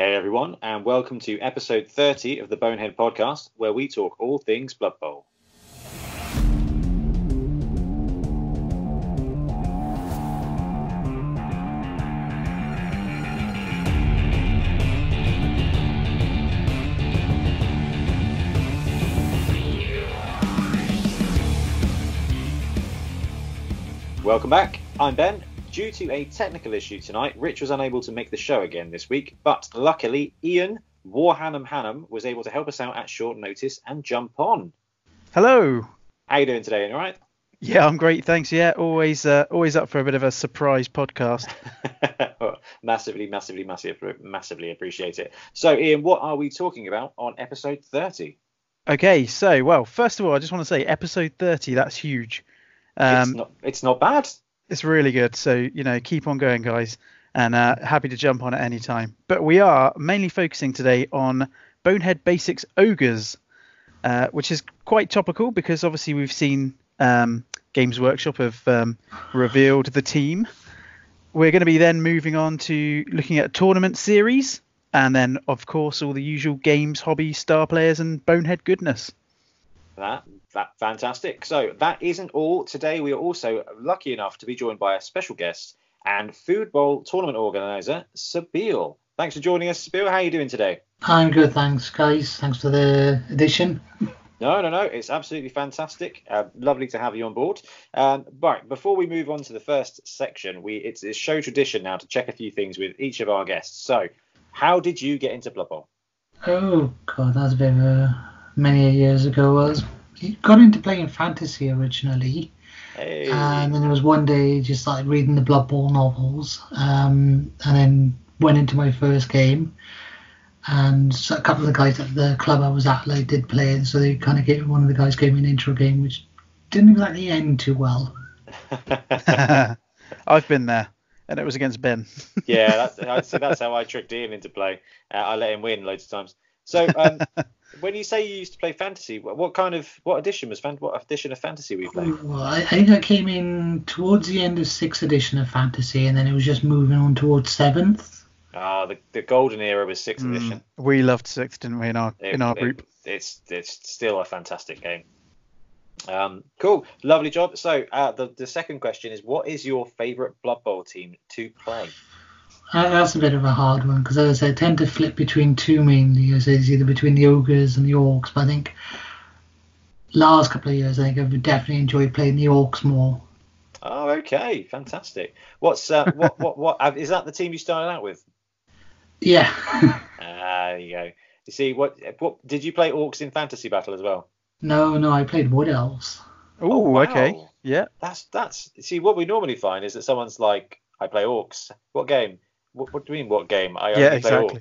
Hey everyone, and welcome to episode 30 of the Bonehead Podcast, where we talk all things Blood Bowl. Welcome back. I'm Ben. Due to a technical issue tonight, Rich was unable to make the show again this week, but luckily, Ian Warhannam Hannam was able to help us out at short notice and jump on. Hello. How you doing today? All right? Yeah, I'm great, thanks. Yeah, always, uh, always up for a bit of a surprise podcast. massively, massively, massively, massively appreciate it. So, Ian, what are we talking about on episode 30? Okay, so well, first of all, I just want to say episode 30. That's huge. Um, it's not. It's not bad. It's really good. So you know, keep on going, guys, and uh, happy to jump on at any time. But we are mainly focusing today on Bonehead Basics Ogres, uh, which is quite topical because obviously we've seen um, Games Workshop have um, revealed the team. We're going to be then moving on to looking at tournament series, and then of course all the usual games, hobby, star players, and Bonehead goodness. That that fantastic. So that isn't all. Today we are also lucky enough to be joined by a special guest and Foodbowl tournament organizer, Sabeel. Thanks for joining us, Sabeel. How are you doing today? I'm good, thanks, guys. Thanks for the addition. No, no, no. It's absolutely fantastic. Uh, lovely to have you on board. Um, right, before we move on to the first section, we it's, it's show tradition now to check a few things with each of our guests. So, how did you get into Blood Bowl? Oh God, that's a bit of a, many years ago. Was got into playing fantasy originally. Hey. And then there was one day just like reading the Blood Bowl novels, um, and then went into my first game. And so a couple of the guys at the club I was at like did play it, so they kind of gave one of the guys gave me an intro game, which didn't exactly end too well. I've been there, and it was against Ben. yeah, that's, that's how I tricked Ian into play. Uh, I let him win loads of times. So um, when you say you used to play fantasy, what kind of what edition was what edition of fantasy were you playing? Well, I think I came in towards the end of sixth edition of fantasy, and then it was just moving on towards seventh. Ah, the, the golden era was sixth mm, edition. We loved sixth, didn't we, in our it, in our group? It's it's still a fantastic game. Um, cool, lovely job. So uh, the the second question is, what is your favourite Blood Bowl team to play? That's a bit of a hard one because, as I say, I tend to flip between two mainly. As it's either between the ogres and the orcs. But I think last couple of years, I think I've definitely enjoyed playing the orcs more. Oh, okay, fantastic. What's uh, what, what what uh, is that? The team you started out with? Yeah. ah, there you go. You see, what what did you play orcs in fantasy battle as well? No, no, I played wood elves. Ooh, oh, wow. okay. Yeah. That's that's see what we normally find is that someone's like, I play orcs. What game? What, what, do you mean? What game? I yeah, exactly.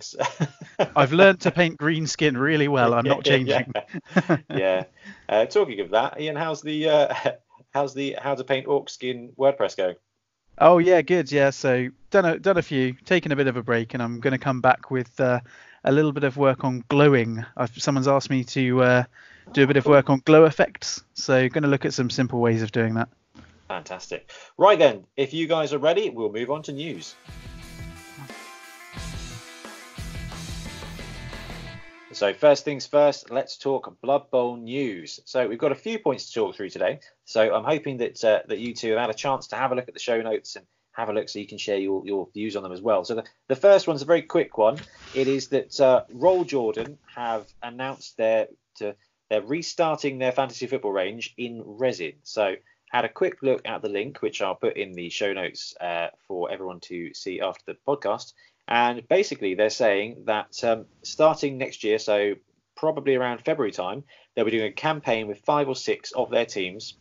I've learned to paint green skin really well. I'm not changing. Yeah. yeah. Uh, talking of that, Ian, how's the uh, how's the how to paint orc skin WordPress going? Oh yeah, good. Yeah, so done a done a few, taken a bit of a break, and I'm going to come back with uh, a little bit of work on glowing. I've, someone's asked me to uh, do a bit of work on glow effects, so going to look at some simple ways of doing that. Fantastic. Right then, if you guys are ready, we'll move on to news. So first things first, let's talk Blood Bowl news. So we've got a few points to talk through today. So I'm hoping that uh, that you two have had a chance to have a look at the show notes and have a look so you can share your, your views on them as well. So the, the first one's a very quick one. It is that uh, Rolljordan have announced their to, they're restarting their fantasy football range in resin. So had a quick look at the link, which I'll put in the show notes uh, for everyone to see after the podcast. And basically, they're saying that um, starting next year, so probably around February time, they'll be doing a campaign with five or six of their teams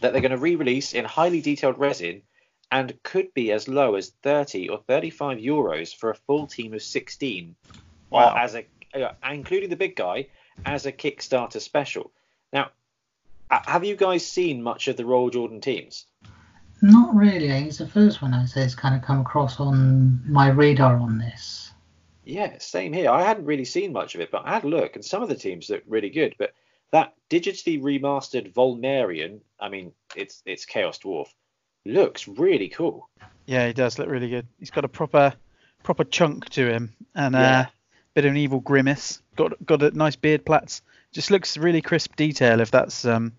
that they're going to re-release in highly detailed resin and could be as low as 30 or 35 euros for a full team of 16 wow. as a uh, including the big guy as a kickstarter special. Now have you guys seen much of the Rolljordan teams not really. It's the first one I say it's kind of come across on my radar on this. Yeah, same here. I hadn't really seen much of it, but I had a look, and some of the teams look really good. But that digitally remastered Volmerian, I mean, it's it's Chaos Dwarf, looks really cool. Yeah, he does look really good. He's got a proper proper chunk to him, and yeah. uh, bit of an evil grimace. Got got a nice beard plaits. Just looks really crisp detail. If that's um,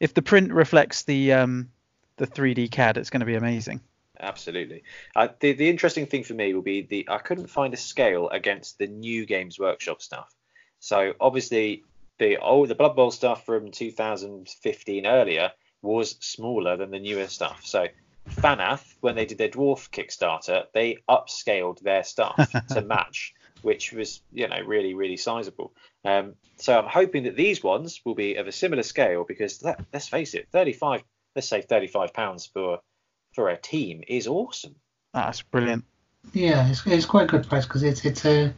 if the print reflects the um, the 3D CAD, it's going to be amazing. Absolutely. Uh, the the interesting thing for me will be the I couldn't find a scale against the new Games Workshop stuff. So obviously the old the Blood Bowl stuff from 2015 earlier was smaller than the newer stuff. So Fanath, when they did their dwarf Kickstarter, they upscaled their stuff to match, which was you know really really sizable. Um, so I'm hoping that these ones will be of a similar scale because that, let's face it, 35 let's say 35 pounds for for a team is awesome. That's brilliant. Yeah, it's, it's quite a good price because it's it's a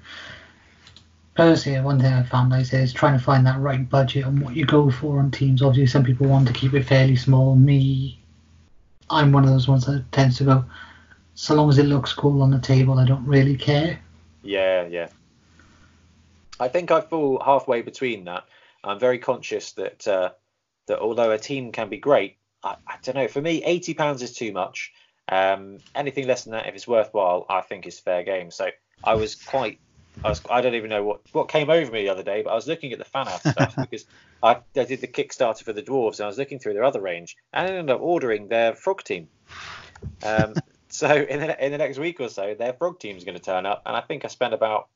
personally one thing I found like I said is trying to find that right budget on what you go for on teams. Obviously, some people want to keep it fairly small. Me, I'm one of those ones that tends to go so long as it looks cool on the table, I don't really care. Yeah, yeah. I think I fall halfway between that. I'm very conscious that uh, that although a team can be great, I, I don't know. For me, eighty pounds is too much. Um, anything less than that, if it's worthwhile, I think is fair game. So I was quite. I was. I don't even know what what came over me the other day, but I was looking at the fan art stuff because I, I did the Kickstarter for the dwarves, and I was looking through their other range, and I ended up ordering their frog team. Um, so in the, in the next week or so, their frog team is going to turn up, and I think I spent about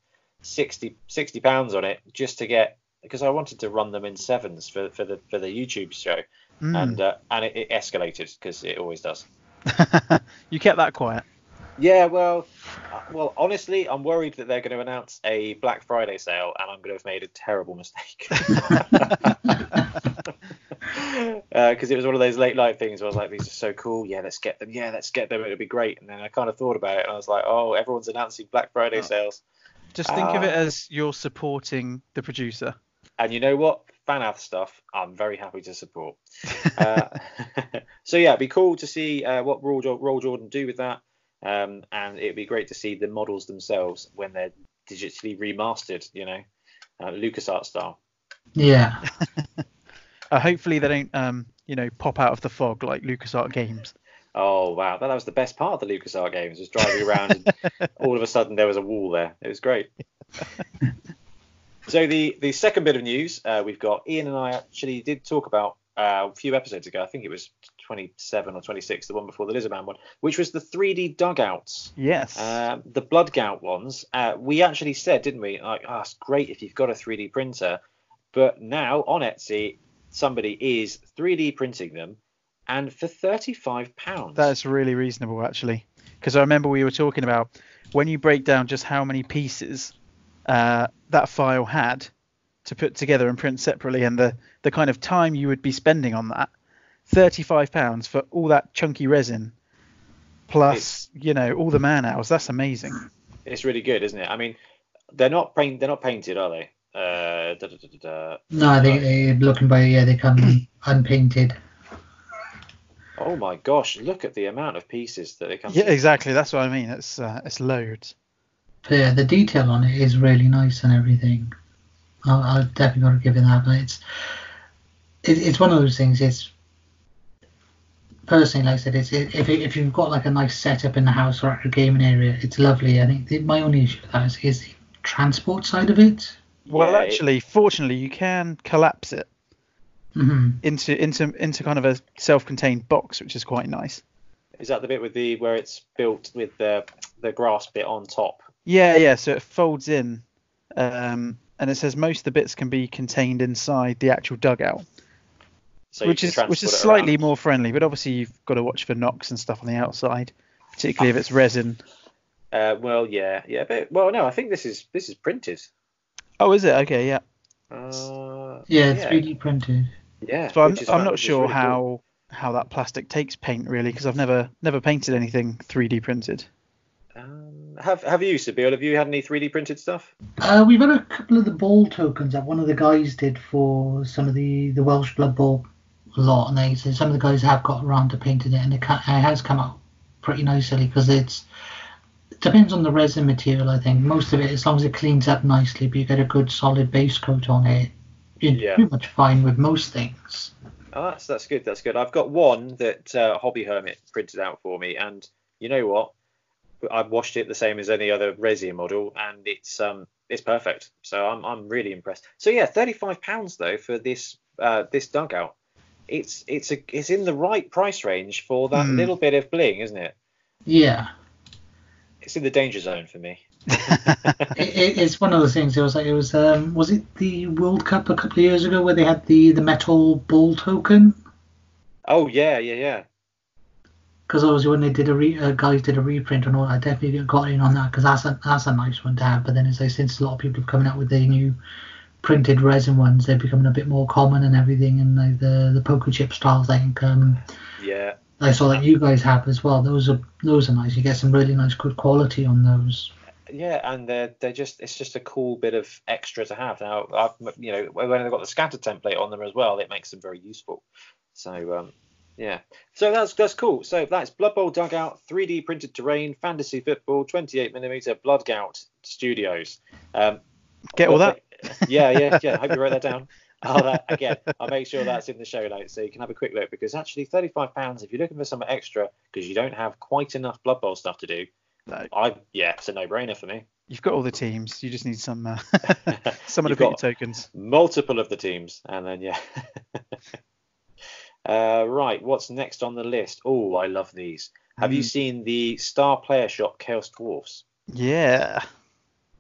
60 pounds on it just to get because I wanted to run them in sevens for, for the for the YouTube show, mm. and uh, and it, it escalated because it always does. you kept that quiet. Yeah, well, uh, well, honestly, I'm worried that they're going to announce a Black Friday sale, and I'm going to have made a terrible mistake. Because uh, it was one of those late night things where I was like, these are so cool. Yeah, let's get them. Yeah, let's get them. It'll be great. And then I kind of thought about it, and I was like, oh, everyone's announcing Black Friday oh. sales. Just think uh, of it ah. as you're supporting the producer. And you know what? Fanath stuff, I'm very happy to support. uh, so yeah, it'd be cool to see uh, what Roll, Rolljordan do with that, um, and it'd be great to see the models themselves when they're digitally remastered. You know, uh, LucasArts style. Yeah. uh, hopefully they don't, um, you know, pop out of the fog like LucasArts games. Oh wow, that, that was the best part of the LucasArts games was driving around and all of a sudden there was a wall there. It was great. So the the second bit of news uh, we've got Ian and I actually did talk about uh, a few episodes ago. I think it was 27 or 26, the one before the Lizardman one, which was the 3D dugouts. Yes. Um, the Blood Gout ones. Uh, we actually said, didn't we? Like, oh, it's great if you've got a 3D printer, but now on Etsy somebody is 3D printing them and for 35 pounds. That's really reasonable actually, because I remember we were talking about when you break down just how many pieces uh, that file had to put together and print separately, and the the kind of time you would be spending on that. 35 pounds for all that chunky resin, plus it's, you know all the man hours. That's amazing. It's really good, isn't it? I mean, they're not paint, they're not painted, are they? Uh, da, da, da, no, they, they looking by yeah, they come unpainted. Oh my gosh! Look at the amount of pieces that it comes. Yeah, exactly. That's what I mean. It's uh, it's loads. But yeah, the detail on it is really nice and everything. I'll, I'll definitely got to give it that. But it's it, it's one of those things. It's personally, like I said, it's if if you've got like a nice setup in the house or at your gaming area, it's lovely. I think the, my only issue with that is, is the transport side of it. Well, yeah, actually, it, fortunately, you can collapse it mm-hmm. into into into kind of a self-contained box, which is quite nice. Is that the bit with the where it's built with the the grass bit on top? Yeah, yeah. So it folds in, um, and it says most of the bits can be contained inside the actual dugout. So which is which is slightly more friendly, but obviously you've got to watch for knocks and stuff on the outside, particularly if it's resin. Uh, well, yeah, yeah, but well, no, I think this is this is printed. Oh, is it? Okay, yeah. Uh, yeah, it's 3D printed. Yeah. So I'm, I'm not sure really how cool. how that plastic takes paint really because I've never never painted anything 3D printed. Um, have have you, Sabeel? Have you had any 3D printed stuff? Uh, we've had a couple of the ball tokens that one of the guys did for some of the the Welsh Blood Bowl lot, and they said some of the guys have got around to painting it, and it, it has come out pretty nicely because it's it depends on the resin material. I think most of it, as long as it cleans up nicely, but you get a good solid base coat on it, you're yeah. pretty much fine with most things. Oh, that's that's good. That's good. I've got one that uh, Hobby Hermit printed out for me, and you know what? I washed it the same as any other resin model, and it's um it's perfect. So I'm I'm really impressed. So yeah, thirty five pounds though for this uh this dugout. It's it's a it's in the right price range for that Hmm. little bit of bling, isn't it? Yeah. It's in the danger zone for me. It, it, it's one of those things. It was like it was um was it the World Cup a couple of years ago where they had the the metal ball token? Oh yeah, yeah, yeah. Because obviously when they did a re, uh, guys did a reprint and all, I definitely got in on that because that's a that's a nice one to have. But then as I since a lot of people are coming out with the new printed resin ones, they're becoming a bit more common and everything. And like the the poker chip styles, I think um Yeah. I saw that you guys have as well. Those are those are nice. You get some really nice good quality on those. Yeah, and they're they're just it's just a cool bit of extra to have. Now I've you know when they've got the scatter template on them as well, it makes them very useful. So um yeah, so that's that's cool. So that's Blood Bowl dugout, 3D printed terrain, fantasy football, 28 millimeter Blood Gout Studios. Um, Get all that? yeah, yeah, yeah. I hope you wrote that down. I'll, uh, again, I'll make sure that's in the show notes so you can have a quick look because actually, thirty-five pounds if you're looking for some extra because you don't have quite enough Blood Bowl stuff to do. No. I yeah, it's a no-brainer for me. You've got all the teams. You just need some uh, some of the got tokens. multiple of the teams, and then yeah. uh, right, what's next on the list? Oh, I love these. Have you Mm. seen the Star Player Shop Chaos Dwarfs? Yeah.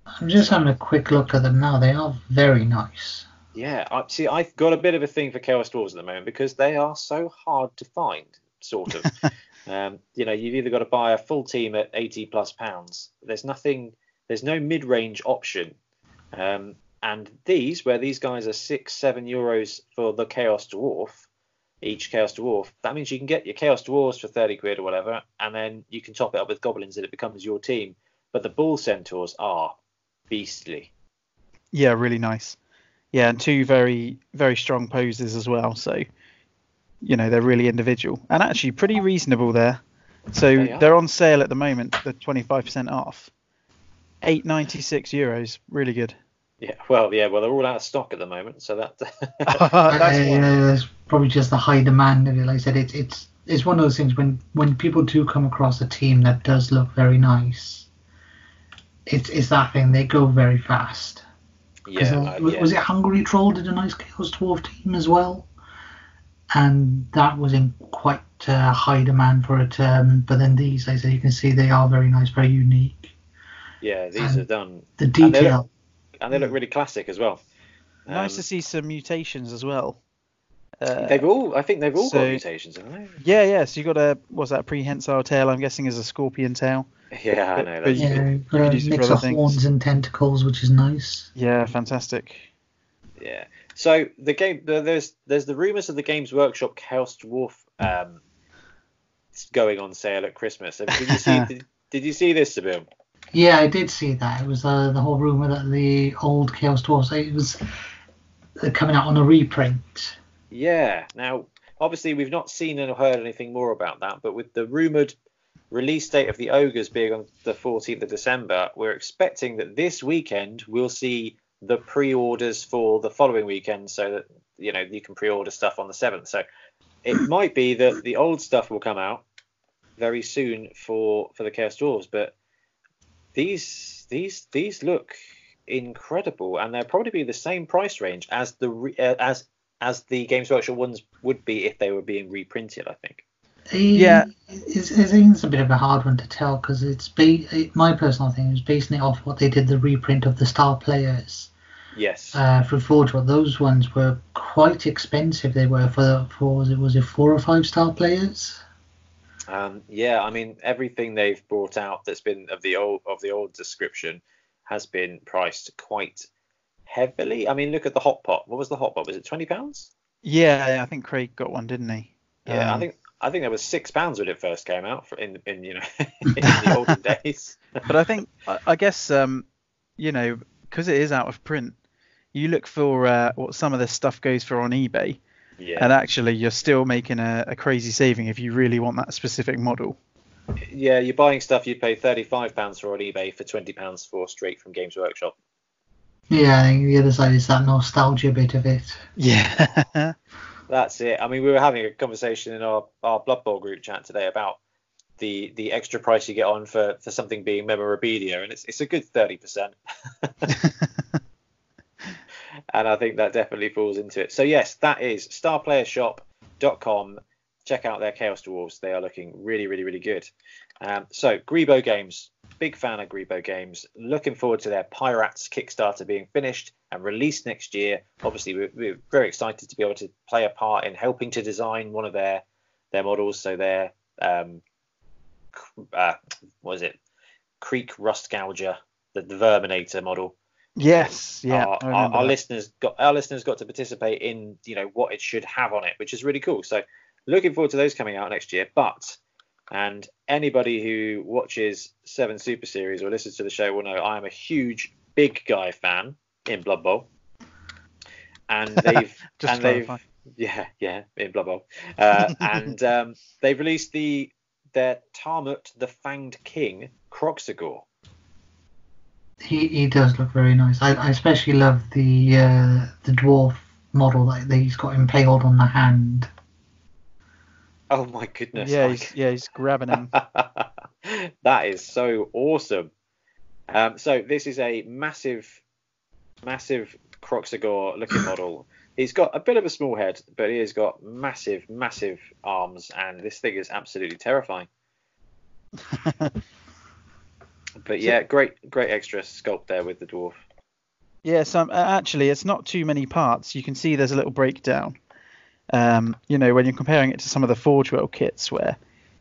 I'm just having a quick look at them now. They are very nice. Yeah, I see. I've got a bit of a thing for Chaos Dwarves at the moment because they are so hard to find, sort of. um, you know, you've either got to buy a full team at 80 plus pounds. There's nothing. There's no mid-range option. Um, and these, where these guys are six, seven euros for the Chaos Dwarf, each Chaos Dwarf, that means you can get your Chaos Dwarves for 30 quid or whatever, and then you can top it up with goblins and it becomes your team. But the Bull Centaurs are beastly. Yeah, really nice. Yeah, and two very very strong poses as well. So, you know, they're really individual and actually pretty reasonable there. So They they're on sale at the moment. They're 25% off. 8.96 euros. Really good. Yeah, well, yeah, well, they're all out of stock at the moment, so that. That's Uh, why. it's probably just the high demand of it. Like I said, it's it's it's one of those things when when people do come across a team that does look very nice. It's it's that thing. They go very fast. yeah, uh, uh, was, yeah. was it Hungry Troll did a nice Chaos Dwarf team as well, and that was in quite uh, high demand for it. Um, but then these, like I said, you can see they are very nice, very unique. yeah, these and are done, The And they look- detail. And they look really classic as well. Nice Um, to see some mutations as well. Uh, They've all, I think they've all got mutations, haven't they? yeah, yeah. So you got a what's that prehensile tail? I'm guessing is a scorpion tail. Yeah, I know. but That's, you Yeah, could- you've got a could it for mix of things. horns and tentacles, which is nice. Yeah, fantastic. yeah. So the game, there's there's the rumors of the Games Workshop Chaos Dwarf um, going on sale at Christmas. Did you see? did, did you see this, Sabeel? Yeah, I did see that. It was uh, the whole rumor that the old Chaos Dwarfs it was uh, coming out on a reprint. Yeah. Now, obviously, we've not seen or heard anything more about that, but with the rumored release date of the Ogres being on the 14th of December, we're expecting that this weekend we'll see the pre-orders for the following weekend, so that you know you can pre-order stuff on the 7th. So it might be that the old stuff will come out very soon for for the Chaos Dwarves, but these these these look incredible, and they'll probably be the same price range as the uh, as as the Games Workshop ones would be if they were being reprinted. I think. Yeah. it's, it's, it's a bit of a hard one to tell because it's ba- it, my personal thing is basing it off what they did the reprint of the Star Players Yes. uh, for Forge. Well, those ones were quite expensive. They were for for was it was it four or five Star Players? Um, yeah, I mean everything they've brought out that's been of the old of the old description has been priced quite heavily. I mean, look at the hot pot. What was the hot pot? Was it twenty pounds? Yeah, I think Craig got one, didn't he? Yeah, I Um, think I think that was six pounds when it first came out for in in you know in the olden days. but I think I, I guess um, you know because it is out of print, you look for uh, what some of this stuff goes for on eBay, Yeah, and actually you're still making a, a crazy saving if you really want that specific model. yeah, you're buying stuff you'd pay thirty five pounds for on eBay for twenty pounds for straight from Games Workshop. Yeah, I think the other side is that nostalgia bit of it. Yeah. That's it. I mean, we were having a conversation in our, our Blood Bowl group chat today about the the extra price you get on for for something being memorabilia, and it's it's a good thirty percent. and I think that definitely falls into it. So yes, that is starplayershop.com. Check out their Chaos Dwarves. They are looking really, really, really good. Um, so Greebo Games, big fan of Greebo Games. Looking forward to their Pirates Kickstarter being finished and released next year. Obviously, we're, we're very excited to be able to play a part in helping to design one of their their models. So their um, uh, what is it? Creek Rust Gouger, the, the Verminator model. Yes, yeah. Our, our, our listeners got our listeners got to participate in you know what it should have on it, which is really cool. So looking forward to those coming out next year. But and anybody who watches Seven Super Series or listens to the show will know I am a huge big guy fan in Blood Bowl. And they've and they've yeah yeah in Blood Bowl uh, and um, they've released the their Taamut the Fanged King Kroxigor he, he does look very nice. I, I especially love the uh, the dwarf model that, that he's got impaled on the hand. Oh my goodness! Yeah, he's, yeah, he's grabbing him. that is so awesome. Um, so this is a massive, massive Kroxigor looking model. He's got a bit of a small head, but he has got massive, massive arms, and this thing is absolutely terrifying. But yeah, great great extra sculpt there with the dwarf. Yeah, so actually, it's not too many parts. You can see there's a little breakdown. Um, you know, when you're comparing it to some of the Forge World kits where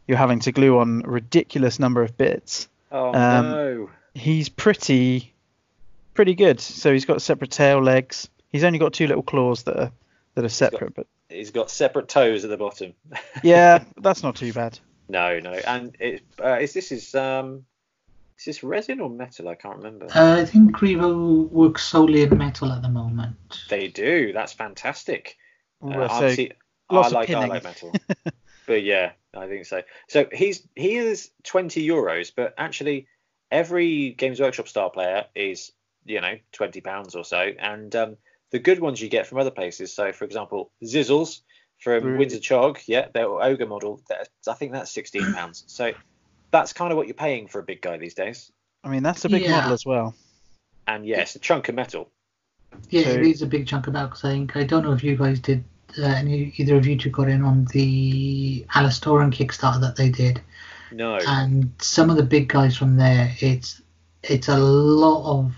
you're having to glue on a ridiculous number of bits. Oh um, no. He's pretty pretty good. So he's got separate tail legs. He's only got two little claws that are that are separate, he's got, but he's got separate toes at the bottom. yeah, that's not too bad. No, no, and it, uh, is this is um is this resin or metal? I can't remember. Uh, I think Greebo works solely in metal at the moment. They do. That's fantastic. Well, uh, so I like I like metal. but yeah, I think so. So he's he is 20 euros, but actually every Games Workshop star player is you know 20 pounds or so, and um, the good ones you get from other places. So for example, Zizzles from really? Windsor Chog, yeah, their ogre model. I think that's 16 pounds. So that's kind of what you're paying for a big guy these days. I mean, that's a big yeah. model as well. And yes, yeah, a chunk of metal. Yeah, so, it is a big chunk of metal. Cause I think I don't know if you guys did. Uh, any, either of you two got in on the Alastoran Kickstarter that they did. No. And some of the big guys from there, it's it's a lot of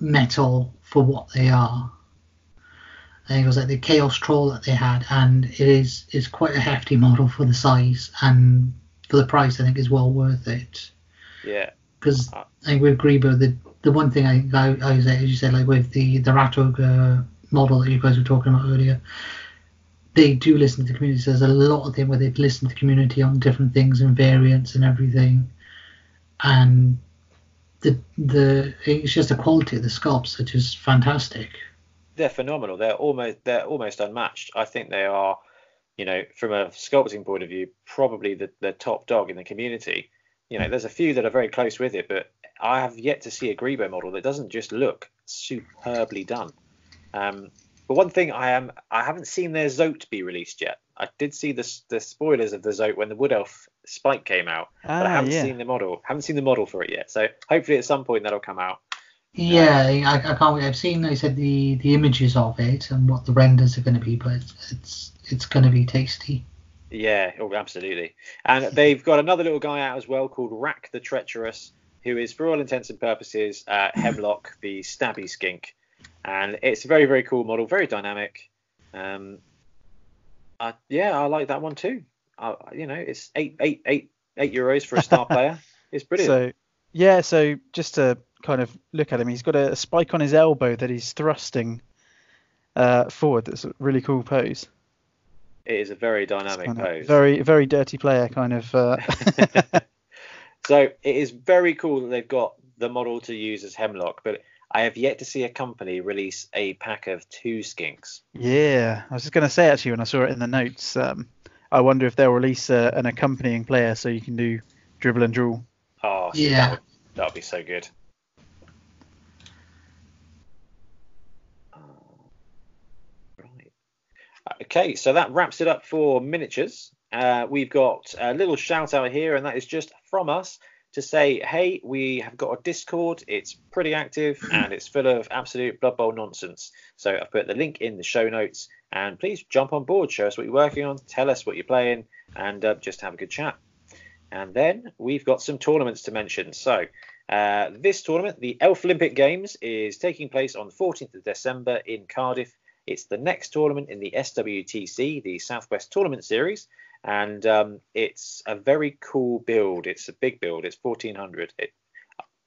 metal for what they are. I think it was like the Chaos Troll that they had, and it is is quite a hefty model for the size and for the price, I think is well worth it. Yeah. Because uh, I think with Greebo, the the one thing I I, I say, as you said, like with the the Ratog uh, model that you guys were talking about earlier, they do listen to the community. So there's a lot of them where they listen to the community on different things and variants and everything, and the the it's just the quality of the sculpts that is fantastic. They're phenomenal. They're almost they're almost unmatched. I think they are you know, from a sculpting point of view, probably the, the top dog in the community. You know, there's a few that are very close with it, but I have yet to see a Greebo model that doesn't just look superbly done. Um, but one thing I am I haven't seen their Zoat be released yet. I did see the the spoilers of the Zoat when the Wood Elf Spike came out, ah, but I ah, haven't yeah. seen the model. Haven't seen the model for it yet. So hopefully at some point that'll come out. Yeah, I, I can't wait. I've seen, I said the the images of it and what the renders are going to be, but it's, it's it's going to be tasty. Yeah, oh, absolutely. And they've got another little guy out as well called Rak the Treacherous, who is, for all intents and purposes, uh, Hemlock the Stabby Skink. And it's a very, very cool model, very dynamic. Um, uh, yeah, I like that one too. Uh, you know, it's eight, eight, eight, eight euros for a star player. It's brilliant. So, yeah, so just to kind of look at him, he's got a spike on his elbow that he's thrusting uh, forward. That's a really cool pose. It is a very dynamic pose. Very, very dirty player kind of. Uh... so it is very cool that they've got the model to use as Hemlock, but I have yet to see a company release a pack of two skinks. Yeah, I was just going to say actually when I saw it in the notes, um, I wonder if they'll release a, an accompanying player so you can do dribble and draw. Oh, yeah, that would be so good. Okay, so that wraps it up for miniatures. uh, we've got a little shout out here, and that is just from us to say, hey, we have got a Discord. It's pretty active and it's full of absolute Blood Bowl nonsense. So I've put the link in the show notes, and please jump on board, show us what you're working on, tell us what you're playing, and uh, just have a good chat. And then we've got some tournaments to mention. So uh, this tournament, the Elflympic Games, is taking place on the 14th of December in Cardiff. It's the next tournament in the SWTC, the Southwest Tournament Series, and um, it's a very cool build. It's a big build. It's 1400. It,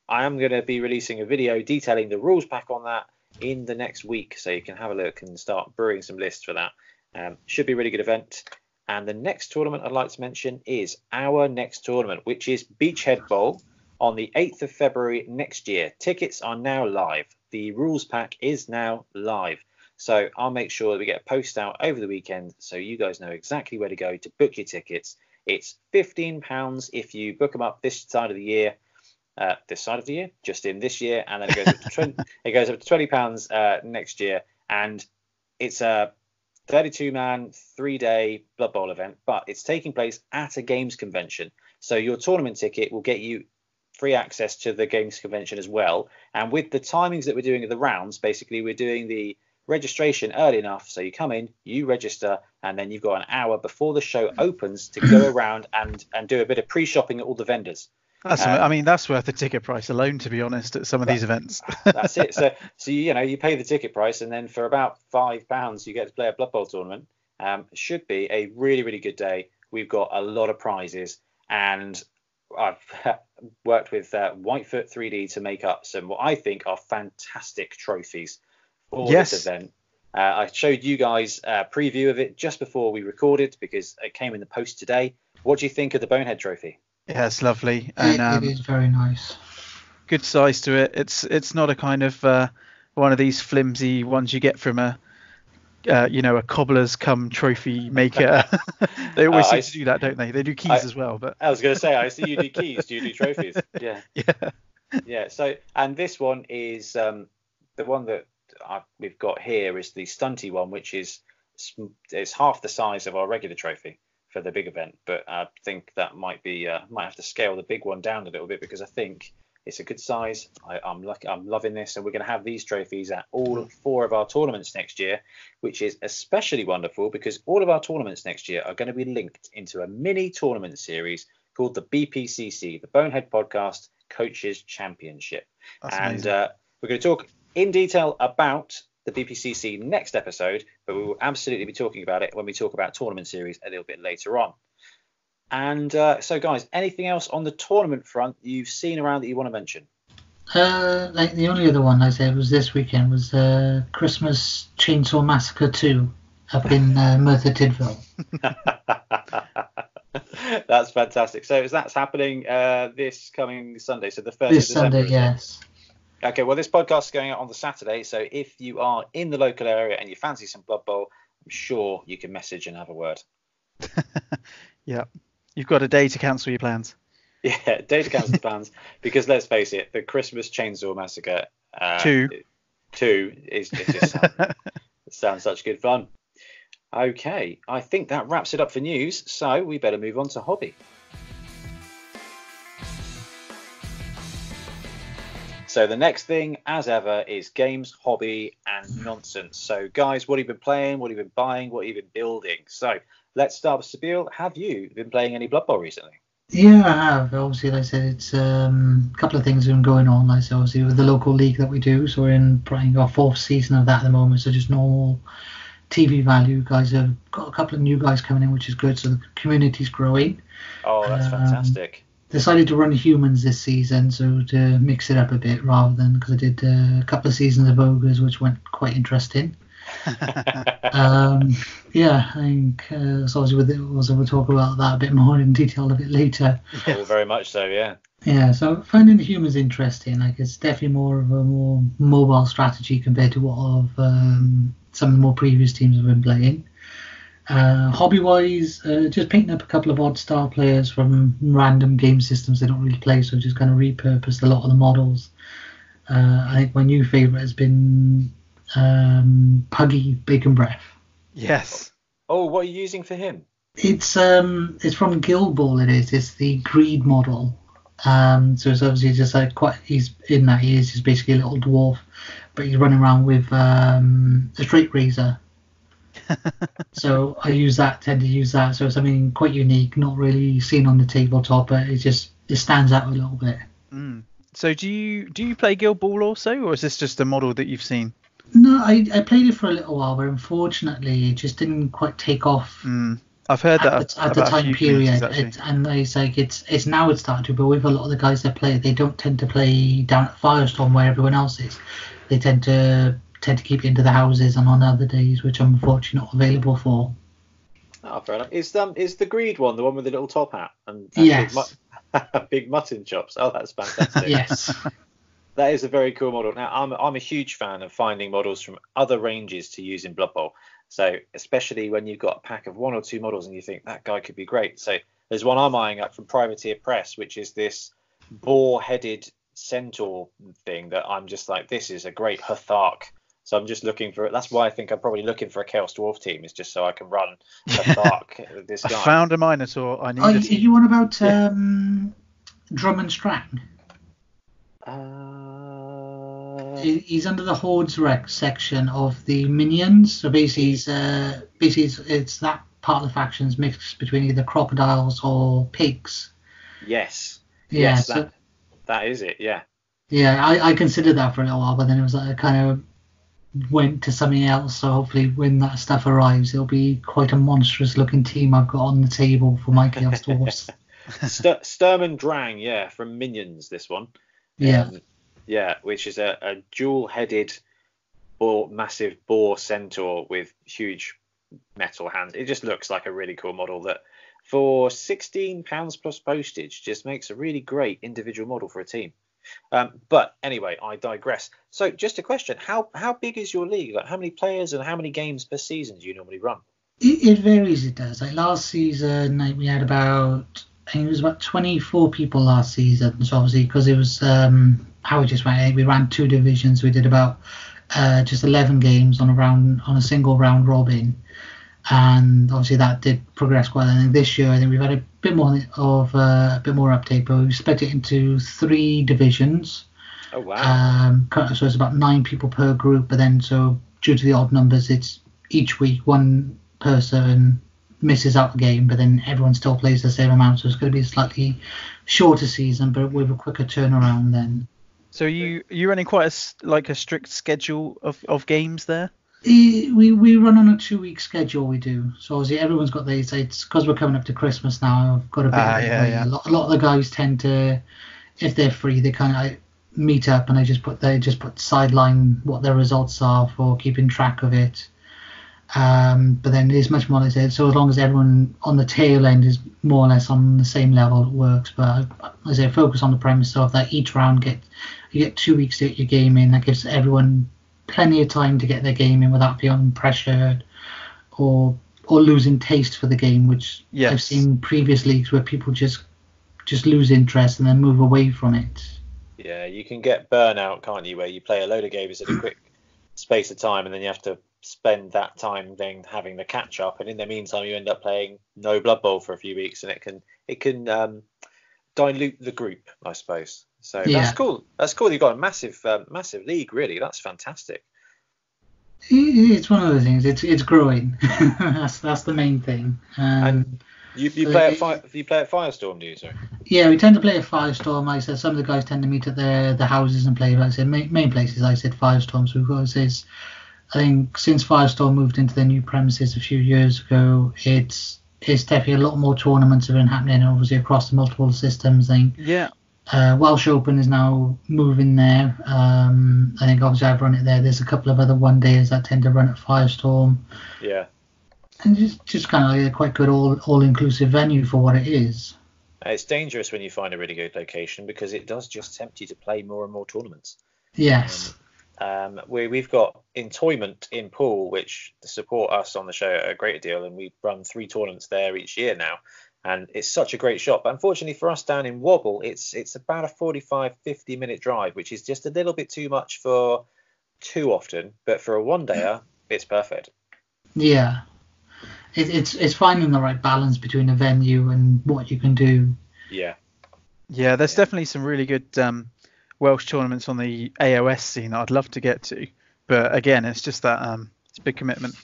I am going to be releasing a video detailing the rules pack on that in the next week, so you can have a look and start brewing some lists for that. Um, should be a really good event. And the next tournament I'd like to mention is our next tournament, which is Beachhead Bowl on the 8th of February next year. Tickets are now live. The rules pack is now live. So I'll make sure that we get a post out over the weekend so you guys know exactly where to go to book your tickets. It's £15 if you book them up this side of the year. Uh, this side of the year, just in this year, and then it goes up to 20, it goes up to twenty pounds uh, next year, and it's a 32 man, three day Blood Bowl event, but it's taking place at a games convention. So your tournament ticket will get you free access to the games convention as well. And with the timings that we're doing of the rounds, basically we're doing the registration early enough so you come in, you register, and then you've got an hour before the show opens to go around and and do a bit of pre-shopping at all the vendors. That's, um, I mean, that's worth the ticket price alone, to be honest, at some of that, these events. that's it. So, so you know, you pay the ticket price, and then for about five pounds, you get to play a Blood Bowl tournament. Um, should be a really, really good day. We've got a lot of prizes, and I've worked with uh, Whitefoot 3D to make up some what I think are fantastic trophies for yes. this event. Uh, I showed you guys a preview of it just before we recorded because it came in the post today. What do you think of the Bonehead Trophy? Yeah, it's lovely. And, um, it is very nice. Good size to it. It's it's not a kind of uh, one of these flimsy ones you get from a uh, you know, a cobbler's come trophy maker. they always uh, seem I, to do that, don't they? They do keys I, as well. But I was going to say, I see you do keys. Do you do trophies? Yeah. Yeah. Yeah. So, and this one is um, the one that I, we've got here is the stunty one, which is it's half the size of our regular trophy for the big event. But I think that might be uh, might have to scale the big one down a little bit because I think it's a good size. I, am lucky, I'm loving this, and we're going to have these trophies at all four of our tournaments next year, which is especially wonderful because all of our tournaments next year are going to be linked into a mini tournament series called the BPCC, the Bonehead Podcast Coaches Championship, That's and uh, we're going to talk in detail about the BPCC next episode, but we will absolutely be talking about it when we talk about tournament series a little bit later on. And uh, so, guys, anything else on the tournament front you've seen around that you want to mention? Uh, like the only other one I said was this weekend was uh, Christmas Chainsaw Massacre 2 up in uh, Merthyr Tydfil. that's fantastic. So is that's happening uh, this coming Sunday. So the first. This Sunday, yes. Okay, well, this podcast is going out on the Saturday, so if you are in the local area and you fancy some Blood Bowl, I'm sure you can message and have a word. yeah, you've got a day to cancel your plans. Yeah, day to cancel the plans because let's face it, the Christmas Chainsaw Massacre uh, two two is it just sounds, sounds such good fun. Okay, I think that wraps it up for news, so we better move on to hobby. So the next thing, as ever, is games, hobby, and nonsense. So guys, what have you been playing? What have you been buying? What have you been building? So let's start with Sabeel. Have you been playing any Blood Bowl recently? Yeah, I have. Obviously, like I said, it's um, a couple of things have been going on. Like I said, obviously with the local league that we do, so we're in playing our fourth season of that at the moment. So just normal TV value. Guys have got a couple of new guys coming in, which is good. So the community's growing. Oh, that's um, fantastic decided to run humans this season, so to mix it up a bit rather than because I did uh, a couple of seasons of ogres, which went quite interesting. um, yeah, I think uh, so. Obviously, with it, also we'll talk about that a bit more in detail a bit later. Oh, very much so, yeah. Yeah, so finding the humans interesting. Like it's definitely more of a more mobile strategy compared to what of um, some of the more previous teams have been playing. Uh, hobby wise, uh, just painting up a couple of odd star players from random game systems they don't really play, so just kind of repurposed a lot of the models. Uh, I think my new favourite has been um, Puggy Bacon Breath. Yes. Oh, what are you using for him? It's um it's from Guild Ball. It is. It's the Greed model. Um, so it's obviously just like quite. He's in that he is. He's basically a little dwarf, but he's running around with um, a straight razor. So I use that. Tend to use that. So it's something quite unique, not really seen on the tabletop, but it just it stands out a little bit. Mm. So do you do you play Guild Ball also, or is this just a model that you've seen? No, I, I played it for a little while, but unfortunately, it just didn't quite take off. Mm. I've heard that at the, at the time period, it, and it's like it's it's now it's starting to. But with a lot of the guys that play, they don't tend to play down at Firestorm where everyone else is. They tend to tend to keep it into the houses and on other days, which I'm unfortunately not available for. Oh, fair enough. Is um is the greed one the one with the little top hat and, and yes. big, mu- big mutton chops? Oh, that's fantastic. yes. That is a very cool model. Now, I'm I'm a huge fan of finding models from other ranges to use in Blood Bowl. So especially when you've got a pack of one or two models and you think that guy could be great. So there's one I'm eyeing up from Privateer Press, which is this boar-headed centaur thing that I'm just like, this is a great Hthark. So I'm just looking for it. That's why I think I'm probably looking for a Chaos Dwarf team, is just so I can run Hthark. this guy. I found a Minotaur. I need. Are, are you on about yeah. um, Drummond Strang? Uh... He's under the Hordes Rec section of the Minions. So basically, he's, uh, basically it's, it's that part of the factions mixed between either crocodiles or pigs. Yes. Yeah, yes, so, that, that is it. Yeah. Yeah, I, I considered that for a little while, but then it was like I kind of went to something else. So hopefully, when that stuff arrives, it'll be quite a monstrous looking team I've got on the table for my Chaos Dwarfs. St- Sturm Drang, yeah, from Minions. This one. Yeah. Um, yeah, which is a, a dual-headed or massive boar centaur with huge metal hands. It just looks like a really cool model that, for sixteen pounds plus postage, just makes a really great individual model for a team. Um, but anyway, I digress. So, just a question: how how big is your league? Like, how many players and how many games per season do you normally run? It, it varies. It does. Like last season, like we had about I think it was about 24 people last season. So obviously, because it was um, how we just ran, we ran two divisions. We did about uh, just 11 games on a round on a single round robin, and obviously that did progress quite. And then this year, I think we've had a bit more of uh, a bit more uptake, but we've split it into three divisions. Oh wow! Um, so it's about nine people per group, but then so due to the odd numbers, it's each week one person misses out the game, but then everyone still plays the same amount. So it's going to be a slightly shorter season, but with a quicker turnaround then. So you you running quite a like a strict schedule of, of games there? We we run on a two week schedule. We do. So obviously everyone's got these. It's because we're coming up to Christmas now. I've got a bit. Ah, yeah, yeah. A lot, a lot of the guys tend to, if they're free, they kind of meet up and they just put they just put sideline what their results are for keeping track of it. Um, but then it is much more like that. So as long as everyone on the tail end is more or less on the same level, it works. But as I say, focus on the premise of that each round get you get two weeks to get your game in. That gives everyone plenty of time to get their game in without feeling pressured or or losing taste for the game, which yes. I've seen previous leagues where people just just lose interest and then move away from it. Yeah, you can get burnout, can't you? Where you play a load of games in a quick space of time, and then you have to spend that time then having the catch up, and in the meantime you end up playing no Blood Bowl for a few weeks, and it can it can um, dilute the group, I suppose. So Yeah. that's cool. That's cool. You've got a massive um, massive league, really. That's fantastic. It's one of the things. It's it's growing. that's that's the main thing. Um, And You, you So play at it- Fire, you play at Firestorm, do you? Sorry. Yeah, we tend to play at Firestorm. Like I said, some of the guys tend to meet at the the houses and play. Like I said, main, main places. Like I said Firestorm. So we've got this. I think since Firestorm moved into their new premises a few years ago, it's it's definitely a lot more tournaments have been happening, obviously across the multiple systems. I think Yeah. Uh, Welsh Open is now moving there. Um, I think obviously I've run it there. There's a couple of other one days that tend to run at Firestorm, Yeah. and just just kind of like a quite good all all inclusive venue for what it is. It's dangerous when you find a really good location because it does just tempt you to play more and more tournaments. Yes. Um, we, we've got Entoyment in Poole, which support us on the show a great deal, and we run three tournaments there each year now. And it's such a great shot. But unfortunately for us down in Wobble, it's it's about a 45, 50 minute drive, which is just a little bit too much for too often. But for a one dayer, it's perfect. Yeah. it, it's it's finding the right balance between a venue and what you can do. Yeah. Yeah, there's yeah. definitely some really good um, Welsh tournaments on the AOS scene that I'd love to get to, but again, it's just that um, it's a big commitment.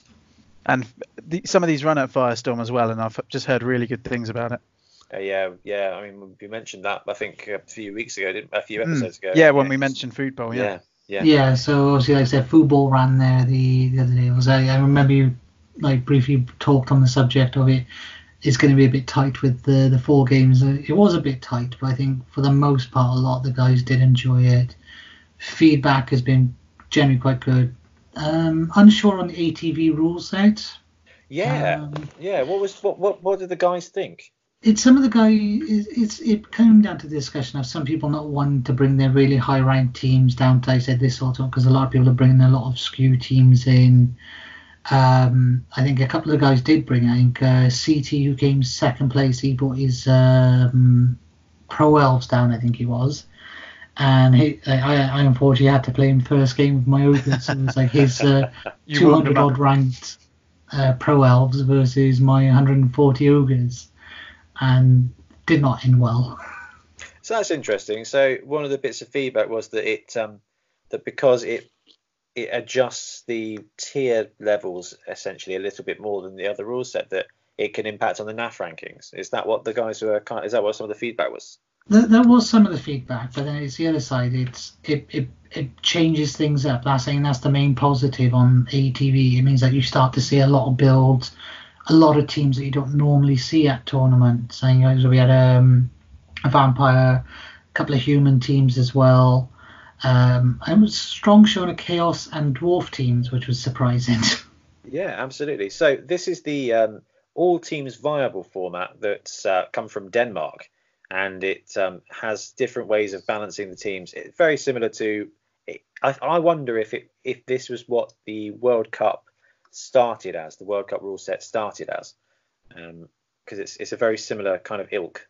And the, some of these run at Firestorm as well, and I've just heard really good things about it. Uh, yeah, yeah. I mean, we mentioned that I think a few weeks ago, didn't a few hmm. episodes mm. ago. Yeah, when we mentioned Foodbowl. Yeah. yeah. Yeah. Yeah. So obviously, like I said, Foodbowl ran there the, the other day. Was I, I remember you like briefly talked on the subject of it. It's going to be a bit tight with the the four games. It was a bit tight, but I think for the most part, a lot of the guys did enjoy it. Feedback has been generally quite good. Um, unsure on the ATV rule set. Yeah, um, yeah. What was what what what did the guys think? it's some of the guys. It's it came down to the discussion of some people not wanting to bring their really high ranked teams down to I said this sort of because a lot of people are bringing a lot of skew teams in. Um, I think a couple of guys did bring. I think uh, CT who came second place. He brought his um, pro elves down. I think he was. And he, I, I unfortunately had to play him first game with my ogres. So it was like his uh, 200 odd ranked uh, pro elves versus my 140 ogres and did not end well. So that's interesting. So one of the bits of feedback was that it um, that because it it adjusts the tier levels essentially a little bit more than the other rule set that it can impact on the NAF rankings. Is that what the guys were? Is that what some of the feedback was? There, was some of the feedback, but then it's the other side. It's it, it it changes things up. That's saying that's the main positive on ATV. It means that you start to see a lot of builds a lot of teams that you don't normally see at tournaments. Saying so we had um, a vampire, a couple of human teams as well. Um, and was strong showing of chaos and dwarf teams, which was surprising. Yeah, absolutely. So this is the um, all teams viable format that's uh, come from Denmark, and it um, has different ways of balancing the teams. It's very similar to. I, I wonder if it if this was what the World Cup started as, the World Cup rule set started as, because um, it's it's a very similar kind of ilk.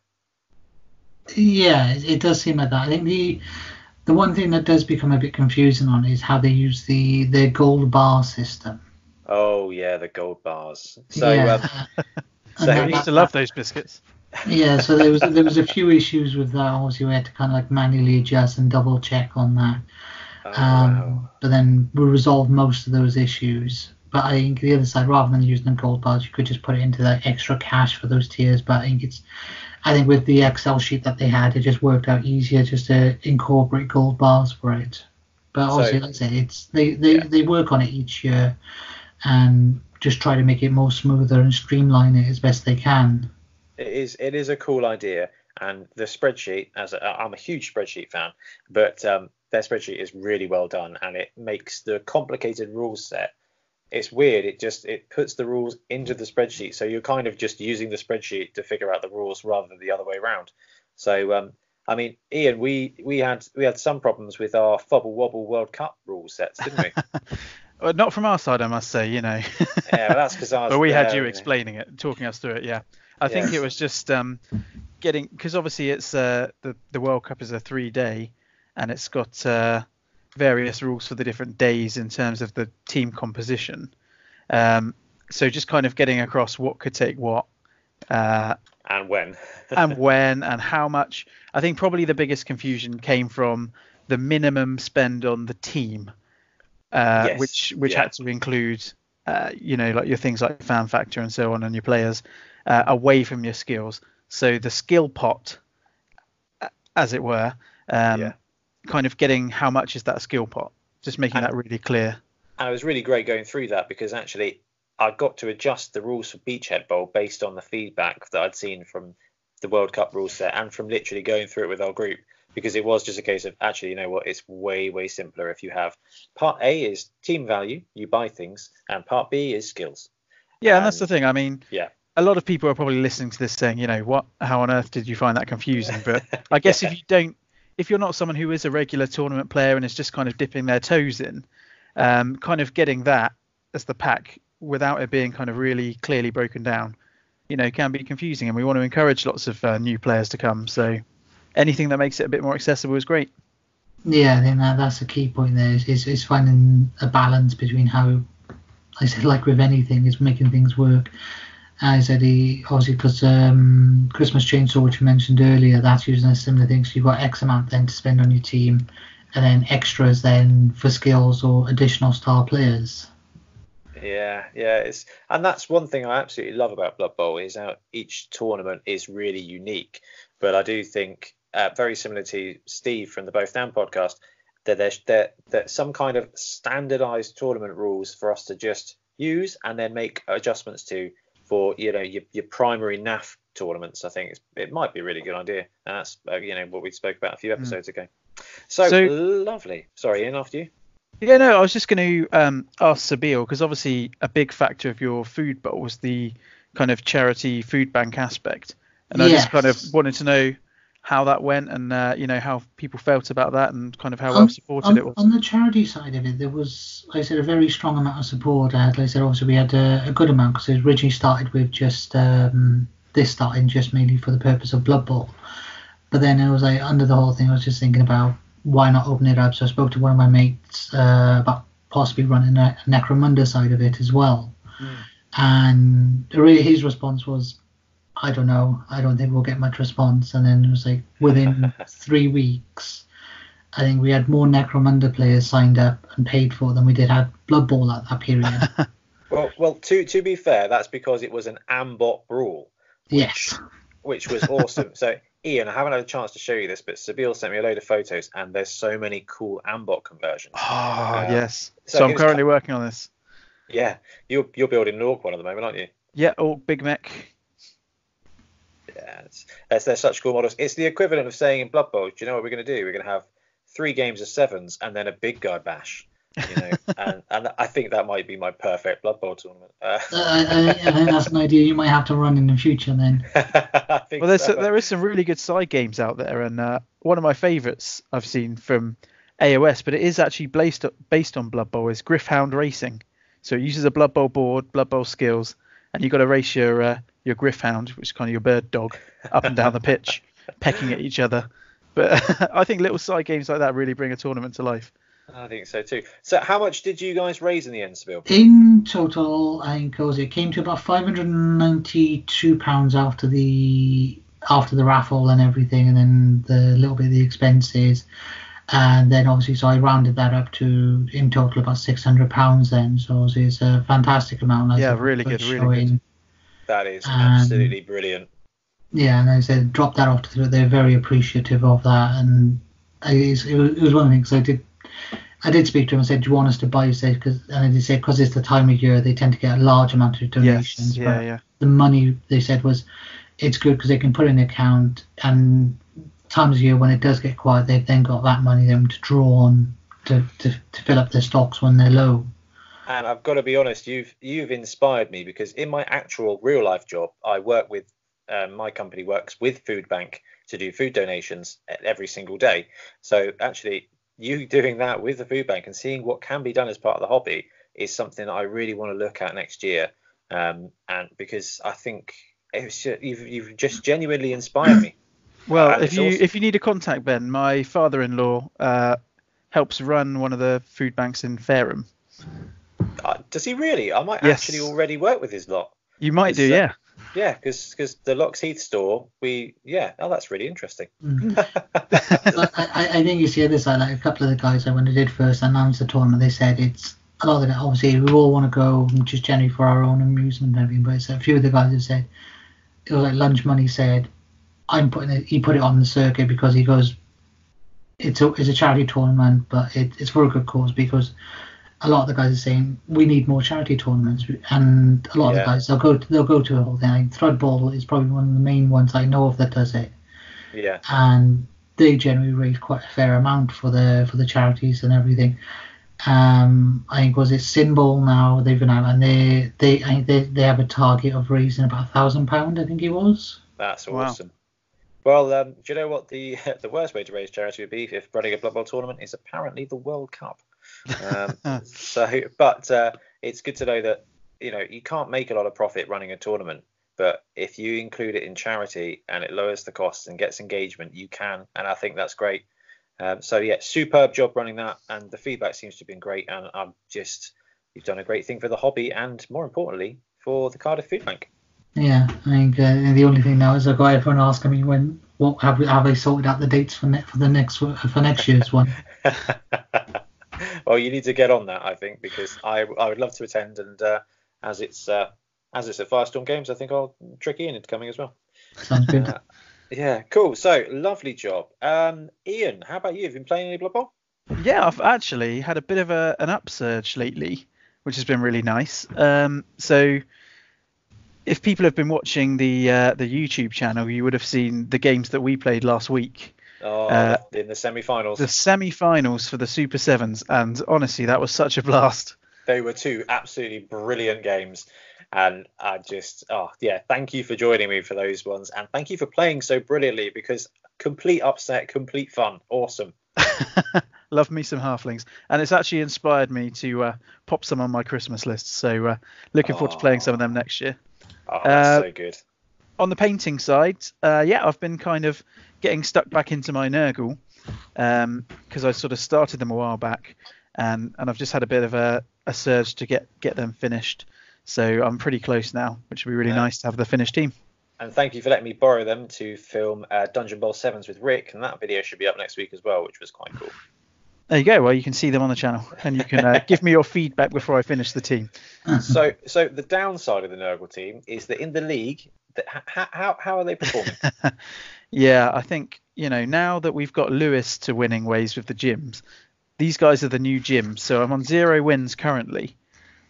Yeah, it, does seem like that. I think the the one thing that does become a bit confusing on is how they use the the gold bar system. Oh yeah, the gold bars. So yeah. um, so I used to love those biscuits. Yeah, so there was there was a few issues with that. Obviously, we had to kind of like manually adjust and double check on that. Oh, um, wow. But then we resolved most of those issues. But I think the other side, rather than using the gold bars, you could just put it into that extra cash for those tiers. But I think it's, I think with the Excel sheet that they had, it just worked out easier just to incorporate gold bars for it. But obviously, so, like I said, it's they they, yeah. they work on it each year, and just try to make it more smoother and streamline it as best they can. It is it is a cool idea, and the spreadsheet, as i am a huge spreadsheet fan, but um, their spreadsheet is really well done, and it makes the complicated rule set it's weird. It just it puts the rules into the spreadsheet, so you're kind of just using the spreadsheet to figure out the rules rather than the other way around. So um, I mean, Ian, we we had we had some problems with our Fubble Wobble World Cup rule sets, didn't we? well, not from our side, I must say. You know. yeah, well, that's because I was. but we there, had you explaining it, talking us through it. Yeah, I yeah. think it was just um, getting because obviously it's uh, the the World Cup is a three day, and it's got. Uh, various rules for the different days in terms of the team composition. Um, so just kind of getting across what could take what. Uh, and when. and when and how much. I think probably the biggest confusion came from the minimum spend on the team, uh, yes. which which yeah. had to include, uh, you know, like your things like fan factor and so on, and your players uh, away from your skills. So the skill pot, as it were, um, yeah kind of getting how much is that skill pot, just making and, that really clear. And it was really great going through that because actually I got to adjust the rules for Beachhead Bowl based on the feedback that I'd seen from the World Cup rule set and from literally going through it with our group because it was just a case of actually, you know what, it's way, way simpler if you have part A is team value, you buy things, and part B is skills. Yeah, and, and that's the thing. I mean, yeah. A lot of people are probably listening to this saying, you know, what, how on earth did you find that confusing? But I guess yeah. if you don't if you're not someone who is a regular tournament player and is just kind of dipping their toes in, um, kind of getting that as the pack without it being kind of really clearly broken down, you know, can be confusing. And we want to encourage lots of uh, new players to come. So anything that makes it a bit more accessible is great. Yeah, I think that, that's the key point there is, is, is finding a balance between how, I said, like with anything, is making things work. I said obviously because um, Christmas Chainsaw, which you mentioned earlier, that's using a similar thing. So you've got X amount then to spend on your team, and then extras then for skills or additional star players. Yeah, yeah, it's and that's one thing I absolutely love about Blood Bowl is how each tournament is really unique. But I do think, uh, very similar to Steve from the Both Down podcast, that there's that that some kind of standardized tournament rules for us to just use and then make adjustments to for you know your, your primary NAF tournaments. I think it might be a really good idea, and that's uh, you know what we spoke about a few hmm. episodes mm. ago. So, so, lovely. Sorry, Ian, after you. Yeah, no, I was just going to um, ask Sabeel because obviously a big factor of your Foodbowl was the kind of charity food bank aspect, and yes. I just kind of wanted to know how that went and uh, you know how people felt about that and kind of how well supported on, it was. On the charity side of it, there was, like I said, a very strong amount of support. Uh, like I said, obviously we had a, a good amount because it originally started with just um, this starting just mainly for the purpose of Blood Bowl. But then it was like under the whole thing, I was just thinking about why not open it up. So I spoke to one of my mates uh, about possibly running a, a Necromunda side of it as well. Mm. And really his response was, I don't know. I don't think we'll get much response. And then it was like within three weeks, I think we had more Necromunda players signed up and paid for than we did have Blood Bowl at that period. well, well, to to be fair, that's because it was an Ambot brawl. Which, yes. Which was awesome. so Ian, I haven't had a chance to show you this, but Sabeel sent me a load of photos, and there's so many cool Ambot conversions. Oh um, yes. So, so I'm currently working on this. Yeah, you're you're building an Orc one at the moment, aren't you? Yeah, Orc Big Mech. Yeah, it's, it's, they're such cool models. It's the equivalent of saying in Blood Bowl, do you know what we're going to do? We're going to have three games of sevens and then a big guy bash. You know, and, and I think that might be my perfect Blood Bowl tournament. Uh, I, I, I, think that's an idea you might have to run in the future then. well, there's so. a, there is some really good side games out there, and uh, one of my favourites I've seen from AOS, but it is actually based based on Blood Bowl is Gryph-hound Racing. So it uses a Blood Bowl board, Blood Bowl skills, and you've got to race your uh, your Gryph-hound, which is kind of your bird dog, up and down the pitch, pecking at each other. But I think little side games like that really bring a tournament to life. I think so too. So, how much did you guys raise in the end, Sabeel? In total, I think it, came to about five hundred and ninety-two pounds after the after the raffle and everything, and then the little bit of the expenses, and then obviously, so I rounded that up to in total about six hundred pounds. Then, so it's a fantastic amount. Like yeah, really good, really good. That is um, absolutely brilliant. Yeah, and I said drop that off to them. They're very appreciative of that, and it was, it was one of the things I did I did speak to him and said, "Do you want us to buy you say?" Because and he said, "Because it's the time of year, they tend to get a large amount of donations." Yes, yeah, yeah. The money they said was, it's good because they can put in the account, and times of year when it does get quiet, they've then got that money then to draw on to, to, to fill up their stocks when they're low. And I've got to be honest, you've you've inspired me because in my actual real life job, I work with um, my company works with Food Bank to do food donations every single day. So actually, you doing that with the food bank and seeing what can be done as part of the hobby is something that I really want to look at next year. Um, and because I think just, you've, you've just genuinely inspired me. Well, uh, if you awesome. if you need a contact, Ben, my father-in-law uh, helps run one of the food banks in Fareham. Uh, does he really? I might yes. actually already work with his lot. You might do, uh, yeah. Yeah, because because the Locks Heath store, we yeah, oh that's really interesting. Mm. I, I think you see this side, like a couple of the guys when they did first announce the tournament, they said it's a lot of it. Obviously, we all want to go just generally for our own amusement and everything, but it's a few of the guys have said it was like Lunch Money said, I'm putting it. He put it on the circuit because he goes, it's a it's a charity tournament, but it, it's for a good cause because a lot of the guys are saying we need more charity tournaments, and a lot yeah. of the guys they'll go to, they'll go to a whole thing. Like Threadball is probably one of the main ones I know of that does it. Yeah. And they generally raise quite a fair amount for the for the charities and everything. Um, I think was it Symbol now they've been out and they they I think they, they have a target of raising about a thousand pound I think it was. That's awesome. Wow. Well, um, do you know what the the worst way to raise charity would be if running a Blood Bowl tournament is apparently the World Cup. Um, so, but uh, it's good to know that you know you can't make a lot of profit running a tournament, but if you include it in charity and it lowers the costs and gets engagement, you can, and I think that's great. Um, so yeah, superb job running that, and the feedback seems to have been great. And I'm just you've done a great thing for the hobby, and more importantly, for the Cardiff Food Bank. Yeah, I think uh, the only thing now is I've got everyone asking me when what have, we have they sorted out the dates for ne- for the next for next year's one. well, you need to get on that, I think, because I I would love to attend, and uh, as it's uh, as it's at Firestorm Games, I think I'll trick Ian into coming as well. Sounds good. Uh, yeah, cool. So lovely job. Um, Ian, how about you? Have you been playing any Blood Bowl? Yeah, I've actually had a bit of a, an upsurge lately, which has been really nice. Um, so if people have been watching the uh, the YouTube channel, you would have seen the games that we played last week. Oh, uh, in the semi-finals. The semi-finals for the Super Sevens, and honestly, that was such a blast. They were two absolutely brilliant games, and I just, oh yeah, thank you for joining me for those ones, and thank you for playing so brilliantly because complete upset, complete fun, awesome. Love me some halflings, and it's actually inspired me to uh, pop some on my Christmas list. So uh, looking forward to playing some of them next year. Oh, that's uh, so good. On the painting side, uh, yeah, I've been kind of getting stuck back into my Nurgle because um, I sort of started them a while back, and and I've just had a bit of a, a surge to get get them finished. So I'm pretty close now, which would be really yeah. nice to have the finished team. And thank you for letting me borrow them to film uh, Dungeon Ball Sevens with Rick, and that video should be up next week as well, which was quite cool. There you go. Well, you can see them on the channel, and you can uh, give me your feedback before I finish the team. So, so the downside of the Nurgle team is that in the league, that, how how are they performing? yeah, I think you know now that we've got Lewis to winning ways with the gyms, these guys are the new gyms. So I'm on zero wins currently.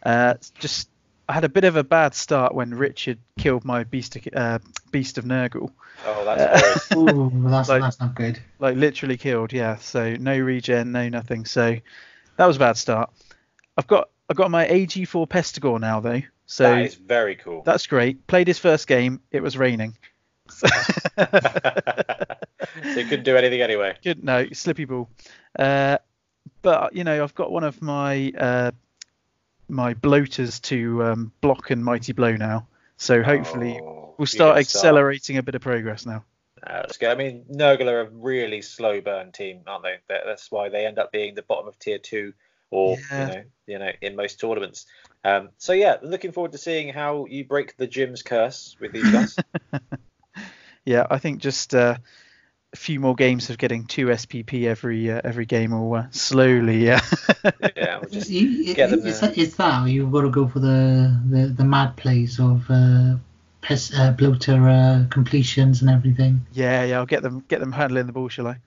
Uh, just I had a bit of a bad start when Richard killed my beast, uh, beast of Nurgle. Oh, that's uh, Ooh, that's, like, that's not good. Like literally killed, yeah. So no regen, no nothing. So that was a bad start. I've got I've got my AG4 Pestigor now though. So that is very cool. That's great. Played his first game. It was raining. So, you couldn't do anything anyway. Good, no, slippy ball. Uh, but you know, I've got one of my uh, my bloaters to um, block and mighty blow now. So hopefully oh, we'll start accelerating start. a bit of progress now. Uh, that's good. I mean, Nurgle are a really slow burn team, aren't they? That's why they end up being the bottom of tier two, or yeah. you know, you know, in most tournaments. Um, so yeah, looking forward to seeing how you break the gym's curse with these guys. yeah, I think just uh, a few more games of getting two SPP every uh, every game will uh, slowly. yeah, we'll just you, get them is, that, is that you've got to go for the the, the mad plays of uh, pes, uh, bloater uh, completions and everything? Yeah, yeah, I'll get them get them handling the ball, shall I?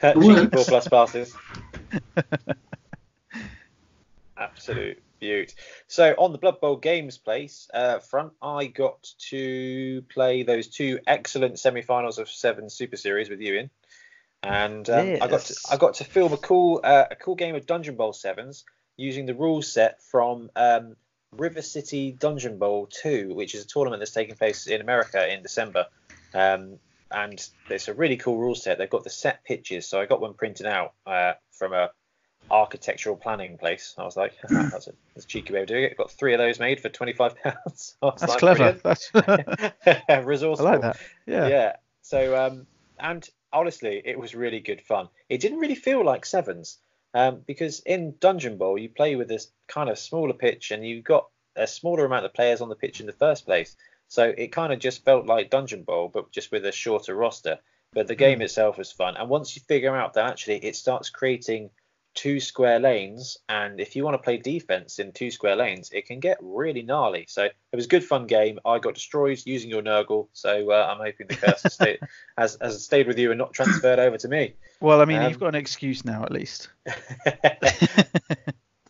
Four plus passes. Absolute So on the Blood Bowl Games place uh, front, I got to play those two excellent semi-finals of Seven Super Series with you in, and um, yes. I got to, I got to film a cool uh, a cool game of Dungeon Bowl Sevens using the rule set from um, River City Dungeon Bowl 2, which is a tournament that's taking place in America in December. Um, and it's a really cool rule set. They've got the set pitches, so I got one printed out uh, from a architectural planning place. I was like, that's a, that's a cheeky way of doing it. Got three of those made for twenty five pounds. that's like, clever. That's resourceful. I like that. Yeah. Yeah. So um, and honestly, it was really good fun. It didn't really feel like sevens um, because in Dungeon Bowl you play with this kind of smaller pitch and you've got a smaller amount of players on the pitch in the first place. So it kind of just felt like Dungeon Bowl, but just with a shorter roster. But the game mm. itself was fun. And once you figure out that actually it starts creating two square lanes, and if you want to play defense in two square lanes, it can get really gnarly. So it was a good fun game. I got destroyed using your Nurgle, so uh, I'm hoping the curse has, stayed, has, has stayed with you and not transferred over to me. Well, I mean, um, you've got an excuse now at least.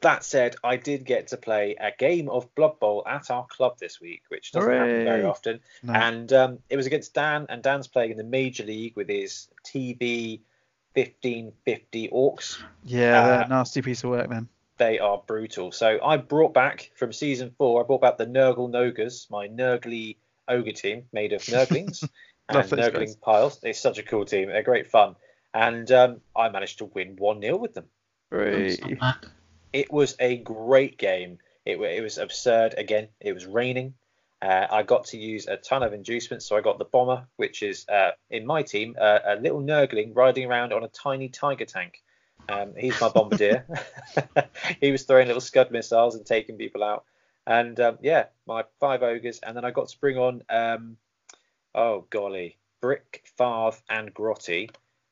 that said, I did get to play a game of Blood Bowl at our club this week, which doesn't Hooray. happen very often. No. And um, it was against Dan, and Dan's playing in the Major League with his TV 1550 orcs. Yeah, they're uh, a nasty piece of work, man. They are brutal. So I brought back from season four, I brought back the Nurgle Nogres, my Nurgly ogre team made of Nurglings and Nurgling piles. It's such a cool team. They're great fun. And um, I managed to win 1 0 with them. Great. It was a great game. It, it was absurd. Again, it was raining. Uh, I got to use a ton of inducements, so I got the bomber, which is uh, in my team uh, a little Nurgling riding around on a tiny tiger tank. Um, he's my bombardier. he was throwing little scud missiles and taking people out. And um, yeah, my five ogres, and then I got to bring on, um, oh golly, Brick, Farth, and Grotty.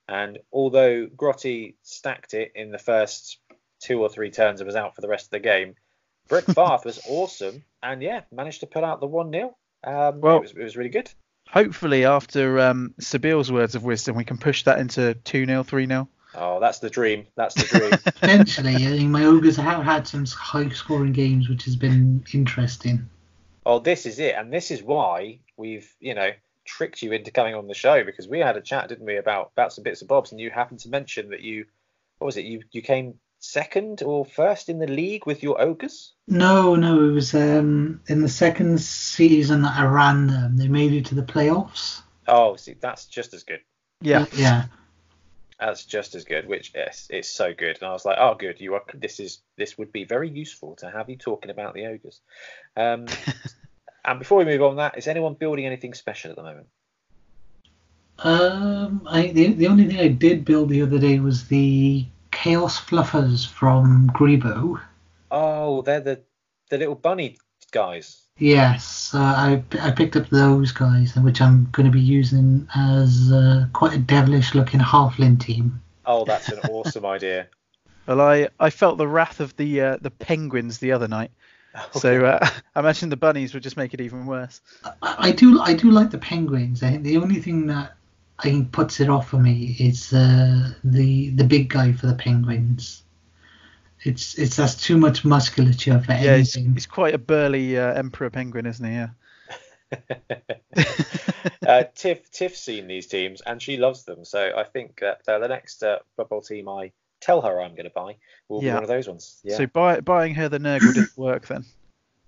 And although Grotty stacked it in the first two or three turns and was out for the rest of the game, Brick Farth was awesome, and yeah, managed to pull out the one 0 um, well, it was, it was really good. Hopefully, after um, Sabeel's words of wisdom, we can push that into 2 0, 3 0. Oh, that's the dream. That's the dream. Eventually, I mean, my ogres have had some high scoring games, which has been interesting. Oh, this is it, and this is why we've, you know, tricked you into coming on the show because we had a chat, didn't we, about about some bits and bobs, and you happened to mention that you, what was it? You you came second or first in the league with your ogres? No, no, it was um, in the second season that I ran them. They made it to the playoffs. Oh, see, that's just as good. Yeah, yeah. That's just as good, which is it's so good. And I was like, oh, good. You are. This is this would be very useful to have you talking about the ogres. Um, and before we move on, that is anyone building anything special at the moment? Um, I the, the only thing I did build the other day was the Chaos Fluffers from Greebo. Oh, they're the the little bunny guys. Yes, uh, I I picked up those guys, which I'm going to be using as uh, quite a devilish looking halfling team. Oh, that's an awesome idea. Well, I, I felt the wrath of the uh, the penguins the other night. Okay. So uh, I imagine the bunnies would just make it even worse. I, I, do I do like the penguins. I think the only thing that I think puts it off for me is uh, the the big guy for the penguins. It's it's that's too much musculature for yeah, anything. He's, he's quite a burly uh, emperor penguin, isn't he? Yeah. uh, Tiff Tiff's seen these teams and she loves them, so I think that uh, the next uh, football team I tell her I'm going to buy will yeah. be one of those ones. Yeah. So buy, buying her the Nurgle didn't work then.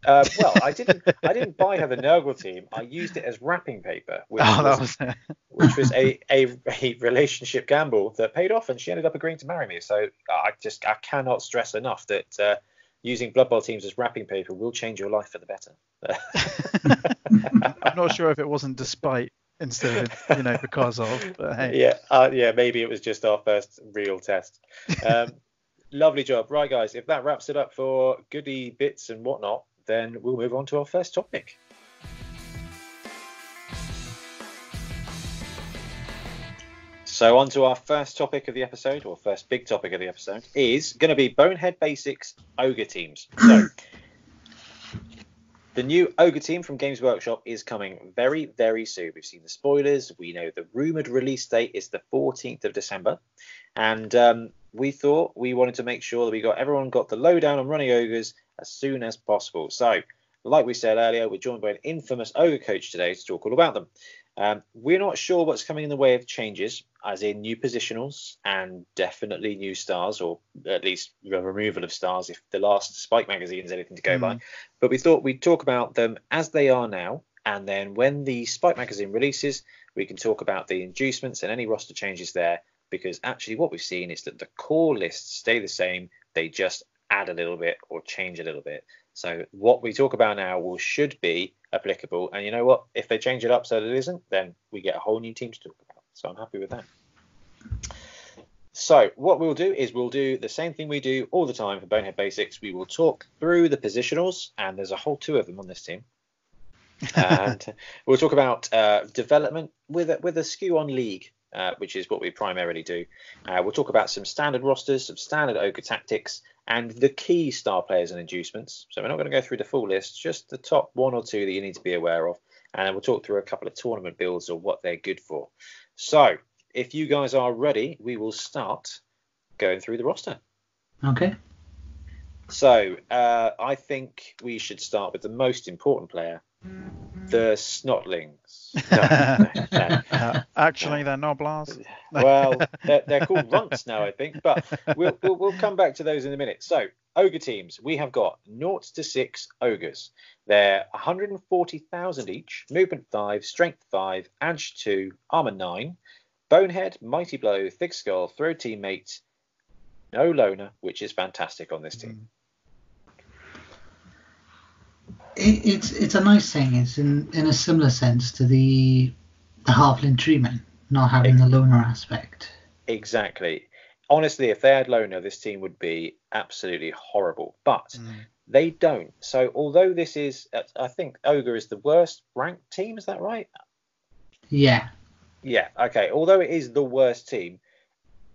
Uh, well, I didn't. I didn't buy her the Nurgle team. I used it as wrapping paper, which oh, was, was which was a, a, a relationship gamble that paid off, and she ended up agreeing to marry me. So I just I cannot stress enough that uh, using Blood Bowl teams as wrapping paper will change your life for the better. I'm not sure if it wasn't despite instead of you know because of. But hey. Yeah, uh, yeah, maybe it was just our first real test. Um, lovely job, right, guys? If that wraps it up for goody bits and whatnot then we'll move on to our first topic. So, on to our first topic of the episode, or first big topic of the episode, is going to be Bonehead Basics Ogre teams. So, the new Ogre team from Games Workshop is coming very, very soon. We've seen the spoilers. We know the rumored release date is the 14th of December. And um, we thought we wanted to make sure that we got everyone got the lowdown on running ogres as soon as possible. So, like we said earlier, we're joined by an infamous ogre coach today to talk all about them. Um, we're not sure what's coming in the way of changes, as in new positionals and definitely new stars, or at least the removal of stars if the last Spike magazine is anything to go mm. by. But we thought we'd talk about them as they are now, and then when the Spike magazine releases, we can talk about the inducements and any roster changes there. Because actually, what we've seen is that the core lists stay the same, they just add a little bit or change a little bit. So what we talk about now will should be applicable. And you know what? If they change it up so that it isn't, then we get a whole new team to talk about. So I'm happy with that. So what we'll do is we'll do the same thing we do all the time for Bonehead Basics. We will talk through the positionals, and there's a whole two of them on this team. and we'll talk about uh, development with a, with a skew on league, uh, which is what we primarily do. Uh, we'll talk about some standard rosters, some standard ogre tactics, and the key star players and inducements. So we're not going to go through the full list, just the top one or two that you need to be aware of. And we'll talk through a couple of tournament builds or what they're good for. So if you guys are ready, we will start going through the roster. Okay. So uh, I think we should start with the most important player, the Snotlings. No, no, uh, actually, they're Gnoblars. well, they're, they're, called Runts now, I think, but we'll, we'll, we'll come back to those in a minute. So, Ogre teams, we have got 0 to 6 Ogres. They're 140,000 each, movement 5, strength 5, edge 2, armor 9, bonehead, mighty blow, thick skull, throw teammate, no loner, which is fantastic on this team. Mm it, it's it's a nice thing. It's in in a similar sense to the the halfling treatment, not having the loner aspect. Exactly. Honestly, if they had loner, this team would be absolutely horrible. But mm. They don't. So although this is, I think Ogre is the worst ranked team. Is that right? Yeah. Yeah. Okay. Although it is the worst team,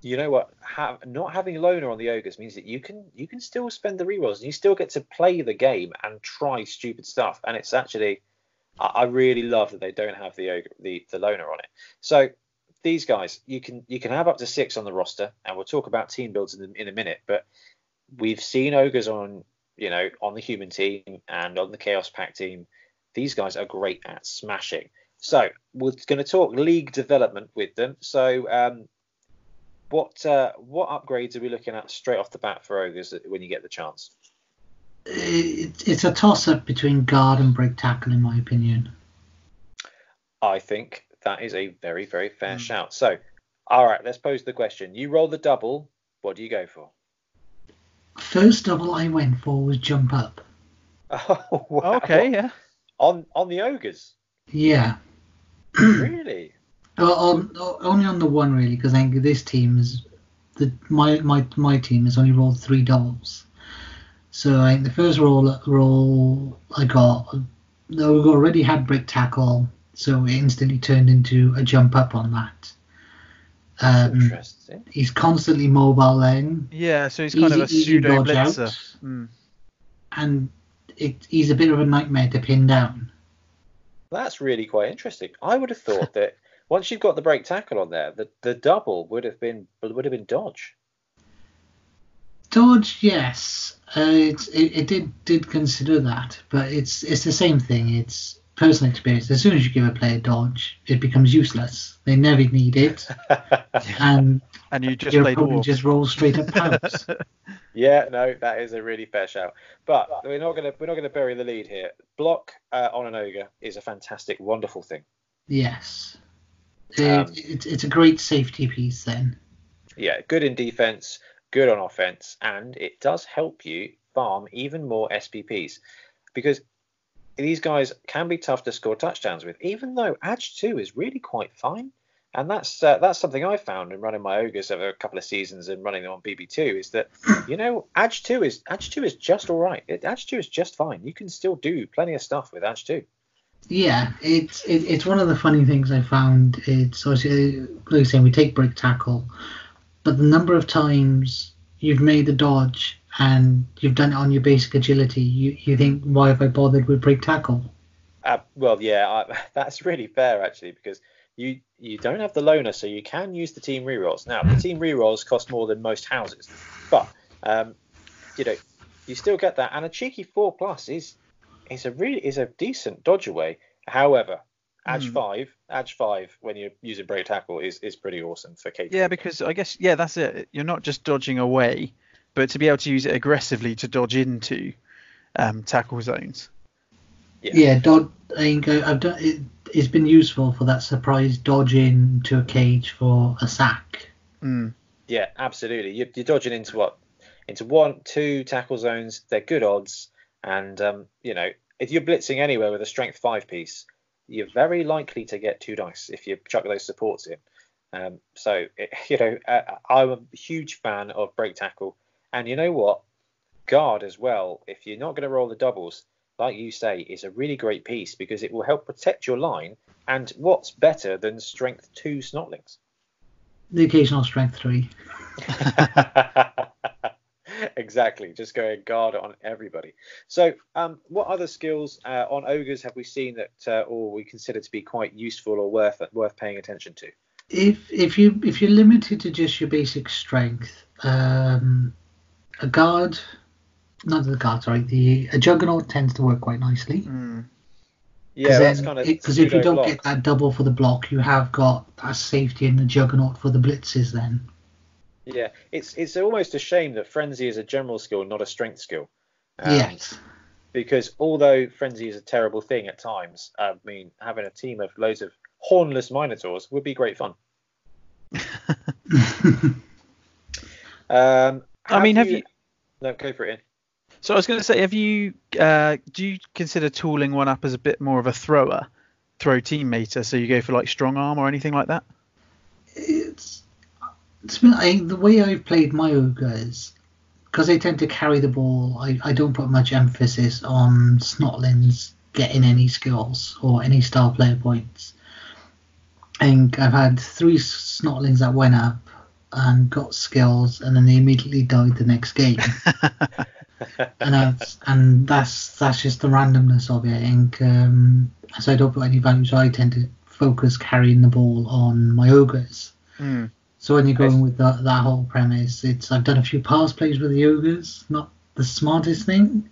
you know what? Have, not having a loner on the ogres means that you can you can still spend the rerolls and you still get to play the game and try stupid stuff. And it's actually, I, I really love that they don't have the ogre, the the loner on it. So these guys, you can you can have up to six on the roster, and we'll talk about team builds in, in a minute. But we've seen ogres on you know on the human team and on the chaos pact team. These guys are great at smashing. So we're going to talk league development with them. So um, what uh, what upgrades are we looking at straight off the bat for ogres when you get the chance? It, it's a toss up between guard and break tackle, in my opinion. I think that is a very very fair mm. shout. So, all right, let's pose the question. You roll the double. What do you go for? First double I went for was jump up. Oh, wow. Okay, yeah. On on the ogres. Yeah. really? On, only on the one really, because I think this team is the my my my team has only rolled three doubles. So I think the first roll roll I got, we already had break tackle, so it instantly turned into a jump up on that. Um, interesting. He's constantly mobile then. Yeah, so he's kind easy, of a pseudo blitzer. Mm. And it, he's a bit of a nightmare to pin down. That's really quite interesting. I would have thought that once you've got the break tackle on there, the, the double would have been would have been dodge. Dodge, yes, uh, it, it, it did did consider that, but it's it's the same thing. It's personal experience. As soon as you give a player dodge, it becomes useless. They never need it, and and you just play probably just roll straight up pounds. yeah, no, that is a really fair shout. But we're not gonna we're not gonna bury the lead here. Block uh, on an ogre is a fantastic, wonderful thing. Yes, um, it, it's a great safety piece then. Yeah, good in defense, good on offense, and it does help you farm even more SPPs because these guys can be tough to score touchdowns with, even though Edge 2 is really quite fine. And that's uh, that's something I found in running my ogres over a couple of seasons and running them on BB2 is that you know Edge 2 is Edge 2 is just all right. Edge 2 is just fine. You can still do plenty of stuff with Edge 2. Yeah, it's it, it's one of the funny things I found. It's obviously like I say we take break tackle, but the number of times you've made the dodge and you've done it on your basic agility, you you think why have I bothered with break tackle? Uh, well, yeah, I, that's really fair actually because you you don't have the loner, so you can use the team rerolls. Now the team rerolls cost more than most houses, but um, you know you still get that, and a cheeky four plus is is a really is a decent dodge away. However, Edge mm. five, Edge five when you're using break tackle is, is pretty awesome for Kate. Yeah, because I guess yeah, that's it. You're not just dodging away, but to be able to use it aggressively to dodge into um, tackle zones. Yeah, yeah dodge. I think I've done it. It's been useful for that surprise dodge into a cage for a sack. Mm. Yeah, absolutely. You're, you're dodging into what? Into one, two tackle zones. They're good odds, and um, you know if you're blitzing anywhere with a strength five piece, you're very likely to get two dice if you chuck those supports in. Um, so it, you know, uh, I'm a huge fan of break tackle, and you know what, guard as well. If you're not going to roll the doubles, like you say, is a really great piece because it will help protect your line. And what's better than strength two snotlings? The occasional strength three. exactly. Just going guard on everybody. So, um, what other skills uh, on ogres have we seen that, uh, or we consider to be quite useful or worth worth paying attention to? If if you if you're limited to just your basic strength, um, a guard, not the guard, sorry, the a juggernaut tends to work quite nicely. Mm. Yeah, that's kind of because if you don't block. get that double for the block, you have got that safety in the juggernaut for the blitzes then. Yeah, it's it's almost a shame that frenzy is a general skill, not a strength skill. Um, yes. Because although frenzy is a terrible thing at times, I mean having a team of loads of hornless minotaurs would be great fun. um, I mean, have you, you? No, go for it. Ian. So I was going to say, have you uh, do you consider tooling one up as a bit more of a thrower, throw teammater? So you go for like strong arm or anything like that? It's I, the way I've played my ogres, because they tend to carry the ball, I, I don't put much emphasis on Snotlings getting any skills or any star player points. I think I've had three Snotlings that went up and got skills, and then they immediately died the next game. and that's and that's that's just the randomness of it. I think um, as I don't put any value, so I tend to focus carrying the ball on my ogres. Mm. So when you're going with that, that whole premise, it's I've done a few pass plays with the ogres, not the smartest thing.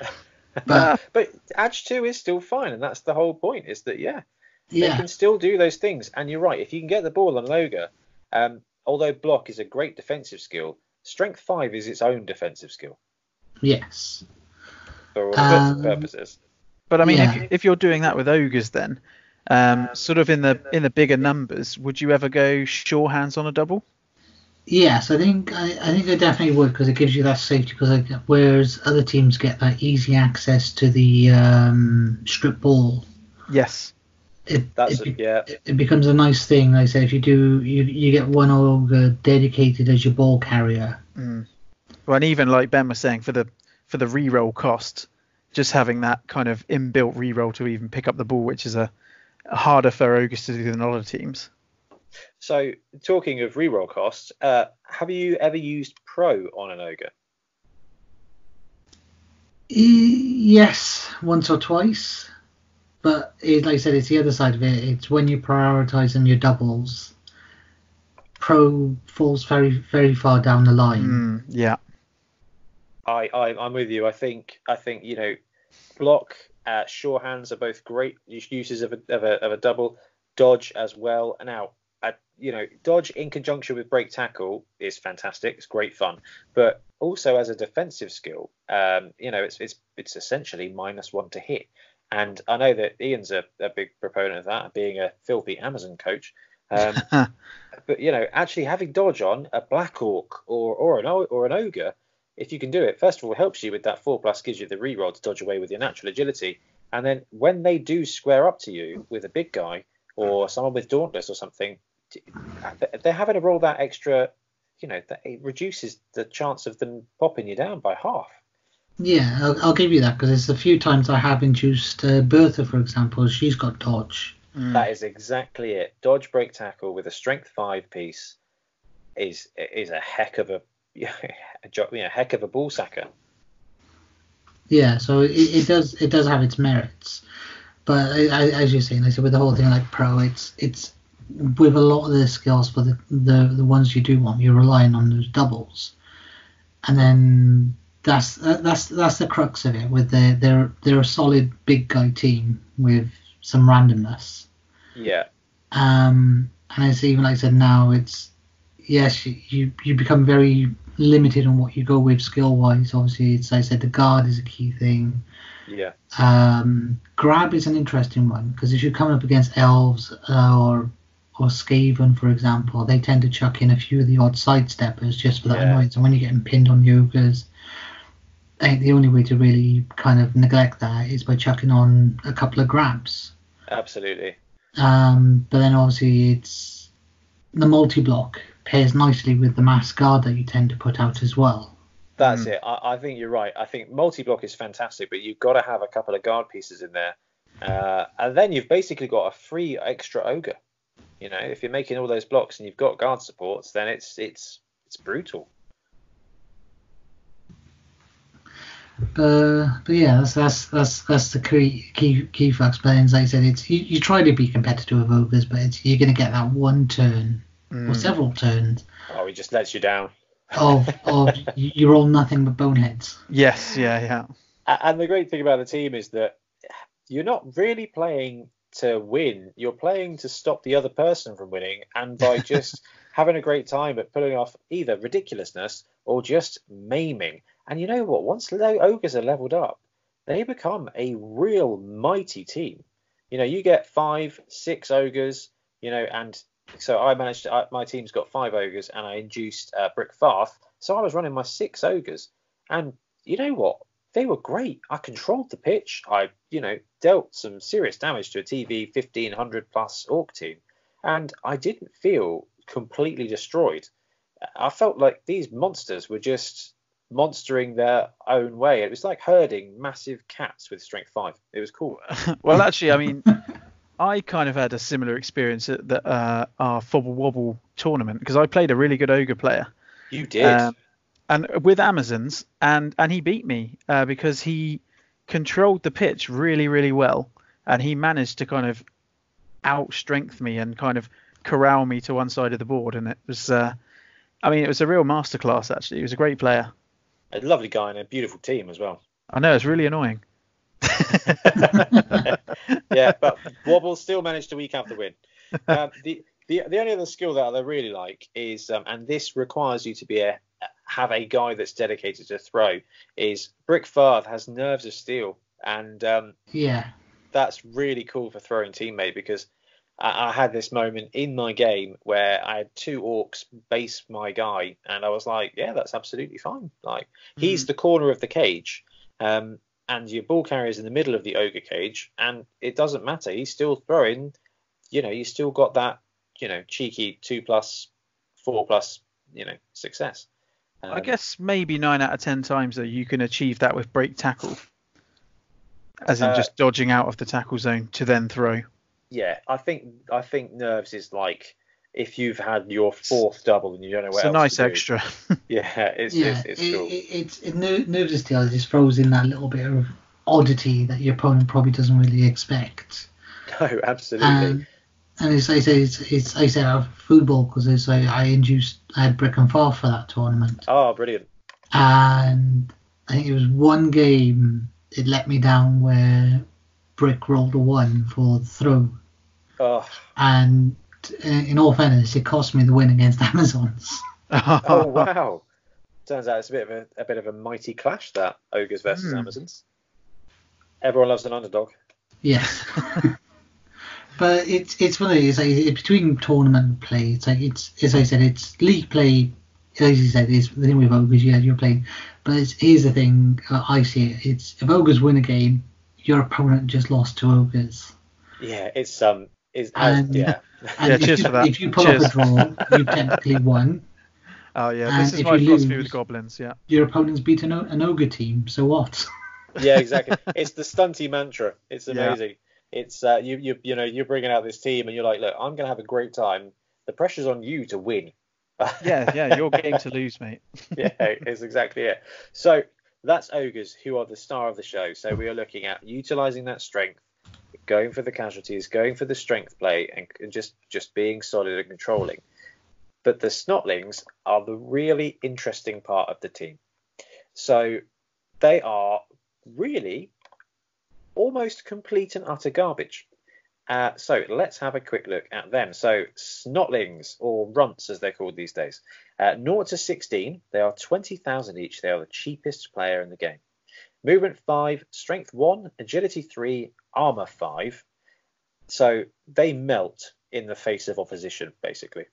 But but Edge two is still fine, and that's the whole point. Is that yeah, yeah, they can still do those things. And you're right. If you can get the ball on an ogre, um, although block is a great defensive skill, strength five is its own defensive skill yes. for all Um, purposes. But I mean, Yeah. if, if you're doing that with ogres, then um, sort of in the in the bigger numbers, would you ever go sure hands on a double? Yes, I think I, I think I definitely would because it gives you that safety. Because whereas other teams get that easy access to the um, strip ball, Yes. it, That's it, a, yeah. it, it becomes a nice thing. Like I say, if you do, you you get one ogre dedicated as your ball carrier. Mm. Well, and even like Ben was saying, for the for the reroll cost, just having that kind of inbuilt reroll to even pick up the ball, which is a harder for ogres to do than other teams. So talking of reroll costs, uh, have you ever used pro on an ogre? Yes, once or twice, but it, like I said, it's the other side of it. It's when you're prioritizing your doubles. Pro falls very very far down the line. Mm, yeah. I, I I'm with you. I think I think you know, block, uh, sure hands are both great uses of a, of a of a double, dodge as well. And now, uh, you know, dodge in conjunction with break tackle is fantastic. It's great fun, but also as a defensive skill, um, you know, it's it's it's essentially minus one to hit. And I know that Ian's a, a big proponent of that, being a filthy Amazon coach. Um, but you know, actually having dodge on a black orc or or an or an ogre, if you can do it, first of all, helps you with that four plus, gives you the reroll to dodge away with your natural agility, and then when they do square up to you with a big guy or someone with dauntless or something, they're having to roll that extra. You know, that it reduces the chance of them popping you down by half. Yeah, I'll, I'll give you that because it's a few times I have induced uh, Bertha, for example. She's got dodge. Mm. That is exactly it. Dodge break tackle with a strength five piece is is a heck of a a jo- you know, heck of a ball sacker. Yeah, so it, it does it does have its merits, but I, I, as you're saying, like I said, with the whole thing like pro, it's it's with a lot of the skills for the, the the ones you do want, you're relying on those doubles, and then that's that's that's the crux of it. With the they're they're a solid big guy team with some randomness. Yeah. Um, and it's even like I said now, it's yes, you, you become very limited on what you go with skill wise. Obviously, it's like I said, the guard is a key thing. Yeah. Um, grab is an interesting one because if you're coming up against elves uh, or or Skaven, for example, they tend to chuck in a few of the odd sidesteppers just for that Yeah. annoyance. And when you're getting pinned on yogers, I think the only way to really kind of neglect that is by chucking on a couple of grabs. Absolutely. Um, but then obviously it's the multi block pairs nicely with the mass guard that you tend to put out as well. That's Mm. it. I, I think you're right. I think multi block is fantastic, but you've got to have a couple of guard pieces in there, uh, and then you've basically got a free extra ogre. You know, if you're making all those blocks and you've got guard supports, then it's it's it's brutal. But but yeah, that's that's that's that's the key key key facts. But as I said, it's you, you try to be competitive with ogres, but it's, you're going to get that one turn or Mm. several turns Oh, he just lets you down. of of you- you're all nothing but boneheads. Yes. Yeah. Yeah. And the great thing about the team is that you're not really playing to win. You're playing to stop the other person from winning, and by just having a great time at pulling off either ridiculousness or just maiming. And you know what? Once the ogres are leveled up, they become a real mighty team. You know, you get five, six ogres. You know, and so I managed. To, my team's got five ogres, and I induced uh, Brick Farth. So I was running my six ogres, and you know what? They were great. I controlled the pitch. I, you know, dealt some serious damage to a TV 1500 plus orc team, and I didn't feel completely destroyed. I felt like these monsters were just monstering their own way. It was like herding massive cats with strength five. It was cool. well, actually, I mean, I kind of had a similar experience at the, uh, our Fobble Wobble tournament because I played a really good ogre player. You did. Um, and with Amazons, and and he beat me uh, because he controlled the pitch really, really well, and he managed to kind of outstrength me and kind of corral me to one side of the board, and it was. Uh, I mean, it was a real masterclass. Actually, he was a great player. A lovely guy and a beautiful team as well. I know it's really annoying. yeah, but Wobble still managed to eke out the win. Um, the, the the only other skill that I really like is, um, and this requires you to be a have a guy that's dedicated to throw, is Brick Farth has nerves of steel, and um, yeah, that's really cool for throwing teammate because I, I, had this moment in my game where I had two orcs base my guy, and I was like, yeah, that's absolutely fine. Like mm-hmm. he's the corner of the cage. Um, and your ball carrier is in the middle of the ogre cage, and it doesn't matter. He's still throwing. You know, you still got that, you know, cheeky two plus, four plus, you know, success. Um, I guess maybe nine out of ten times though you can achieve that with break tackle, as in uh, just dodging out of the tackle zone to then throw. Yeah, I think I think nerves is like if you've had your fourth double and you don't know what it's else. It's a nice extra. yeah, it's yeah, it's, it's it, cool. It, it's it, nerves still just throws in that little bit of oddity that your opponent probably doesn't really expect. No, absolutely. And, and it's, I say it's, it's I say I football because it's I, I induced I had Brick and fall for that tournament. Oh, brilliant! And I think it was one game it let me down where Brick rolled a one for the throw. Oh. And in all fairness, it cost me the win against Amazons. oh wow! Turns out it's a bit of a, a bit of a mighty clash that ogres versus hmm. Amazons. Everyone loves an underdog. Yes. but it's it's funny. It's like between tournament play. It's like it's as I said, it's league play. As you said, is the thing with ogres. Yeah, you're playing. But here's the thing. Uh, I see it. It's if ogres win a game, your opponent just lost to ogres. Yeah, it's um, is and, yeah. And yeah, cheers you, for that. If you pull cheers. up a draw, you technically won. Oh yeah, and this is my philosophy lose, with goblins. Yeah. Your opponent's beat an, an ogre team, so what? yeah, exactly. It's the stunty mantra. It's amazing. Yeah. It's uh, you you you know you're bringing out this team and you're like, look, I'm gonna have a great time. The pressure's on you to win. yeah, yeah, your game to lose, mate. yeah, it's exactly it. So that's ogres who are the star of the show. So we are looking at utilizing that strength going for the casualties, going for the strength play, and, and just just being solid and controlling. But the snotlings are the really interesting part of the team. So they are really almost complete and utter garbage. Uh, so let's have a quick look at them. So snotlings, or runts as they're called these days, uh, 0 to 16, they are 20,000 each. They are the cheapest player in the game. Movement 5, Strength 1, Agility 3, Armor 5. So they melt in the face of opposition, basically.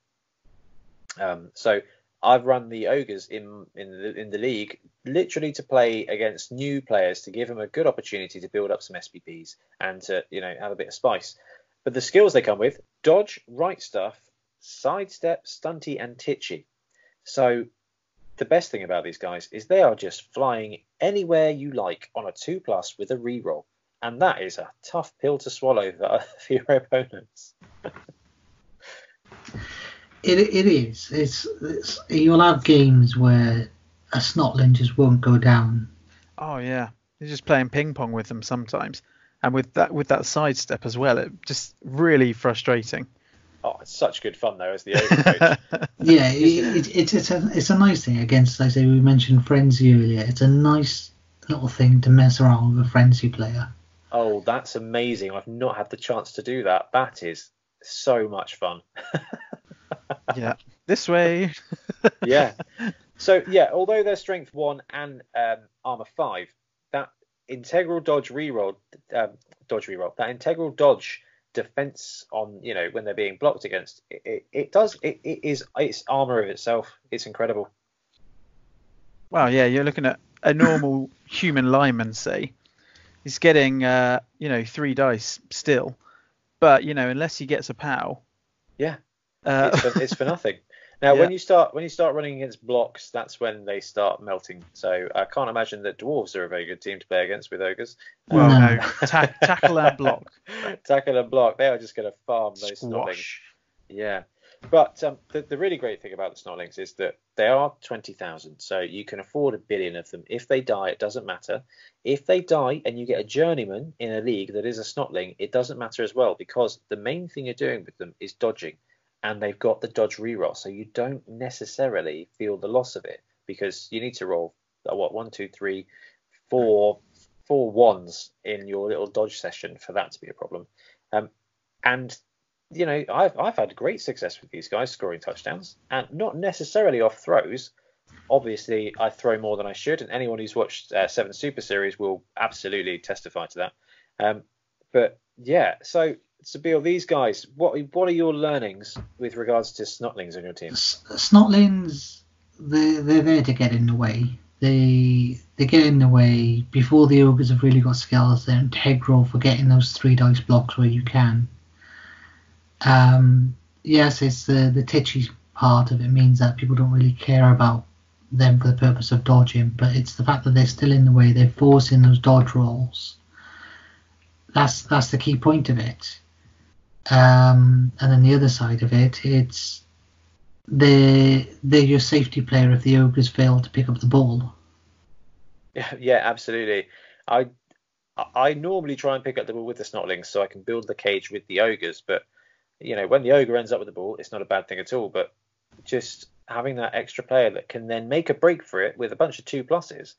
Um, so I've run the ogres in in the, in the league literally to play against new players to give them a good opportunity to build up some SPPs and to you know have a bit of spice. But the skills they come with: dodge, right stuff, sidestep, stunty, and titchy. So the best thing about these guys is they are just flying anywhere you like on a 2 plus with a reroll. And that is a tough pill to swallow for, for your opponents. it, it is. It's, it's You'll have games where a snotling just won't go down. Oh, yeah. You're just playing ping pong with them sometimes. And with that with that sidestep as well, it just really frustrating. Oh, it's such good fun though as the coach. yeah, it, it, it's it's a it's a nice thing. Against, like I say, we mentioned frenzy earlier. It's a nice little thing to mess around with a frenzy player. Oh, that's amazing! I've not had the chance to do that. That is so much fun. yeah, this way. yeah. So yeah, although they're strength one and um, armor five, that integral dodge reroll, um, dodge reroll, that integral dodge defense on you know when they're being blocked against it, it, it does it, it is it's armor of itself it's incredible well yeah you're looking at a normal human lineman say he's getting uh you know three dice still but you know unless he gets a pow yeah uh, it's, for, it's for nothing Now, Yeah. when you start when you start running against blocks, that's when they start melting. So I can't imagine that dwarves are a very good team to play against with ogres. Well, No. no, ta- tackle and block. Tackle and block, they are just going to farm those snotlings. Squash. Yeah. But um, the, the really great thing about the Snotlings is that they are 20,000. So you can afford a billion of them. If they die, it doesn't matter. If they die and you get a journeyman in a league that is a Snotling, it doesn't matter as well because the main thing you're doing with them is dodging. And they've got the dodge reroll. So you don't necessarily feel the loss of it because you need to roll, uh, what, one, two, three, four, four ones in your little dodge session for that to be a problem. Um, and you know, I've I've had great success with these guys scoring touchdowns, and not necessarily off throws. Obviously, I throw more than I should, and anyone who's watched uh, Seven Super Series will absolutely testify to that. Um, but yeah, so Sabeel, these guys, what what are your learnings with regards to snotlings on your team? Snotlings, they they're there to get in the way. They they get in the way before the ogres have really got skills. They're integral for getting those three dice blocks where you can. Um, yes, it's the the titchy part of it means that people don't really care about them for the purpose of dodging, but it's the fact that they're still in the way. They're forcing those dodge rolls. That's that's the key point of it. Um, and then the other side of it, it's they're they're your safety player if the ogres fail to pick up the ball. Yeah, yeah, absolutely. I I normally try and pick up the ball with the snotlings so I can build the cage with the ogres, but you know when the ogre ends up with the ball, it's not a bad thing at all. But just having that extra player that can then make a break for it with a bunch of two pluses,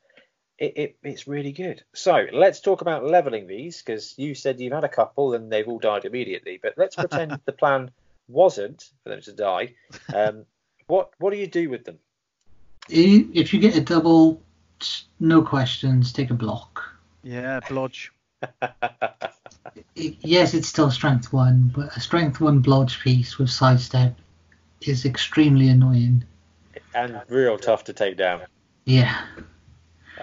it, it it's really good. So let's talk about leveling these because you said you've had a couple and they've all died immediately. But let's pretend the plan wasn't for them to die. Um, what what do you do with them? If you get a double, no questions, take a block. Yeah, blodge. It, yes, it's still strength one, but a strength one blodge piece with sidestep is extremely annoying. and real tough to take down. Yeah.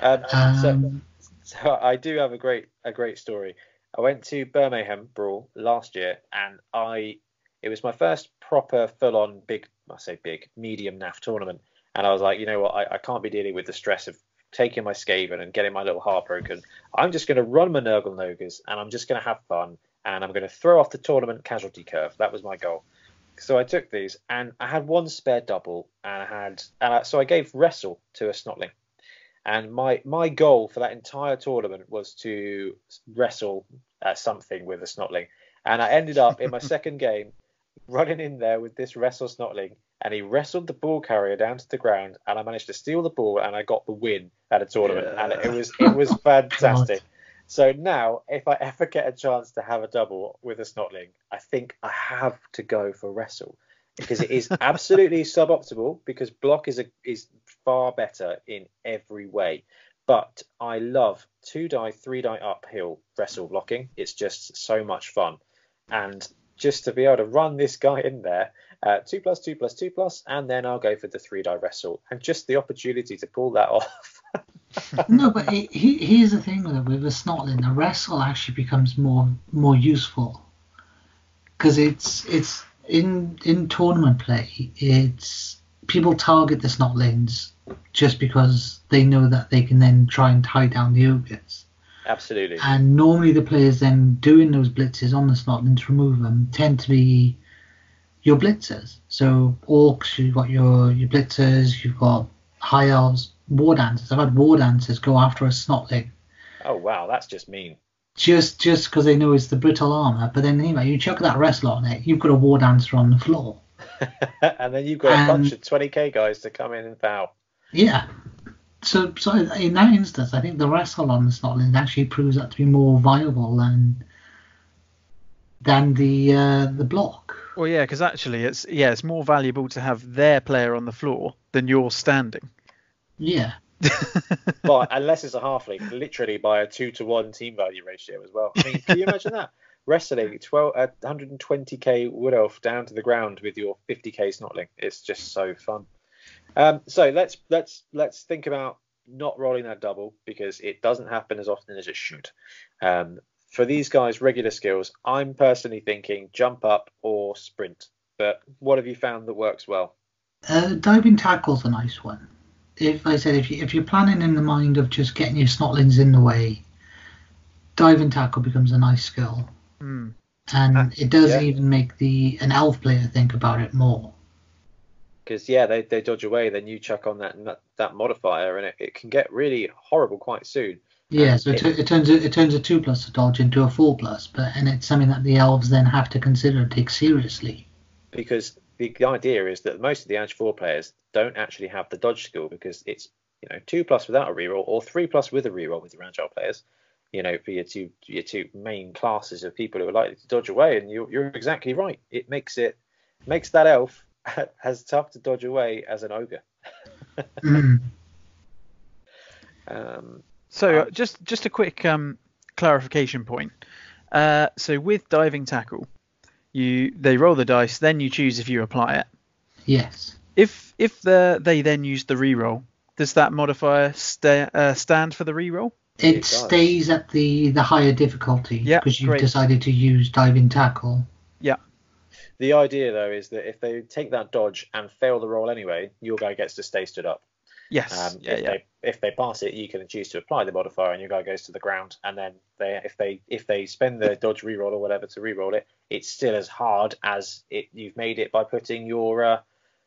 Um, so, Um, so I do have a great a great story. I went to Birmingham Brawl last year, and I it was my first proper full on big I say big medium NAF tournament, and I was like, you know what, I, I can't be dealing with the stress of taking my Skaven and getting my little heart broken. I'm just going to run my Nurgle Nogres, and I'm just going to have fun, and I'm going to throw off the tournament casualty curve. That was my goal. So I took these, and I had one spare double, and I had, and I, so I gave wrestle to a Snotling. And my my goal for that entire tournament was to wrestle uh, something with a snotling. And I ended up in my second game running in there with this wrestle snotling, and he wrestled the ball carrier down to the ground, and I managed to steal the ball, and I got the win at a tournament, and it was it was fantastic. So now, if I ever get a chance to have a double with a snotling, I think I have to go for wrestle because it is absolutely suboptimal because block is a is far better in every way. But I love two die, three die uphill wrestle blocking. It's just so much fun, and just to be able to run this guy in there, uh, two plus two plus two plus, and then I'll go for the three die wrestle, and just the opportunity to pull that off. no, but he, he, here's the thing with it, with a snotling, the wrestle actually becomes more more useful because it's it's in in tournament play. It's people target the snotlings just because they know that they can then try and tie down the ogres. Absolutely. And normally the players then doing those blitzes on the snotlings to remove them tend to be your blitzers. So orcs, you've got your your blitzers, you've got high elves, war dancers. I've had war dancers go after a snotling Oh wow, that's just mean. just just because they know it's the brittle armor. But then anyway, you chuck that wrestler on it, you've got a war dancer on the floor. and then you've got a Um, bunch of 20k guys to come in and foul. Yeah. So so in that instance, I think the wrestle on the snotling actually proves that to be more viable than than the uh, the block. Well, yeah, because actually, it's yeah, it's more valuable to have their player on the floor than yours standing. Yeah. But unless it's a halfling, literally by a two to one team value ratio as well. I mean, can you imagine that? Wrestling 12, uh, 120k wood elf down to the ground with your 50k snotling. It's just so fun. Um, so let's let's let's think about not rolling that double because it doesn't happen as often as it should. Um, for these guys, regular skills, I'm personally thinking jump up or sprint. But what have you found that works well? Uh, diving tackle's a nice one. If I said if you if you're planning in the mind of just getting your snotlings in the way, diving tackle becomes a nice skill, Mm. and Ah, it does yeah. even make the an elf player think about it more. Because yeah, they, they dodge away, then you chuck on that that, that modifier, and it, it can get really horrible quite soon. Yeah, so it, it- turns a, it turns a two plus to dodge into a four plus, but and it's something that the elves then have to consider and take seriously. because the, idea is that most of the Edge 4 players don't actually have the dodge skill because it's you know two plus without a reroll or three plus with a reroll with your agile players. You know, for your two your two main classes of people who are likely to dodge away, and you're, you're exactly right. It makes it makes that elf as tough to dodge away as an ogre. Mm. Um, So Um, just just a quick um, clarification point. Uh, so with diving tackle, you they roll the dice, then you choose if you apply it. Yes. If if the, they then use the reroll, does that modifier sta uh, stand for the reroll? It, It stays at the, the higher difficulty Yeah, because you've great. decided to use diving tackle. Yeah. The idea though is that if they take that dodge and fail the roll anyway, your guy gets to stay stood up. Yes. Um, yeah, if yeah. they if they pass it, you can choose to apply the modifier, and your guy goes to the ground. And then they if they if they spend the dodge reroll or whatever to reroll it, it's still as hard as it you've made it by putting your uh,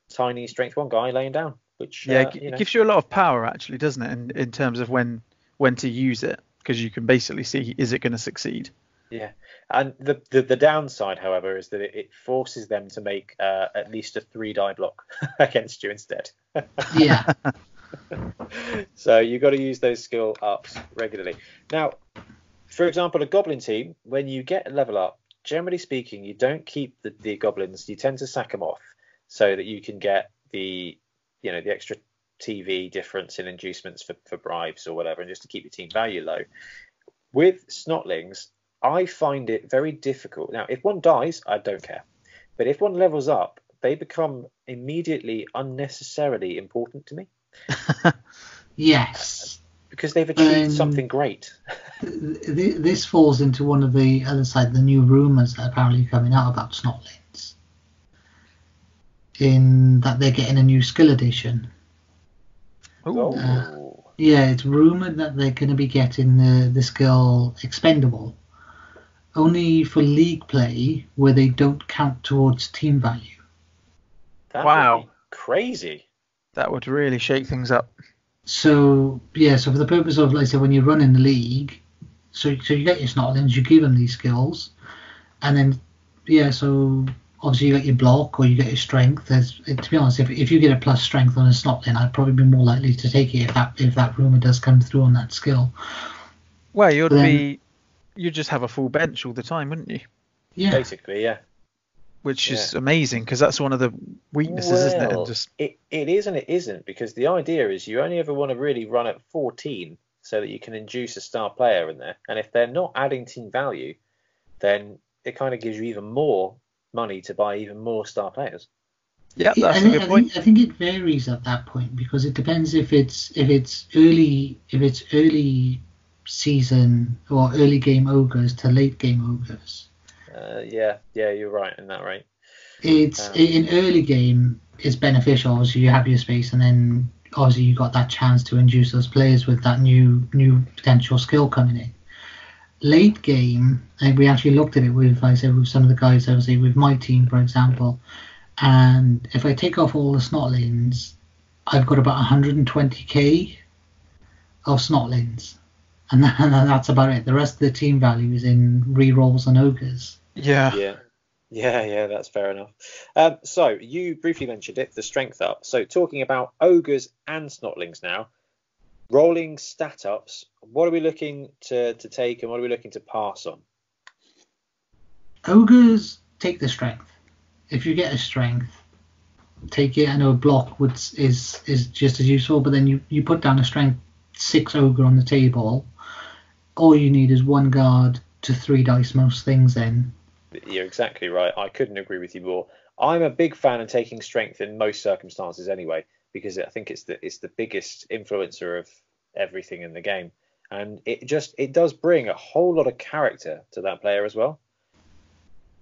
tiny strength one guy laying down. Which Yeah, uh, it, you know, gives you a lot of power actually, doesn't it? In in terms of when when to use it, because you can basically see is it going to succeed. Yeah, and the, the the downside, however, is that it, it forces them to make uh, at least a three die block against you instead. Yeah. so you've got to use those skill ups regularly. Now, for example, a goblin team, when you get a level up, generally speaking, you don't keep the, the goblins. You tend to sack them off so that you can get the you know the extra TV difference in inducements for, for bribes or whatever, and just to keep your team value low. With snotlings, I find it very difficult. Now, if one dies, I don't care, but if one levels up, they become immediately unnecessarily important to me yes. because they've achieved Um, something great. Th- th- This falls into one of the other side, the new rumours that are apparently coming out about snotlings. In that they're getting a new skill edition. Ooh. Oh, Yeah, it's rumored that they're going to be getting the, the skill expendable only for league play where they don't count towards team value. that Wow. would be crazy. That would really shake things up. So yeah, so for the purpose of like I said, when you're running the league, so so you get your snotlings, you give them these skills, and then yeah, so obviously you get your block or you get your strength. There's to be honest, if, if you get a plus strength on a snotling, I'd probably be more likely to take it if that if that rumor does come through on that skill. Well, you'd Then- be you'd just have a full bench all the time, wouldn't you? Yeah, Basically, yeah. Which is amazing because that's one of the weaknesses, isn't it? And just it, it is and it isn't because the idea is you only ever want to really run at 14 so that you can induce a star player in there. And if they're not adding team value, then it kind of gives you even more money to buy even more star players. yeah, Yeah, that's I a think, good I point. think I think it varies at that point because it depends if it's if it's early if it's early season or early game ogres to late game ogres. Uh, yeah, yeah, you're right in that, right? It's Um, in early game it's beneficial. Obviously, you have your space, and then obviously you got that chance to induce those players with that new new potential skill coming in. Late game, and we actually looked at it with, like I said, with some of the guys, obviously with my team, for example. And if I take off all the snotlings, I've got about 120k of snotlings, and, that, and that's about it. The rest of the team value is in rerolls and ogres. Yeah. Yeah. Yeah, yeah, that's fair enough. Um, so you briefly mentioned it, the strength up. So talking about ogres and snotlings now, rolling stat ups. What are we looking to, to take and what are we looking to pass on? ogres take the strength. If you get a strength, take it. I know a block would is is just as useful, but then you you put down a strength six ogre on the table. All you need is one guard to three dice most things. Then You're exactly right. I couldn't agree with you more. I'm a big fan of taking strength in most circumstances anyway, because I think it's the it's the biggest influencer of everything in the game, and it just it does bring a whole lot of character to that player as well.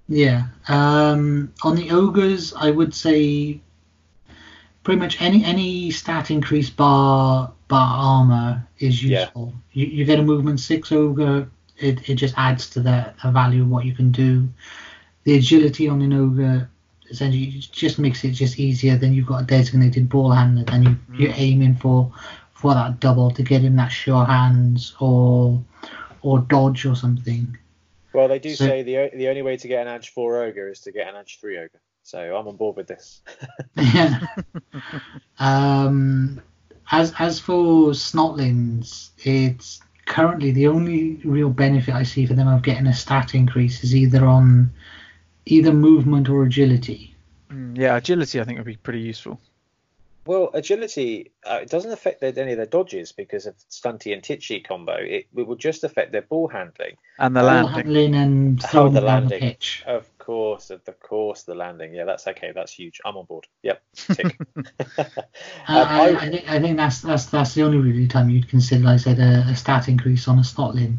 yeah. Um, on the ogres, I would say pretty much any any stat increase bar bar armor is useful. Yeah. You, you get a movement six ogre, it, it just adds to the, the value of what you can do. The agility on an ogre essentially just makes it just easier. Then you've got a designated ball handler, then you, mm. you're aiming for for that double to get in that sure hands or or dodge or something. Well, they do so, say the the only way to get an edge four ogre is to get an edge three ogre. So I'm on board with this. yeah. um, as as for snotlings, it's currently the only real benefit I see for them of getting a stat increase is either on either movement or agility. Mm, yeah, agility I think would be pretty useful. Well, agility uh, it doesn't affect their, any of their dodges because of Stunty and Titchy combo. It, it will just affect their ball handling and the ball landing. handling and oh, the landing. The pitch. Of course, of the course, the landing. Yeah, that's okay. That's huge. I'm on board. Yep. Tick. uh, I, I, think I think that's that's that's the only really time you'd consider, like I said, a, a stat increase on a Snotling.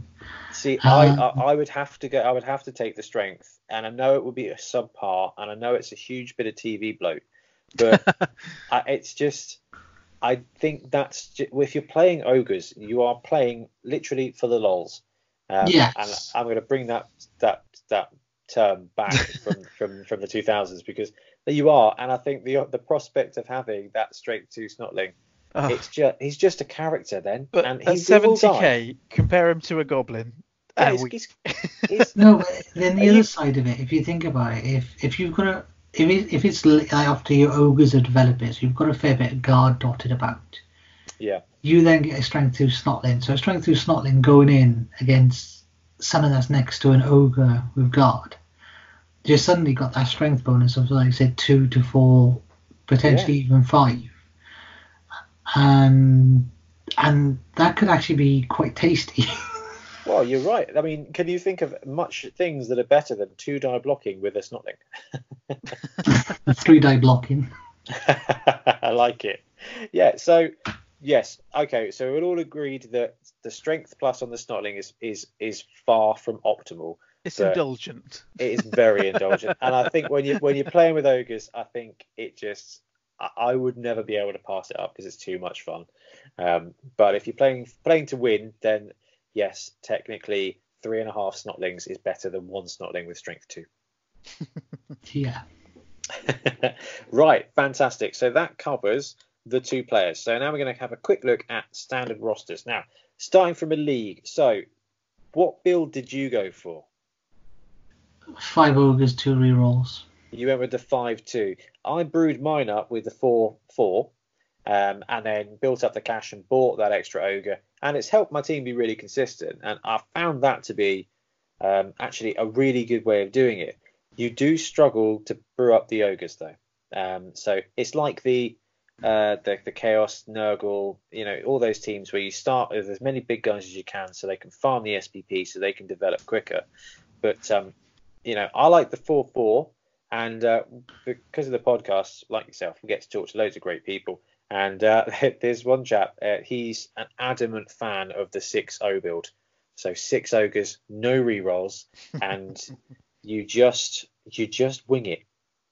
See, I, I, um, I would have to go. I would have to take the strength, and I know it would be a subpar, and I know it's a huge bit of TV bloat, but I, it's just. I think that's just, if you're playing ogres, you are playing literally for the lols. Um, yes. And I'm going to bring that that that term back from, from from the 2000s because you are, and I think the the prospect of having that straight to Snotling, oh. it's just he's just a character then. But and at 70k, compare him to a goblin. Yeah, he's, he's, he's, no, but then the other you, side of it, if you think about it, if if you've got a if it, if it's after your ogres are developers, you've got a fair bit of guard dotted about. Yeah. You then get a strength two snotling. So a strength two snotling going in against someone that's next to an ogre with guard just suddenly got that strength bonus of like I said two to four, potentially yeah. even five, and and that could actually be quite tasty. well, you're right. I mean, can you think of much things that are better than two die blocking with a snotling? Three die blocking. I like it. Yeah. So yes. Okay. So we're all agreed that the strength plus on the snotling is is is far from optimal. It's indulgent. It is very indulgent, and I think when you when you're playing with ogres, I think it just I, I would never be able to pass it up because it's too much fun. Um, but if you're playing playing to win, then yes, technically three and a half snotlings is better than one snotling with strength two. yeah. right, fantastic. So that covers the two players. So now we're going to have a quick look at standard rosters. Now, starting from a league. So, what build did you go for? Five ogres, two rerolls. You went with the five two. I brewed mine up with the four four, um, and then built up the cash and bought that extra ogre, and it's helped my team be really consistent. And I found that to be um, actually a really good way of doing it. You do struggle to brew up the ogres though, um, so it's like the uh, the, the Chaos, Nurgle, you know, all those teams where you start with as many big guns as you can so they can farm the SPP so they can develop quicker. But um, you know, I like the four four, and uh, because of the podcast, like yourself, we get to talk to loads of great people. And uh, there's one chap, uh, he's an adamant fan of the six O build. So six ogres, no rerolls, and you just you just wing it.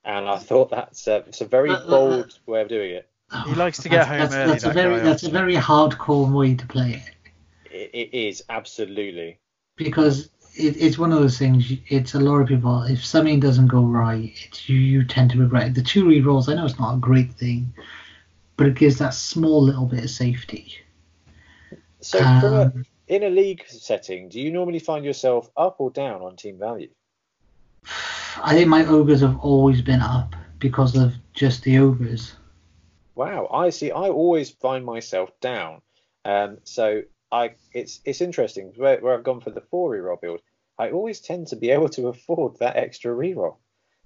And I thought that's a, it's a very uh, uh, bold way of doing it. He likes to get that's, home that's, early. That's, that a very that's a very hardcore way to play it. it. It is absolutely because it, it's one of those things. It's a lot of people. If something doesn't go right, it's, you you tend to regret it. The two re rolls. I know it's not a great thing, but it gives that small little bit of safety. So, um, a, in a league setting, do you normally find yourself up or down on team value? I think my ogres have always been up because of just the ogres. Wow, I see. I always find myself down. Um, so I it's it's interesting where, where I've gone for the four reroll build. I always tend to be able to afford that extra reroll,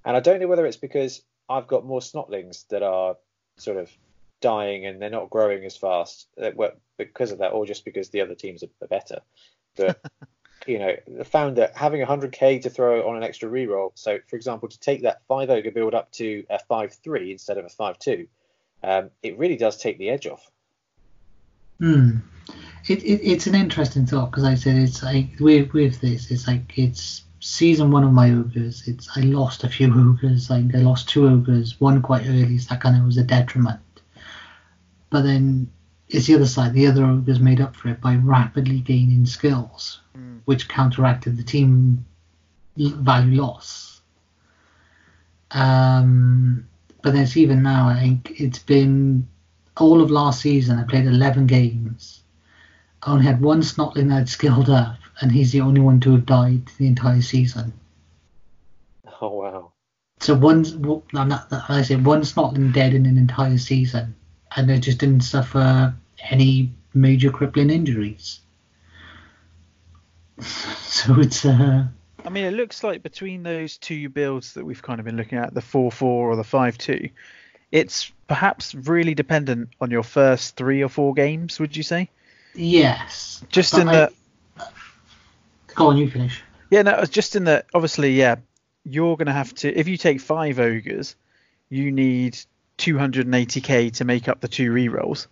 and I don't know whether it's because I've got more snotlings that are sort of dying and they're not growing as fast uh, because of that, or just because the other teams are better. But you know, found that having 100k to throw on an extra reroll. So, for example, to take that five ogre build up to a five three instead of a five two, um, it really does take the edge off. Hmm it, it, it's an interesting thought because I said it's like with with this, it's like it's season one of my ogres. It's I lost a few ogres, like I lost two ogres, one quite early, so that kind of was a detriment. But then it's the other side. The other ogres made up for it by rapidly gaining skills, mm. which counteracted the team value loss. Um, but then it's even now. I think it's been all of last season. I played 11 games. I only had one Snotling that had skilled up, and he's the only one to have died the entire season. Oh wow! So one, I say one Snotling dead in an entire season, and they just didn't suffer any major crippling injuries. so it's uh, I mean, it looks like between those two builds that we've kind of been looking at, the 4 4 or the 5 2, it's perhaps really dependent on your first three or four games, would you say? Yes. Just in I, the. Go on, you finish. Yeah, no, just in the. obviously, yeah, you're going to have to, if you take five ogres, you need 280k to make up the two rerolls,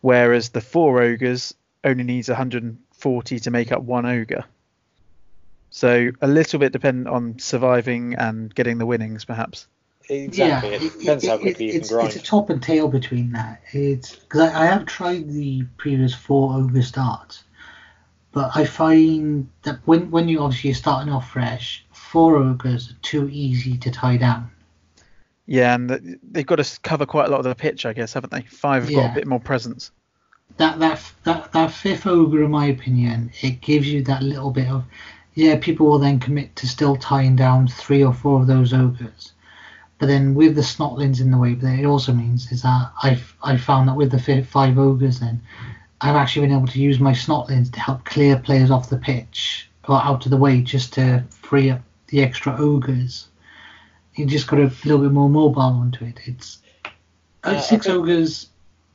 whereas the four ogres only needs 140 to make up one ogre. So a little bit dependent on surviving and getting the winnings, perhaps. Exactly. Yeah, it depends it, how quickly it, you can grind. It's a top and tail between that. It's because I, I, have tried the previous four ogre starts, but I find that when when you obviously you're starting off fresh, four ogres are too easy to tie down. Yeah, and they've got to cover quite a lot of the pitch, I guess, haven't they? Five have yeah. got a bit more presence. That that that that fifth ogre, in my opinion, it gives you that little bit of yeah, people will then commit to still tying down three or four of those ogres. But then with the snotlings in the way, but it also means is that I've I found that with the five ogres, then I've actually been able to use my snotlings to help clear players off the pitch or out of the way just to free up the extra ogres. You just got a little bit more mobile onto it. It's uh, six think, ogres.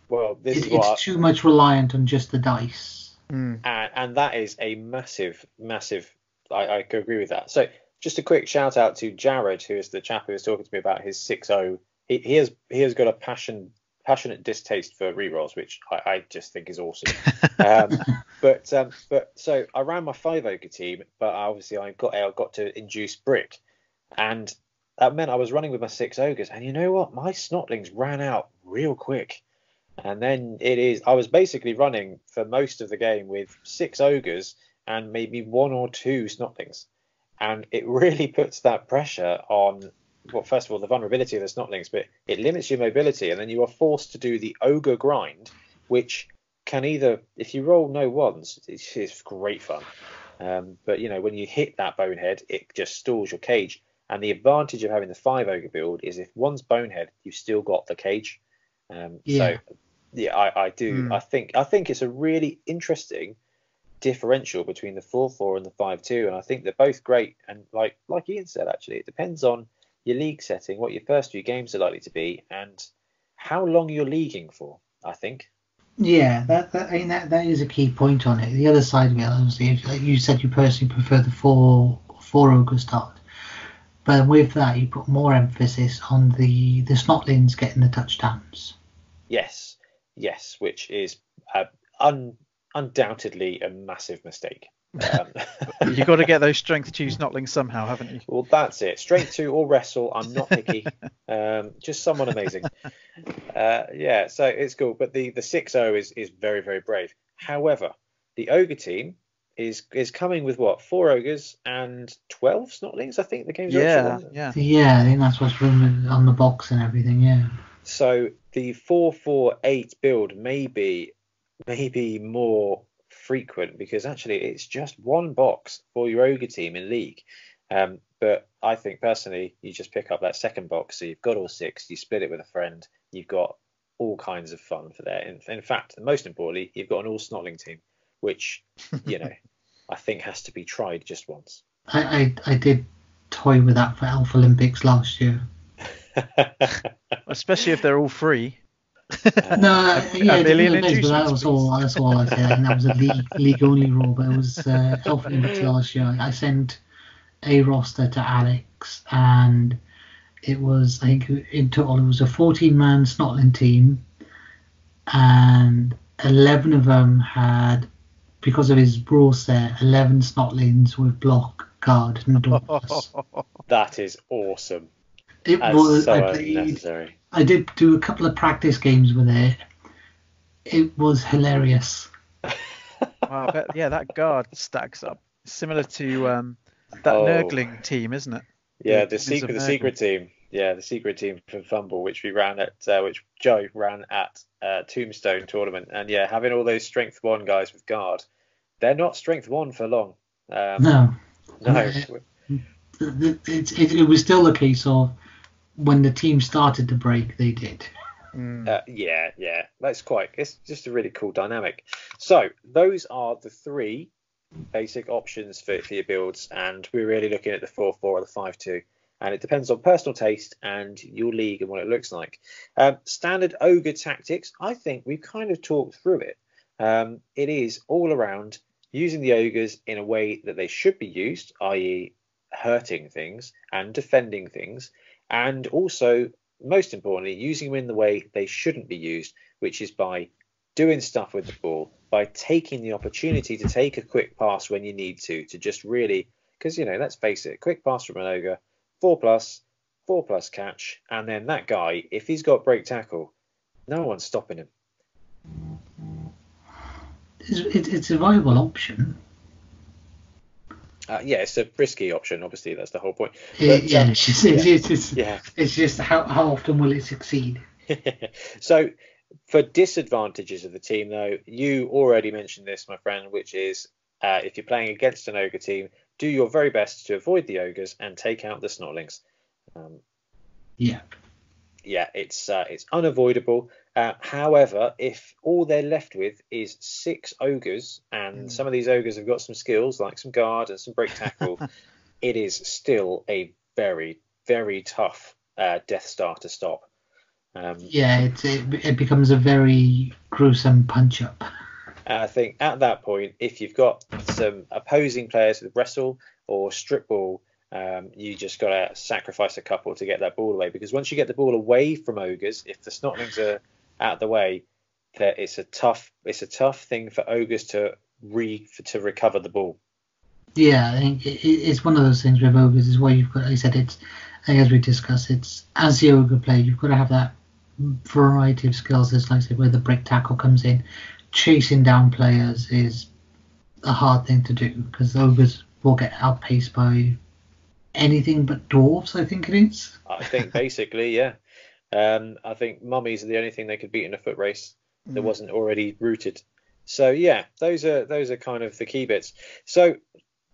Well, this it, is it's too much reliant on just the dice. Mm. And, and that is a massive, massive I, I agree with that. So just a quick shout out to Jared, who is the chap who was talking to me about his 6.0. He, he has he has got a passion passionate distaste for rerolls, which I, I just think is awesome. Um, but um, but so I ran my five ogre team, but obviously I got I got to induce brick, and that meant I was running with my six ogres. And you know what? My snotlings ran out real quick. And then it is I was basically running for most of the game with six ogres and maybe one or two snotlings. And it really puts that pressure on, well, first of all, the vulnerability of the snotlings, but it limits your mobility. And then you are forced to do the ogre grind, which can either, if you roll no ones, it's, it's great fun. Um, but, you know, when you hit that bonehead, it just stalls your cage. And the advantage of having the five ogre build is if one's bonehead, you've still got the cage. Um, yeah. So, yeah, I, I do. Mm. I think I think it's a really interesting differential between the 4-4 and the 5-2, and I think they're both great. And like like Ian said, actually, it depends on your league setting, what your first few games are likely to be, and how long you're leaguing for. I think. Yeah, that, that I mean that, that is a key point on it. The other side of it, obviously, like you said, you personally prefer the four four ogre start, but with that, you put more emphasis on the the snotlings getting the touchdowns. Yes, yes, which is uh, un undoubtedly a massive mistake. Um, You've got to get those strength two snotlings somehow, haven't you? Well, that's it. Strength two or wrestle. I'm not picky. Um, just someone amazing. Uh, yeah, so it's cool. But the the six zero is is very very brave. However, the ogre team is is coming with what four ogres and twelve snotlings. I think the game's yeah yeah yeah. I think that's what's rumored on the box and everything. Yeah. So the four four eight build may be maybe more frequent because actually it's just one box for your ogre team in league. Um, but I think personally, you just pick up that second box. So you've got all six, you split it with a friend, you've got all kinds of fun for there. In, in fact, most importantly, you've got an all snotling team, which you know I think has to be tried just once. I, I, I did toy with that for Elflympics last year. Especially if they're all free no, yeah, a million but that was all. That's all I said. And that was a league league only rule, but it was uh, Elflympics last year. I sent a roster to Alex, and it was I think in total it was a 14 man Snotling team, and 11 of them had because of his brawl set 11 Snotlings with block, guard, and doors. that is awesome. It That's was so I played, unnecessary. I did do a couple of practice games with it, it was hilarious. Wow, I bet, yeah, that guard stacks up. Similar to um, that oh. Nurgling team, isn't it? Yeah, the, the secret, the secret team. Yeah, the secret team from FUMBBL, which we ran at, uh, which Joe ran at uh, Tombstone tournament, and yeah, having all those strength one guys with guard, they're not strength one for long. Um, no, no. It, it, it, it, was still a case of when the team started to break, they did. Mm. Uh, yeah, yeah, that's quite. It's just a really cool dynamic. So those are the three basic options for, for your builds, and we're really looking at the four four or the five two, and it depends on personal taste and your league and what it looks like. Um, standard ogre tactics, I think we've kind of talked through it. Um, it is all around using the ogres in a way that they should be used, i.e., hurting things and defending things, and also most importantly, using them in the way they shouldn't be used, which is by doing stuff with the ball, by taking the opportunity to take a quick pass when you need to, to just really, because, you know, let's face it, a quick pass from an ogre, four plus, four plus catch, and then that guy, if he's got break tackle, no one's stopping him. It's, it's a viable option. Uh, yeah, it's a risky option. Obviously, that's the whole point. But, yeah, um, it's just, it's, yeah. It's, just, yeah. it's just how, how often will it succeed? so, for disadvantages of the team, though, you already mentioned this, my friend, which is uh, if you're playing against an ogre team, do your very best to avoid the ogres and take out the snotlings. Um, yeah yeah, it's uh, it's unavoidable. Uh, however, if all they're left with is six ogres, and mm. some of these ogres have got some skills like some guard and some break tackle, it is still a very very tough uh, Death Star to stop. Um, yeah, it, it becomes a very gruesome punch up. I think at that point, if you've got some opposing players with wrestle or strip ball um, you just got to sacrifice a couple to get that ball away because once you get the ball away from ogres, if the snotlings are out of the way, that it's a tough it's a tough thing for ogres to re to recover the ball. Yeah, it's one of those things with ogres is why you've got. Like I said it's as we discussed, it's as the ogre player, you've got to have that variety of skills. It's like I said, where the brick tackle comes in, chasing down players is a hard thing to do because ogres will get outpaced by anything but dwarves. I think it is. I think basically, yeah. Um, I think mummies are the only thing they could beat in a foot race that mm. wasn't already rooted. So yeah, those are those are kind of the key bits. So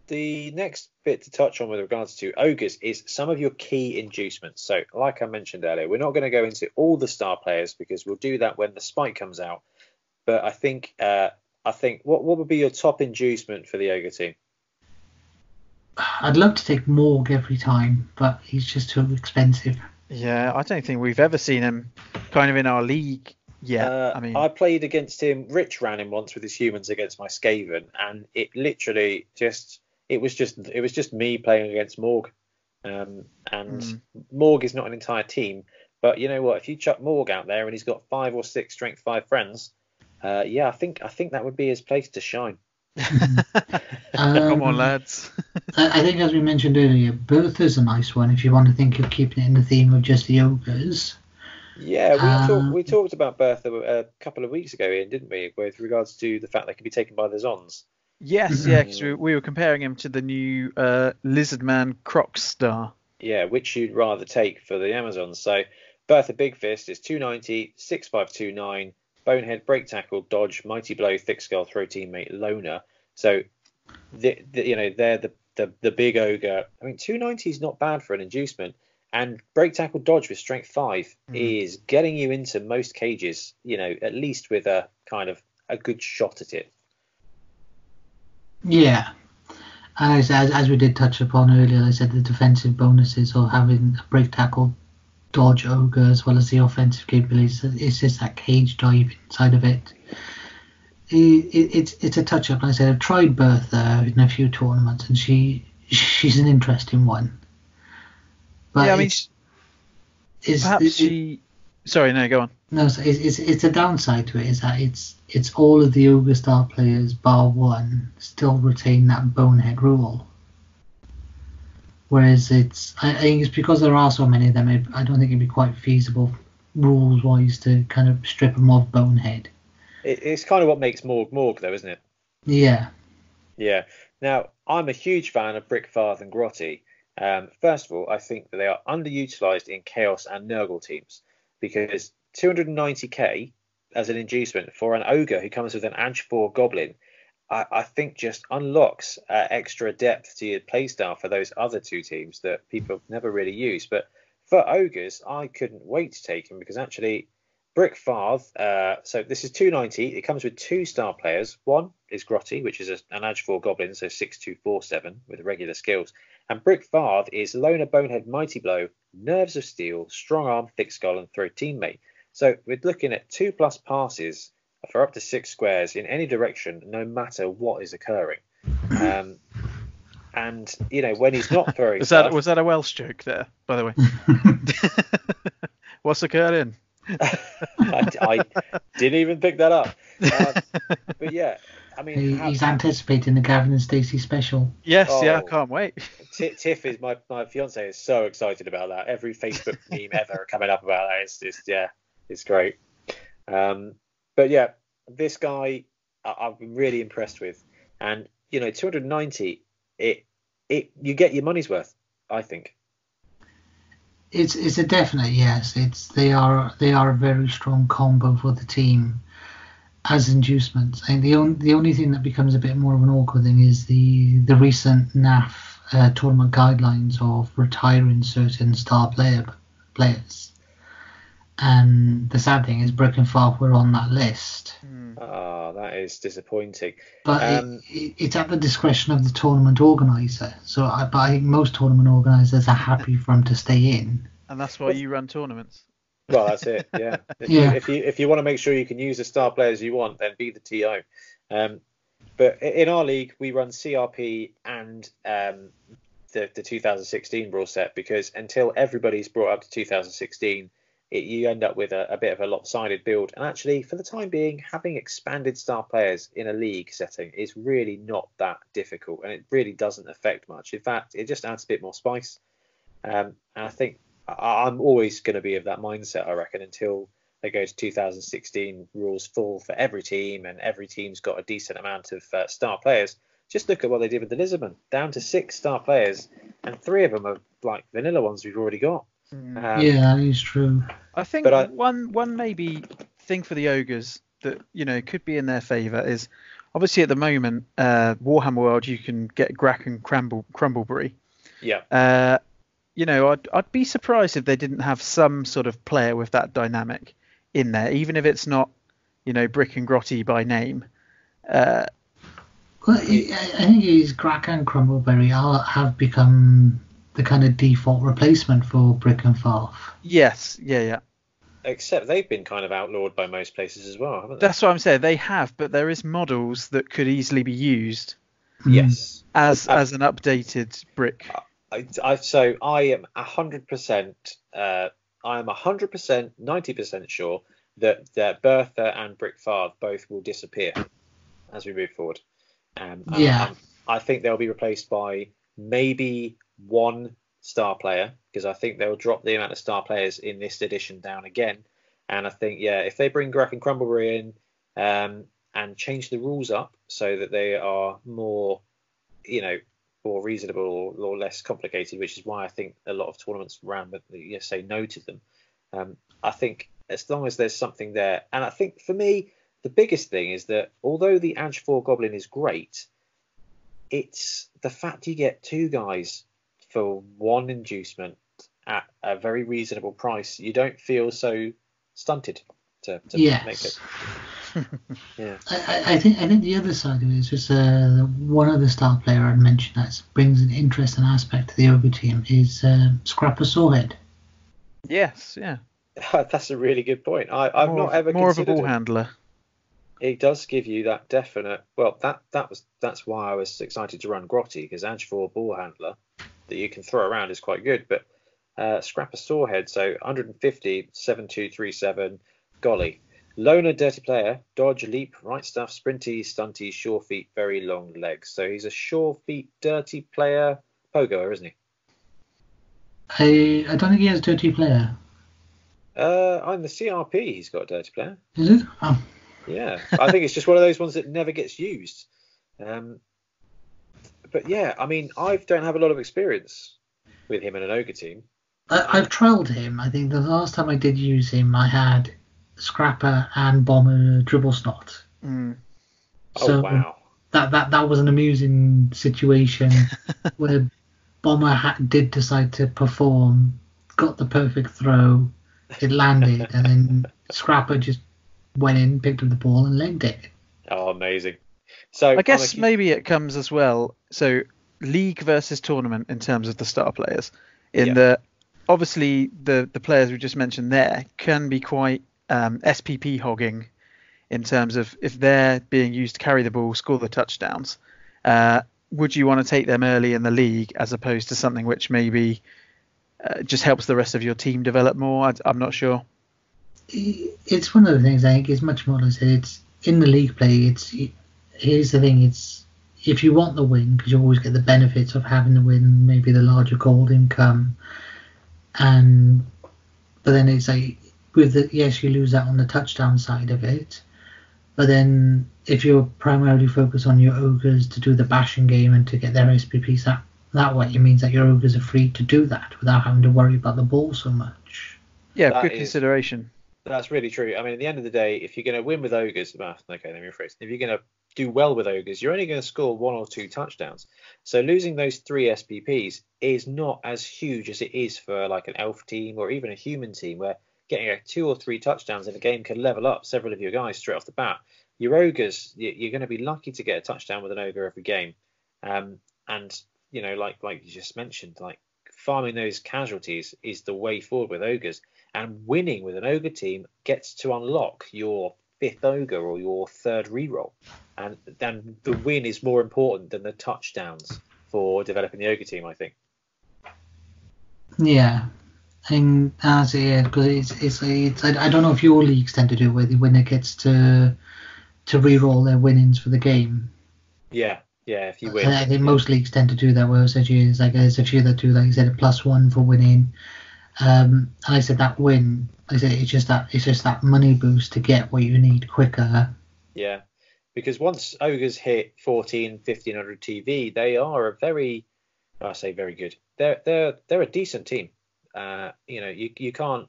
the next bit to touch on with regards to ogres is some of your key inducements. So like I mentioned earlier, we're not going to go into all the star players because we'll do that when the spike comes out. But I think uh, I think what what would be your top inducement for the ogre team? I'd love to take Morg every time, but he's just too expensive. Yeah, I don't think we've ever seen him kind of in our league yeah, Uh, I mean, I played against him. Rich ran him once with his humans against my Skaven, and it literally just it was just it was just me playing against Morg. Um, and mm. Morg is not an entire team, but you know what? If you chuck Morg out there and he's got five or six strength five friends, uh, yeah, I think I think that would be his place to shine um, Come on, lads. I think, as we mentioned earlier, Bertha's a nice one if you want to think of keeping it in the theme of just the ogres. Yeah, we, um, talk, we talked about Bertha a couple of weeks ago, Ian, didn't we? With regards to the fact they can be taken by the Zons. Yes, yeah, because we, we, were comparing him to the new uh, Lizardman Croc Star. Yeah, which you'd rather take for the Amazons. So Bertha Big Fist is 290, 6529, Bonehead, break tackle, dodge, mighty blow, thick skull, throw teammate, loner. So, the, the, you know, they're the, the the big ogre. I mean, 290 is not bad for an inducement, and break tackle, dodge with strength five mm. is getting you into most cages. You know, at least with a kind of a good shot at it. Yeah, as, as, as we did touch upon earlier, I said the defensive bonuses of having a break tackle, dodge ogre as well as the offensive capabilities. It's just that cage dive inside of it. it, it it's it's a touch up. Like I said I've tried Bertha uh, in a few tournaments, and she she's an interesting one. But yeah, I mean, it's, perhaps it, she. Sorry, no, go on. No, it's, it's it's a downside to it is that it's it's all of the ogre star players bar one still retain that bonehead rule. Whereas it's, I, think it's because there are so many of them. I don't think it'd be quite feasible rules wise to kind of strip them of Bonehead. it, it's kind of what makes Morg Morg, though, isn't it? Yeah. Yeah. Now, I'm a huge fan of Brickfarth and Grotty. Um, first of all, I think that they are underutilized in Chaos and Nurgle teams because 290k as an inducement for an ogre who comes with an 4 goblin, I, I think just unlocks uh, extra depth to your playstyle for those other two teams that people never really use. But for ogres, I couldn't wait to take him because actually Brickfarth, uh, so this is 290. It comes with two star players. One is Grotty, which is a, an Edge 4 Goblin, so 6247 with regular skills. And Brickfarth is Loner Bonehead Mighty Blow, Nerves of Steel, Strong Arm, Thick Skull, and Throw Teammate. So we're looking at two plus passes for up to six squares in any direction, no matter what is occurring. Um, and you know when he's not throwing. was stuff, that was that a Welsh joke there, by the way? What's occurring? I, I didn't even pick that up. Um, but yeah, I mean, He, how- he's anticipating the Gavin and Stacey special. Yes, yeah, I Oh. can't wait. Ti- Tiff is my my fiance is so excited about that. Every Facebook meme ever coming up about that. It's just yeah, it's great. Um, but yeah, this guy I, I've been really impressed with, and you know, 290, it it you get your money's worth. I think. It's it's a definite yes. It's they are they are a very strong combo for the team as inducements. And the only the only thing that becomes a bit more of an awkward thing is the the recent NAF uh, tournament guidelines of retiring certain star player players. And the sad thing is, Brick and Farf were on that list, Ah, that is disappointing. but Um, it, it's at the discretion of the tournament organizer. So, I, but I think most tournament organizers are happy for them to stay in. And that's why you run tournaments. Well, that's it. Yeah. If Yeah. You, if you if you want to make sure you can use the star players you want, then be the TO. Um, but in our league, we run CRP and um, the the 2016 rule set because until everybody's brought up to 2016, it, you end up with a, a bit of a lopsided build. And actually, for the time being, having expanded star players in a league setting is really not that difficult, and it really doesn't affect much. In fact, it just adds a bit more spice. Um, and I think I- I'm always going to be of that mindset, I reckon, until they go to 2016 rules full for every team and every team's got a decent amount of uh, star players. Just look at what they did with the Lisbon, down to six star players, and three of them are like vanilla ones we've already got. Um, yeah, that is true. I think But I- one one maybe thing for the ogres that you know could be in their favour is obviously at the moment uh, Warhammer World you can get Grack and Crumble, Crumbleberry. Yeah, Uh, you know I'd I'd be surprised if they didn't have some sort of player with that dynamic in there, even if it's not you know Brick and Grotty by name. Uh, Well, I, I think his Grack and Crumbleberry have become the kind of default replacement for Brick and Farf. yes, yeah, yeah. except they've been kind of outlawed by most places as well, haven't they? That's what I'm saying. They have, but there is models that could easily be used yes. as Uh, as an updated brick. I, I, so I am hundred percent. Uh, I am hundred percent, ninety percent sure that that Bertha and Brick Brickfarth both will disappear as we move forward. Um, Yeah. I'm- I think they'll be replaced by maybe one star player because I think they'll drop the amount of star players in this edition down again. And I think yeah, if they bring Grack and Crumbleberry in um, and change the rules up so that they are more, you know, more reasonable or, or less complicated, which is why I think a lot of tournaments around but you say no to them. Um, I think as long as there's something there, and I think for me the biggest thing is that although the AG 4 Goblin is great, it's the fact you get two guys for one inducement at a very reasonable price. You don't feel so stunted to, to make Yes. it. Yeah. I, I- I think I think the other side of it is just uh, one other star player I'd mention that brings an interesting aspect to the Ogre team is uh, Scrappa Sorehead. Yes, yeah. That's a really good point. I, I've more, not ever more of a ball it. handler. it does give you that definite. Well, that that was that's why I was excited to run Grotty because AG 4 ball handler that you can throw around is quite good. But uh, Scrappa Sorehead, so 150, 7237, golly. Loner, dirty player, dodge, leap, right stuff, sprinty, stunty, sure feet, very long legs. So he's a sure feet, dirty player, pogoer, isn't he? I I don't think he has a dirty player. Uh, on the CRP, he's got a dirty player. Is it? Oh, Yeah, I think it's just one of those ones that never gets used. Um, but yeah, I mean, I don't have a lot of experience with him in an ogre team. I, have trialed him. I think the last time I did use him, I had Scrappa and Bomber Dribblesnot. Mm. So oh wow! That that that was an amusing situation where Bomber ha- did decide to perform, got the perfect throw, it landed, and then Scrappa just went in, picked up the ball, and legged it. Oh, amazing! So I guess maybe it comes as well. So league versus tournament in terms of the star players. In yeah. the obviously the the players we just mentioned there can be quite um, SPP hogging in terms of if they're being used to carry the ball, score the touchdowns. Uh, would you want to take them early in the league as opposed to something which maybe uh, just helps the rest of your team develop more? I, am not sure. It's one of the things I think is much more. Like I it's in the league play. It's here's the thing. It's if you want the win because you always get the benefits of having the win, maybe the larger gold income, and but then it's like with the yes you lose out on the touchdown side of it, but then if you're primarily focused on your ogres to do the bashing game and to get their SPPs that that way, it means that your ogres are free to do that without having to worry about the ball so much. Yeah, that good is, consideration. That's really true. I mean, at the end of the day, if you're going to win with ogres, okay, let me rephrase. If you're going to do well with ogres, you're only going to score one or two touchdowns. So losing those three SPPs is not as huge as it is for like an elf team or even a human team, where getting a two or three touchdowns in a game can level up several of your guys straight off the bat. Your ogres, you're going to be lucky to get a touchdown with an ogre every game, um, and you know, like like you just mentioned, like farming those casualties is the way forward with ogres, and winning with an ogre team gets to unlock your fifth ogre or your third reroll, and then the win is more important than the touchdowns for developing the ogre team. I think. Yeah, and as it because it's it's, it's I, I don't know if your leagues tend to do with when it gets to to re-roll their winnings for the game. Yeah, yeah. If you win, I think most leagues tend to do that. Whereas there's like there's a few that do like you said a plus one for winning. Um, and I said that win. I said it's just that it's just that money boost to get what you need quicker. Yeah, because once ogres hit 14, 1500 TV, they are a very, I say very good. They're they're they're a decent team. Uh, you know, you you can't.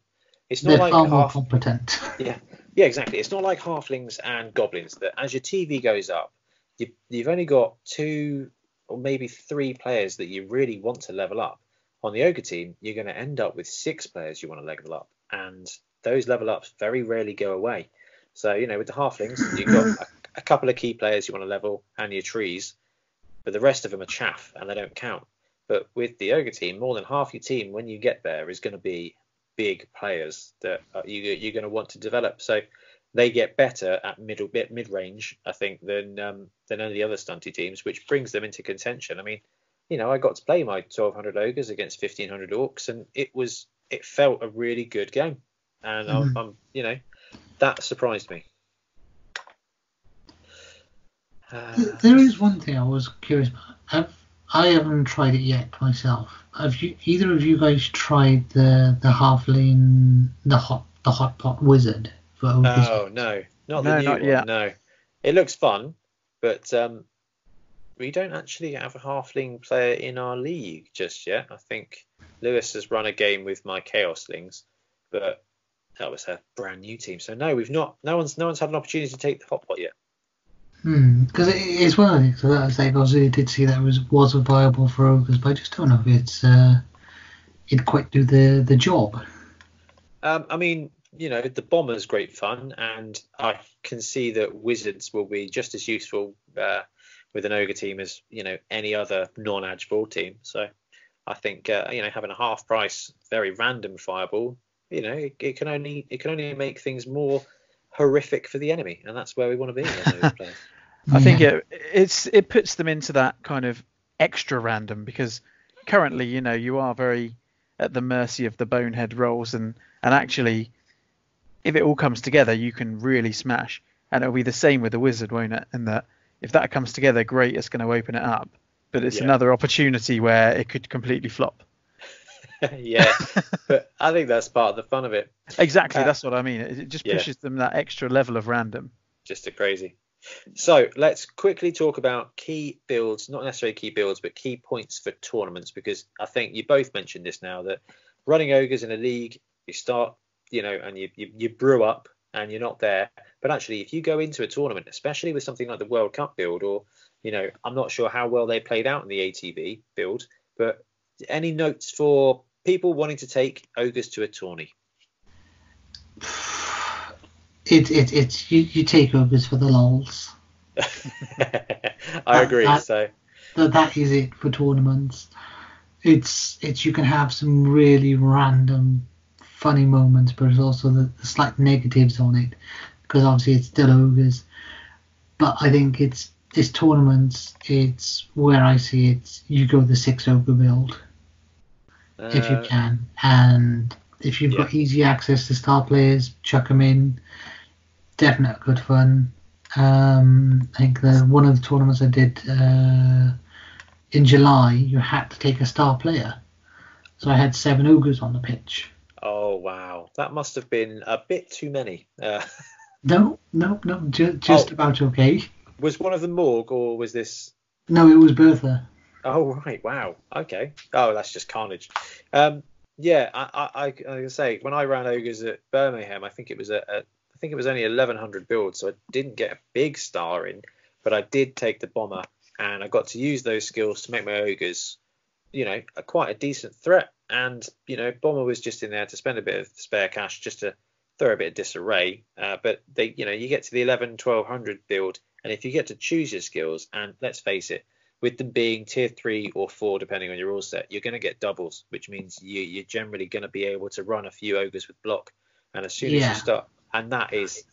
It's not They're like far half, more competent. Yeah, yeah, exactly. It's not like halflings and goblins that as your TV goes up, you, you've only got two or maybe three players that you really want to level up. On the ogre team, you're going to end up with six players you want to level up, and those level ups very rarely go away. So you know, with the halflings, you've got a, a couple of key players you want to level and your trees, but the rest of them are chaff and they don't count. But with the ogre team, more than half your team when you get there is going to be big players that you, you're going to want to develop. So they get better at middle bit mid range, I think, than um, than any of the other stunty teams, which brings them into contention. I mean, you know, I got to play my 1200 ogres against 1500 orcs, and it was it felt a really good game, and mm-hmm. I'm, I'm, you know, that surprised me. Uh, there is one thing I was curious about. Have I haven't tried it yet myself. Have you? Either of you guys tried the the halfling the hot the hot pot wizard? For oh no, not the no, new not one. Yet. No, it looks fun, but um, we don't actually have a halfling player in our league just yet. I think Lewis has run a game with my chaoslings, but that was a brand new team. So no, we've not. No one's no one's had an opportunity to take the hot pot yet. Because hmm, it, it's one of the things that I like, I did see that was was a viable for ogres, but I just don't know if it's uh, it'd quite do the the job. Um, I mean, you know, the bomber's great fun, and I can see that wizards will be just as useful uh, with an ogre team as you know any other non-edge ball team. So I think uh, you know having a half price, very random fireball, you know, it, it, can only it can only make things more horrific for the enemy, and that's where we want to be. I think it it's it puts them into that kind of extra random because currently, you know, you are very at the mercy of the bonehead rolls, and and actually, if it all comes together, you can really smash. And it'll be the same with the wizard, won't it? And that if that comes together, great, it's going to open it up. But it's yeah. another opportunity where it could completely flop. yeah, but I think that's part of the fun of it. Exactly, uh, that's what I mean. It just pushes yeah. them that extra level of random. just a crazy. So let's quickly talk about key builds, not necessarily key builds, but key points for tournaments, because I think you both mentioned this now that running ogres in a league, you start, you know, and you, you, you brew up and you're not there. But actually, if you go into a tournament, especially with something like the World Cup build, or, you know, I'm not sure how well they played out in the ATV build, but any notes for people wanting to take ogres to a tourney? It, it, it's you, you take ogres for the lols. I agree. That, so that, that is it for tournaments. It's it's you can have some really random, funny moments, but it's also the, the slight negatives on it because obviously it's still ogres. But I think it's it's tournaments. It's where I see it. You go the six ogre build uh, if you uh, can, and if you've yeah. got easy access to star players, chuck them in definite good fun. Um, I think the one of the tournaments I did uh, in July, you had to take a star player, so I had seven ogres on the pitch. Oh wow, that must have been a bit too many. Uh... No, no, no, ju- just oh, about okay. Was one of them Morg or was this? No, it was Bertha. Oh right, wow, okay. Oh, that's just carnage. Um, yeah, I, I, I, I say when I ran ogres at Birmingham, I think it was a, I think it was only 1100 builds, so I didn't get a big star in, but I did take the bomber, and I got to use those skills to make my ogres, you know, a, quite a decent threat. And you know, bomber was just in there to spend a bit of spare cash just to throw a bit of disarray. Uh, but they, you know, you get to the 11 1200 build, and if you get to choose your skills, and let's face it, with them being tier three or four, depending on your rule set, you're going to get doubles, which means you, you're generally going to be able to run a few ogres with block. And as soon yeah. as you start and that is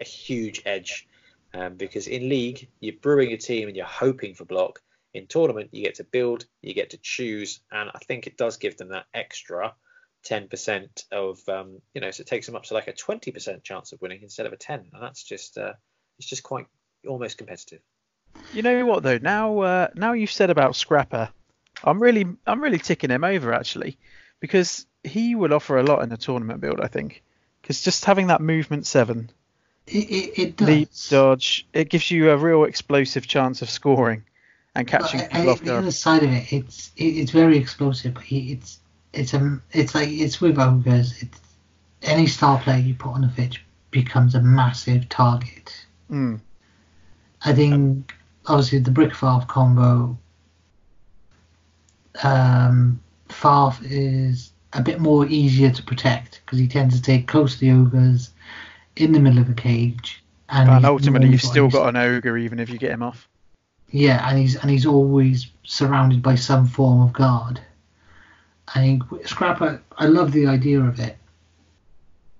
a huge edge um, because in league you're brewing a team and you're hoping for block. In tournament you get to build, you get to choose, and I think it does give them that extra 10% of um, you know, so it takes them up to like a 20% chance of winning instead of a 10, and that's just uh, it's just quite almost competitive. You know what though? Now uh, now you've said about Scrappa, I'm really I'm really ticking him over actually because he will offer a lot in the tournament build. I think because just having that movement seven, it, it, it does. leap, dodge, it gives you a real explosive chance of scoring and catching but, people off guard. The other side of it, it's it, it's very explosive. But it's it's um it's like it's with ogres. It's any star player you put on the pitch becomes a massive target. Mm. I think obviously the brick Farf combo. Um, Farf is a bit more easier to protect because he tends to take close to the ogres in the middle of a cage. And, ultimately, you've still got an ogre even if you get him off. Yeah, and he's and he's always surrounded by some form of guard. I think Scrappa, I love the idea of it,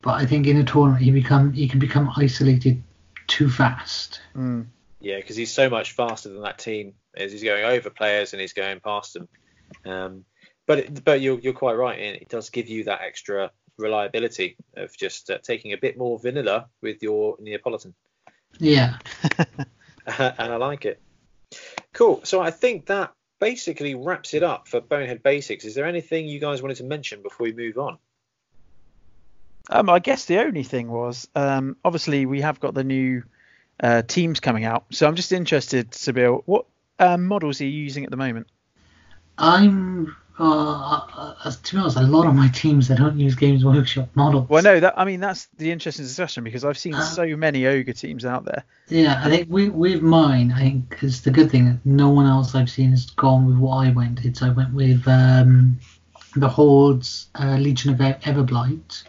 but I think in a tournament he become he can become isolated too fast. Mm. Yeah, because he's so much faster than that team as he's going over players and he's going past them. Um, but it, but you're you're quite right, and it does give you that extra reliability of just uh, taking a bit more vanilla with your Neapolitan. Yeah. and I like it. Cool. So I think that basically wraps it up for Bonehead Basics. Is there anything you guys wanted to mention before we move on? Um, I guess the only thing was, um, obviously we have got the new uh, teams coming out, so I'm just interested, Sabeel, what um, models are you using at the moment? I'm uh, uh, to be honest, a lot of my teams they don't use Games Workshop models. Well, no, that I mean that's the interesting discussion because I've seen uh, so many ogre teams out there. Yeah, I think we, with mine, I think because the good thing that no one else I've seen has gone with what I went. It's I went with um, the Hordes uh, Legion of Everblight.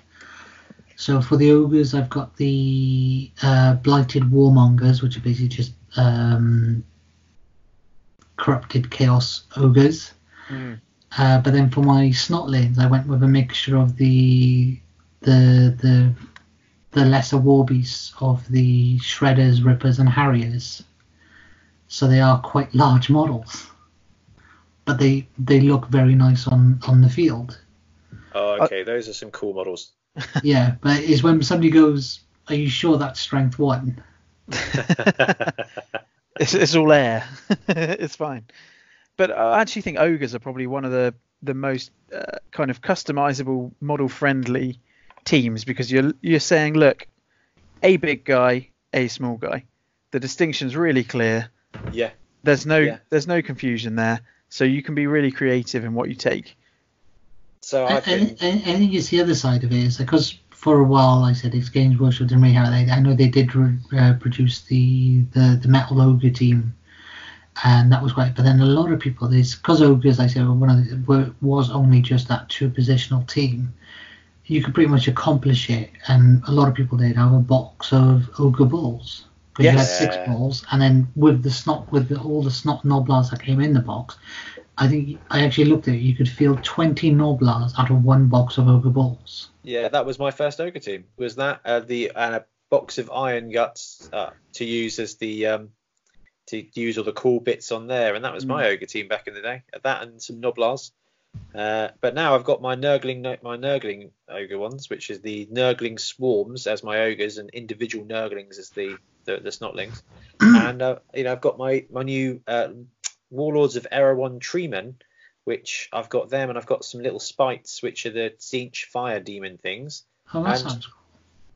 So for the ogres, I've got the uh, Blighted Warmongers, which are basically just um, corrupted chaos ogres. Mm. Uh, but then for my snotlings, I went with a mixture of the the the the lesser war beasts of the shredders, rippers, and harriers. So they are quite large models, but they they look very nice on on the field. Oh, okay, those are some cool models. yeah, but it's when somebody goes, "Are you sure that's strength one?" it's, it's all air. it's fine. But I actually think ogres are probably one of the the most uh, kind of customizable, model friendly teams because you're you're saying, look, a big guy, a small guy. The distinction's really clear. Yeah. There's no Yeah. there's no confusion there, so you can be really creative in what you take. So I, I've. I, I, I think it's the other side of it is because for a while, like I said, it's Games Workshop didn't really have it. I know they did re- uh, produce the, the the Metal Ogre team, and that was great. But then a lot of people, this because Ogres, like I said, were one of the, were, was only just that two positional team. You could pretty much accomplish it, and a lot of people did have a box of Ogre Bulls. Because you had six bulls, and then with the snot, with the, all the snot gnoblars that came in the box, I think I actually looked at it. You could field 20 gnoblars out of one box of ogre bulls. Yeah, that was my first ogre team. Was that uh, the and a box of iron guts uh, to use as the um, to use all the cool bits on there, and that was my ogre team back in the day. That and some gnoblars. Uh, but now I've got my nurgling my nurgling ogre ones, which is the nurgling swarms as my ogres and individual nurglings as the the, the snotlings. and uh, you know I've got my my new uh, warlords of Erehwon treemen, which I've got them, and I've got some little spites, which are the Tzeentch fire demon things. Oh, that And- sounds cool.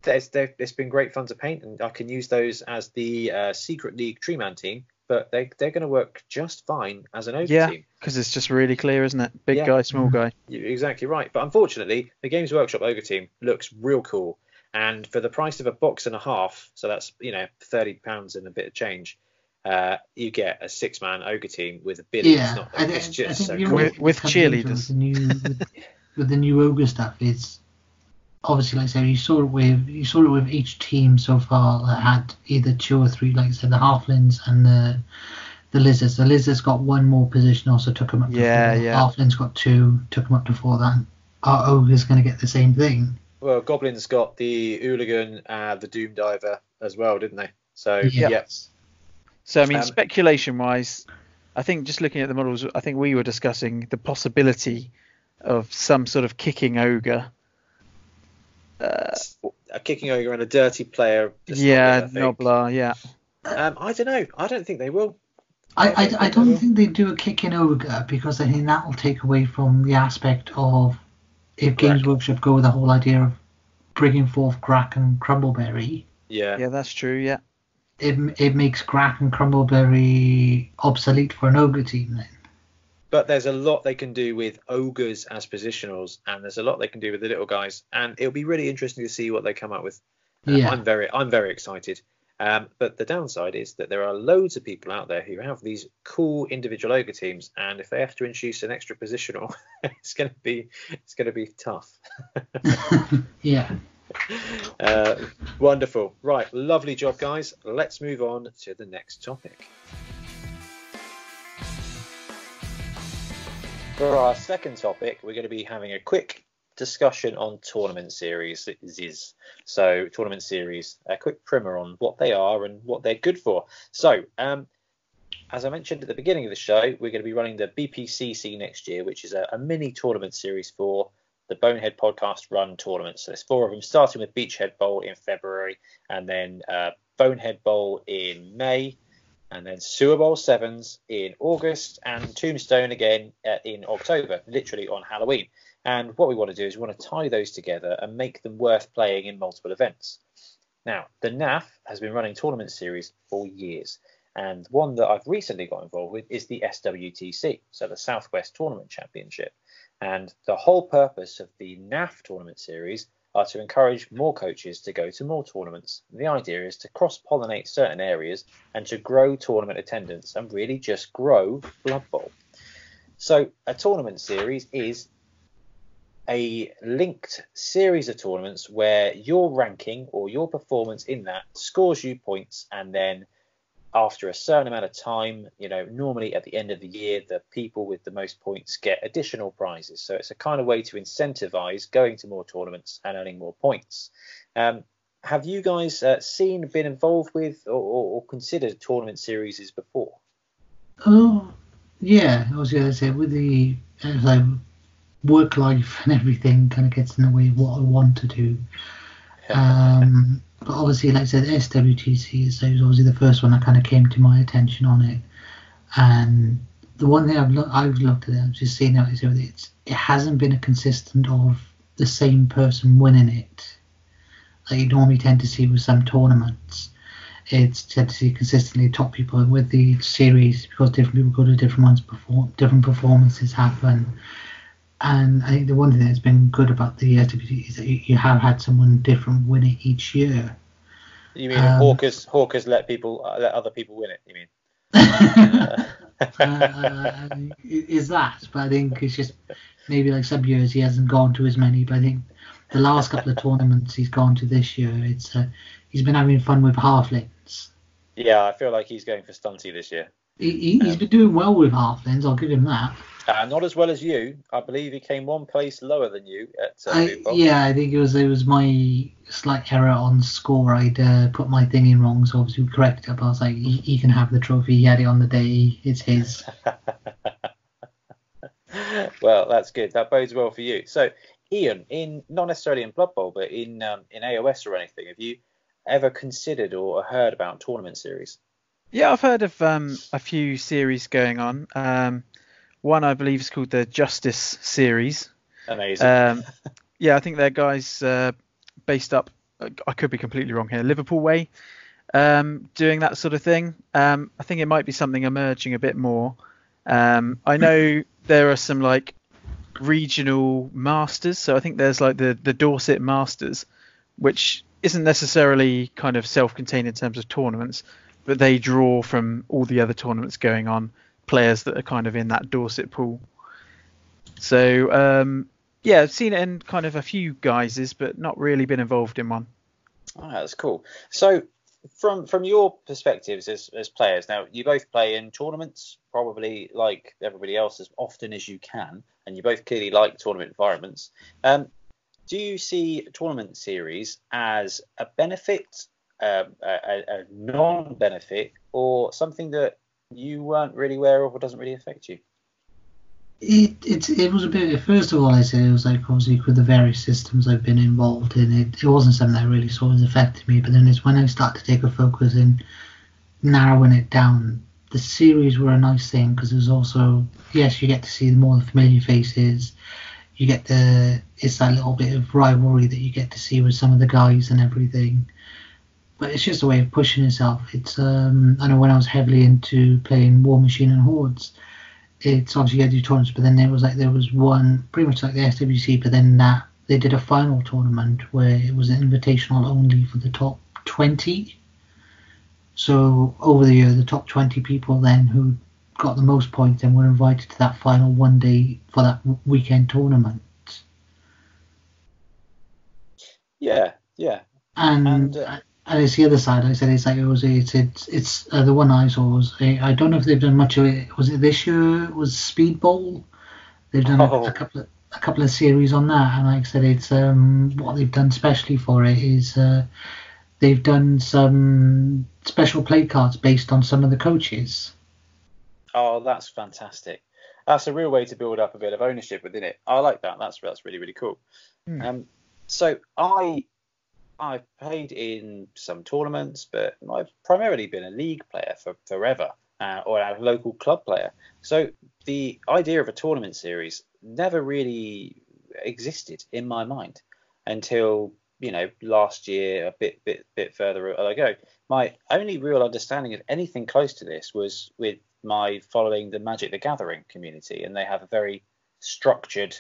There's, there, it's been great fun to paint, and I can use those as the uh, Secret League Treeman team. But they they're going to work just fine as an ogre Yeah. team. Because it's just really clear, isn't it? Big Yeah. guy, small guy. You're exactly right. But unfortunately, the Games Workshop ogre team looks real cool, and for the price of a box and a half, so that's you know thirty pounds and a bit of change, uh, you get a six-man ogre team with a billion. Yeah, not, I, it's I just think so you're cool. With- with cheerleaders. With the new, with, with the new ogre stuff, it's obviously like I said, you saw it with you saw it with each team so far that had either two or three, like I said, the halflings and the the lizards. The lizards got one more position, also took them up to Yeah, four. yeah. Halflings got two, took them up to four. That our ogre's going to get the same thing. Well, Goblins got the Hooligan, uh, the Doom Diver as well, didn't they? So Yeah. yes, So I mean, Um, speculation wise, I think just looking at the models, I think we were discussing the possibility of some sort of kicking ogre. Uh, a kicking ogre and a dirty player. yeah, good, I. Gnoblar, yeah. Um, I don't know. I don't think they will. I, I I, don't I think they don't will. think they do a kick in ogre because I think that will take away from the aspect of if Games Workshop go with the whole idea of bringing forth Grack and Crumbleberry, Yeah. Yeah, that's true, yeah. It, it makes Grack and Crumbleberry obsolete for an ogre team then. But there's a lot they can do with ogres as positionals, and there's a lot they can do with the little guys, and it'll be really interesting to see what they come up with. Um, Yeah. I'm very, I'm very excited. Um, but the downside is that there are loads of people out there who have these cool individual ogre teams, and if they have to introduce an extra positional, it's going to be, it's going to be tough. yeah. Uh, wonderful. Right, lovely job, guys. Let's move on to the next topic. For our second topic, we're going to be having a quick discussion on tournament series. So tournament series, a quick primer on what they are and what they're good for. So, um, as I mentioned at the beginning of the show, we're going to be running the BPCC next year, which is a, a mini tournament series for the Bonehead Podcast Run tournaments. So there's four of them, starting with Beachhead Bowl in February, and then uh, Bonehead Bowl in May, and then Sewer Bowl Sevens in August, and Tombstone again uh, in October, literally on Halloween. And what we want to do is we want to tie those together and make them worth playing in multiple events. Now, the NAF has been running tournament series for years, and one that I've recently got involved with is the SWTC, so the Southwest Tournament Championship. And the whole purpose of the NAF tournament series are to encourage more coaches to go to more tournaments. The idea is to cross pollinate certain areas and to grow tournament attendance and really just grow Blood Bowl. So, a tournament series is a linked series of tournaments where your ranking or your performance in that scores you points and then after a certain amount of time, you know, normally at the end of the year, the people with the most points get additional prizes. So it's a kind of way to incentivize going to more tournaments and earning more points. Um, have you guys uh, seen, been involved with, or, or, or considered tournament series before? Oh, yeah. I was going to say with the as like work life and everything kind of gets in the way of what I want to do. Um, but obviously, like I said, SWTC is so was obviously the first one that kind of came to my attention on it. And the one thing I've looked, I've looked at it, I've just seen it, is it's it hasn't been a consistent of the same person winning it. Like you normally tend to see with some tournaments. it's tend to see consistently top people with the series because different people go to different ones, perform different performances happen. And I think the one thing that's been good about the SWC is that you have had someone different win it each year. You mean um, Hawkers? Hawkers let people uh, let other people win it? You mean? uh, is that? But I think it's just maybe like some years he hasn't gone to as many. But I think the last couple of tournaments he's gone to this year, it's uh, he's been having fun with halflings. Yeah, I feel like he's going for stunty this year. He, has um, been doing well with halflings. I'll give him that. Uh, not as well as you. I believe he came one place lower than you at. Uh, I, yeah, I think it was it was my slight error on score. I'd uh, put my thing in wrong, so obviously we corrected it. But I was like, he, he can have the trophy. He had it on the day. It's his. well, that's good. That bodes well for you. So, Ian, in not necessarily in Blood Bowl, but in um, in AOS or anything, have you ever considered or heard about tournament series? Yeah, I've heard of um, a few series going on. Um, one I believe is called the Justice series. Amazing. Um, yeah, I think they're guys uh, based up. I could be completely wrong here. Liverpool way, um, doing that sort of thing. Um, I think it might be something emerging a bit more. Um, I know there are some like regional masters. So I think there's like the the Dorset Masters, which isn't necessarily kind of self-contained in terms of tournaments, but they draw from all the other tournaments going on, players that are kind of in that Dorset pool. So um, yeah, I've seen it in kind of a few guises, but not really been involved in one. Oh, that's cool. So from from your perspectives as, as players, now you both play in tournaments, probably like everybody else, as often as you can, and you both clearly like tournament environments. Um, do you see tournament series as a benefit, um, a, a non-benefit, or something that you weren't really aware of or doesn't really affect you? It, it it was a bit. First of all, I said it was like obviously with the various systems I've been involved in. It it wasn't something that really sort of affected me. But then it's when I start to take a focus in narrowing it down. The series were a nice thing because there's also yes, you get to see more familiar faces. You get the it's that little bit of rivalry that you get to see with some of the guys and everything. But it's just a way of pushing yourself. It's um I know when I was heavily into playing War Machine and Hordes it's obviously you had do tournaments, but then there was like there was one pretty much like the SWC, but then that they did a final tournament where it was an invitational only for the top 20. So over the year, the top 20 people then who got the most points then were invited to that final one day for that weekend tournament. Yeah, yeah. And, and uh, and it's the other side. I said it's like it was it's it's, it's uh, the one I saw was I don't know if they've done much of it. Was it this year? It was Speedball? They've done oh. a, a, couple of a couple of series on that, and like I said, it's um what they've done specially for it is uh, they've done some special play cards based on some of the coaches. Oh, that's fantastic. That's a real way to build up a bit of ownership within it. I like that. That's that's really really cool. Mm. Um, so I I've played in some tournaments, but I've primarily been a league player for forever, uh, or a local club player. So the idea of a tournament series never really existed in my mind until you know last year, a bit bit bit further ago. My only real understanding of anything close to this was with my following the Magic the Gathering community, and they have a very structured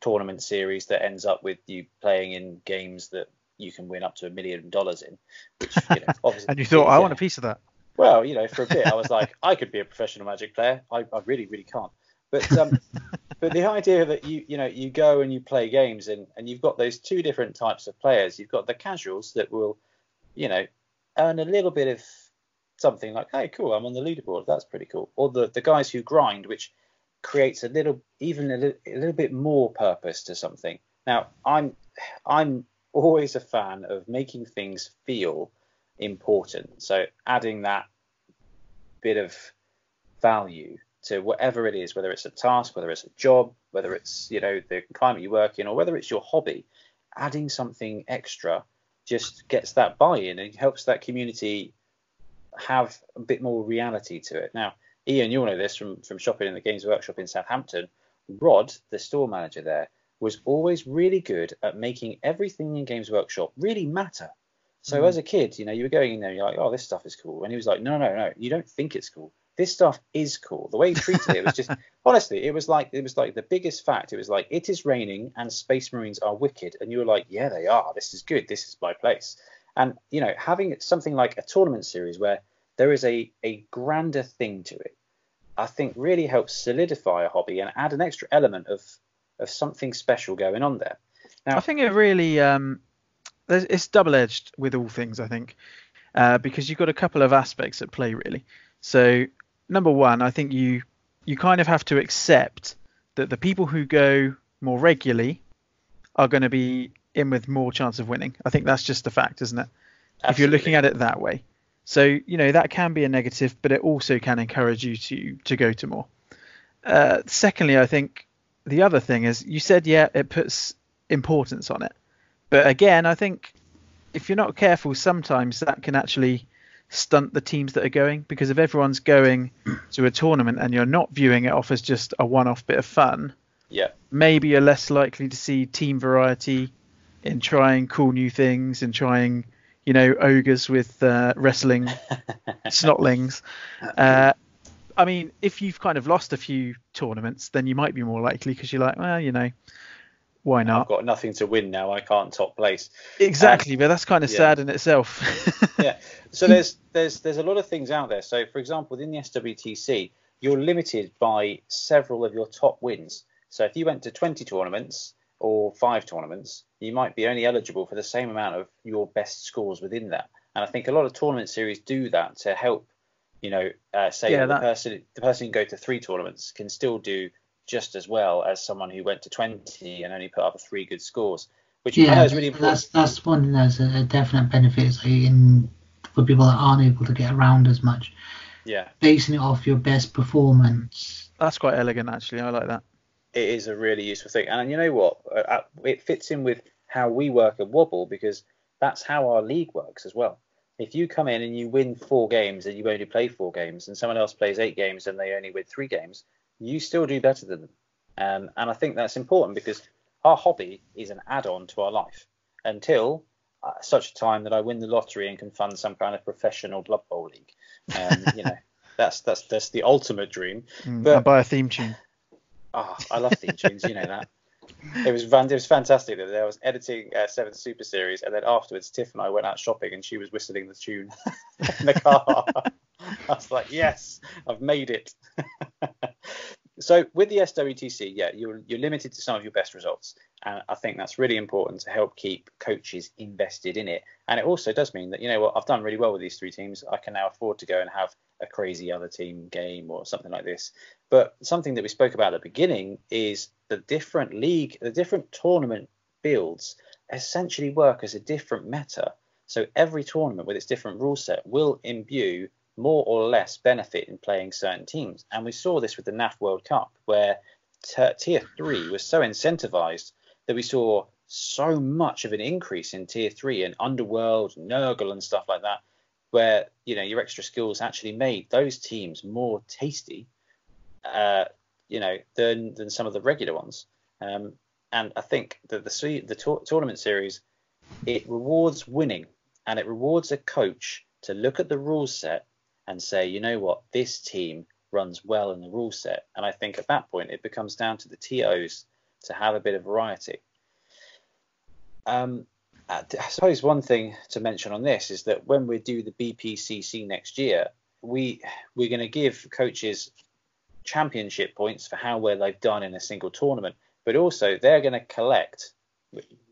tournament series that ends up with you playing in games that you can win up to a million dollars in. Which, you know, obviously, and you thought, I want a piece of that. Well, you know, for a bit, I was like, I could be a professional Magic player. I, I really, really can't. But um, but the idea that you you know you go and you play games and and you've got those two different types of players. You've got the casuals that will, you know, earn a little bit of something like, hey, cool, I'm on the leaderboard. That's pretty cool. Or the the guys who grind, which creates a little even a little, a little bit more purpose to something. Now, I'm I'm always a fan of making things feel important. So adding that bit of value to whatever it is, whether it's a task, whether it's a job, whether it's you know the climate you work in, or whether it's your hobby, adding something extra just gets that buy-in and helps that community have a bit more reality to it. Now, Ian, you'll know this from from shopping in the Games Workshop in Southampton. Rod, the store manager there, was always really good at making everything in Games Workshop really matter. So mm. as a kid, you know, you were going in there, you're like, oh, this stuff is cool, and he was like, no, no, no, you don't think it's cool. This stuff is cool. The way he treated it, it was just honestly, it was like it was like the biggest fact. It was like it is raining and Space Marines are wicked, and you were like, yeah, they are. This is good. This is my place. And you know, having something like a tournament series where there is a a grander thing to it, I think really helps solidify a hobby and add an extra element of of something special going on there. Now, I think it really um, it's double edged with all things. I think uh, because you've got a couple of aspects at play really. So number one, I think you you kind of have to accept that the people who go more regularly are going to be in with more chance of winning. I think that's just a fact, isn't it? Absolutely. If you're looking at it that way. So you know that can be a negative, but it also can encourage you to to go to more. Uh, secondly, I think the other thing is you said yeah it puts importance on it, but again I think if you're not careful, sometimes that can actually stunt the teams that are going because if everyone's going to a tournament and you're not viewing it off as just a one-off bit of fun, yeah, maybe you're less likely to see team variety in trying cool new things and trying you know, ogres with uh, wrestling snotlings. Uh, I mean, if you've kind of lost a few tournaments, then you might be more likely because you're like, well, you know, why not? I've got nothing to win now. I can't top place. Exactly, um, but that's kind of yeah. sad in itself. yeah. So there's there's there's a lot of things out there. So for example, within the SWTC, you're limited by several of your top wins. So if you went to 20 tournaments, or five tournaments, you might be only eligible for the same amount of your best scores within that. And I think a lot of tournament series do that to help, you know, uh, say yeah, the person the person who can go to three tournaments can still do just as well as someone who went to 20 and only put up three good scores, which yeah, is really important. That's that's one that's a, definite benefit in for people that aren't able to get around as much. Yeah. Basing it off your best performance. That's quite elegant, actually. I like that it is a really useful thing. And you know what? Uh, uh, it fits in with how we work at Wobble because that's how our league works as well. If you come in and you win four games and you only play four games, and someone else plays eight games and they only win three games, you still do better than them. Um, and I think that's important because our hobby is an add-on to our life until uh, such a time that I win the lottery and can fund some kind of professional Blood Bowl league. Um, you know, that's that's that's the ultimate dream. Mm, but, buy a theme tune. Oh, I love theme tunes. You know that. It was it was fantastic that I was editing uh, Seventh Super Series, and then afterwards, Tiff and I went out shopping, and she was whistling the tune in the car. I was like, yes, I've made it. so with the SWTC, yeah, you're you're limited to some of your best results, and I think that's really important to help keep coaches invested in it. And it also does mean that you know what, I've done really well with these three teams. I can now afford to go and have a crazy other team game or something like this. But something that we spoke about at the beginning is the different league, the different tournament builds essentially work as a different meta. So every tournament with its different rule set will imbue more or less benefit in playing certain teams. And we saw this with the NAF World Cup, where t- tier three was so incentivized that we saw so much of an increase in tier three and Underworld, Nurgle, and stuff like that where you know your extra skills actually made those teams more tasty, uh, you know, than than some of the regular ones. Um, and I think that the the tour- tournament series it rewards winning and it rewards a coach to look at the rule set and say, you know what, this team runs well in the rule set. And I think at that point it becomes down to the TOs to have a bit of variety. Um, Uh, I suppose one thing to mention on this is that when we do the BPCC next year, we we're going to give coaches championship points for how well they've done in a single tournament, but also they're going to collect,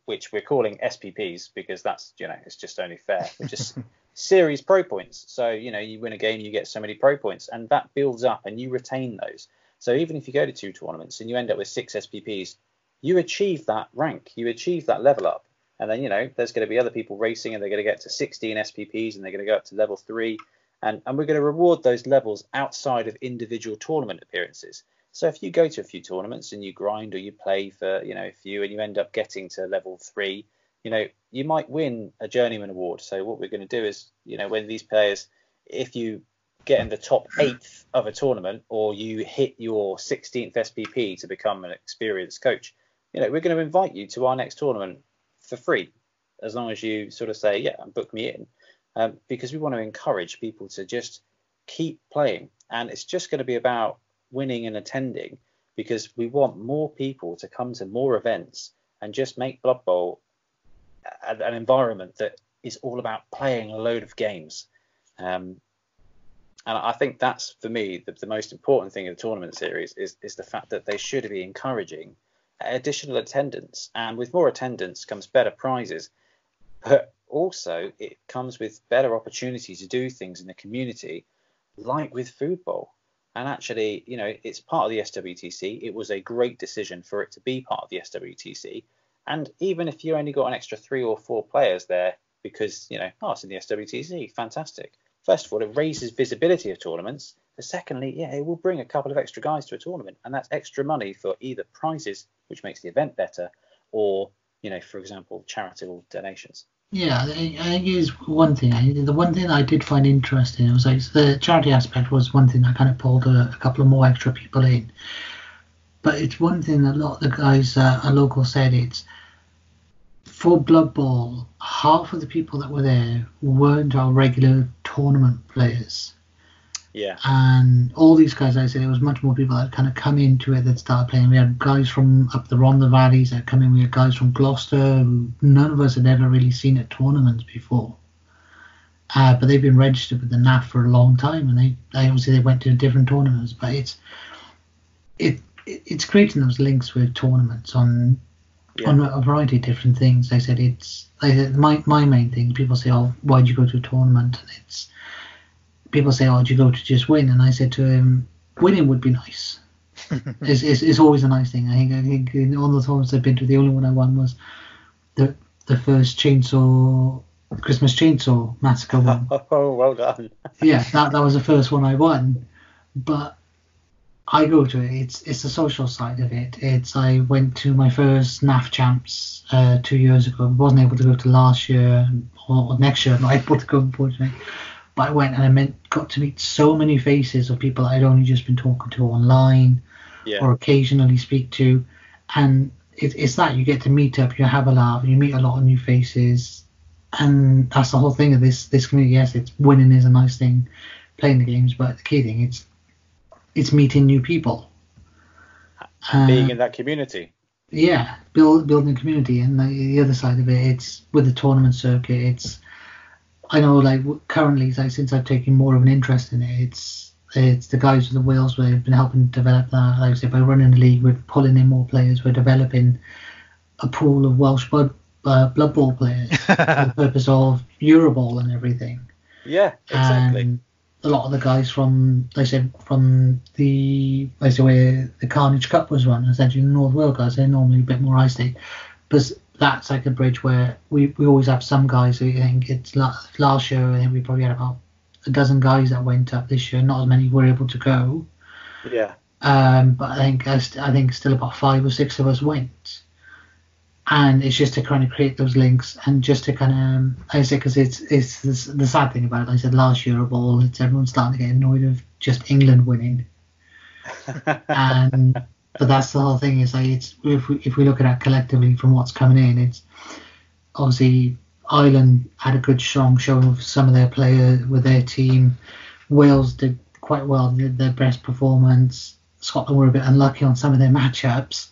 which we're calling SPPs because that's you know it's just only fair, which is series pro points. So you know you win a game, you get so many pro points, and that builds up, and you retain those. So even if you go to two tournaments and you end up with six SPPs, you achieve that rank, you achieve that level up and then, you know, there's going to be other people racing and they're going to get to 16 SPPs and they're going to go up to level three. And, and we're going to reward those levels outside of individual tournament appearances. So if you go to a few tournaments and you grind or you play for, you know, a few and you end up getting to level three, you know, you might win a journeyman award. So what we're going to do is, you know, when these players, if you get in the top eighth of a tournament or you hit your 16th SPP to become an experienced coach, you know, we're going to invite you to our next tournament for free. as long as you sort of say, yeah, book me in, um, because we want to encourage people to just keep playing. And it's just going to be about winning and attending because we want more people to come to more events and just make Blood Bowl an environment that is all about playing a load of games. Um, and I think that's for me the, the, most important thing in the tournament series is is the fact that they should be encouraging additional attendance, and with more attendance comes better prizes, but also it comes with better opportunity to do things in the community, like with Foodbowl. And actually, you know, it's part of the SWTC. It was a great decision for it to be part of the SWTC. And even if you only got an extra three or four players there because, you know, oh, it's in the SWTC, fantastic. First of all, it raises visibility of tournaments. But secondly, yeah, it will bring a couple of extra guys to a tournament, and that's extra money for either prizes, which makes the event better, or, you know, for example, charitable donations. Yeah, I think is one thing. the one thing I did find interesting was like the charity aspect was one thing that kind of pulled a, a couple of more extra people in. But it's one thing that a lot of the guys uh, local said it's for Blood Bowl, half of the people that were there weren't our regular tournament players. Yeah. And all these guys, like I said, it was much more people that kind of come into it that started playing. We had guys from up the Rhondda Valleys that come in. We had guys from Gloucester who none of us had ever really seen at tournaments before. Uh, but they've been registered with the NAF for a long time, and they, they obviously they went to different tournaments. But it's it, it's creating those links with tournaments on yeah. on a variety of different things. I said it's I said my my main thing. People say, "Oh, why do you go to a tournament?" And it's people say, "Oh, do you go to just win?" And I said to him, "Winning would be nice. it's, it's, it's, always a nice thing. I think I think in all the tournaments I've been to, the only one I won was the the first chainsaw Christmas chainsaw massacre one. Oh, well done. yeah, that that was the first one I won. But I go to it. It's it's the social side of it. It's I went to my first NAF champs uh, two years ago. I wasn't able to go to last year or next year. Not able to go unfortunately. But I went and I meant, got to meet so many faces of people I'd only just been talking to online yeah. or occasionally speak to. And it, it's that you get to meet up, you have a laugh, you meet a lot of new faces. And that's the whole thing of this this community. Yes, it's winning is a nice thing, playing the games, but the key thing it's it's meeting new people. Being uh, in that community. Yeah, build building a community, and the, the other side of it, it's with the tournament circuit. It's I know like currently like since I've taken more of an interest in it, it's it's the guys with the Wales where have been helping develop that. Like I said, by running the league, we're pulling in more players. We're developing a pool of Welsh Blood uh, Blood Bowl players for the purpose of Eurobowl and everything. Yeah, exactly. And a lot of the guys from, like I said, from the, like I said, where the Carnage Cup was run, essentially the North Wales guys, they're normally a bit more high state. But that's like a bridge where we, we always have some guys who think it's last year I think we probably had about a dozen guys that went up this year. Not as many were able to go. Yeah. Um but I think I, I think still about five or six of us went. And it's just to kind of create those links and just to kind of um, I say because it's it's the, the sad thing about it like I said last year of all it's everyone's starting to get annoyed of just England winning. And but that's the whole thing. Is like it's if we if we look at that collectively from what's coming in, it's obviously Ireland had a good strong show of some of their players with their team. Wales did quite well, did their best performance. Scotland were a bit unlucky on some of their matchups.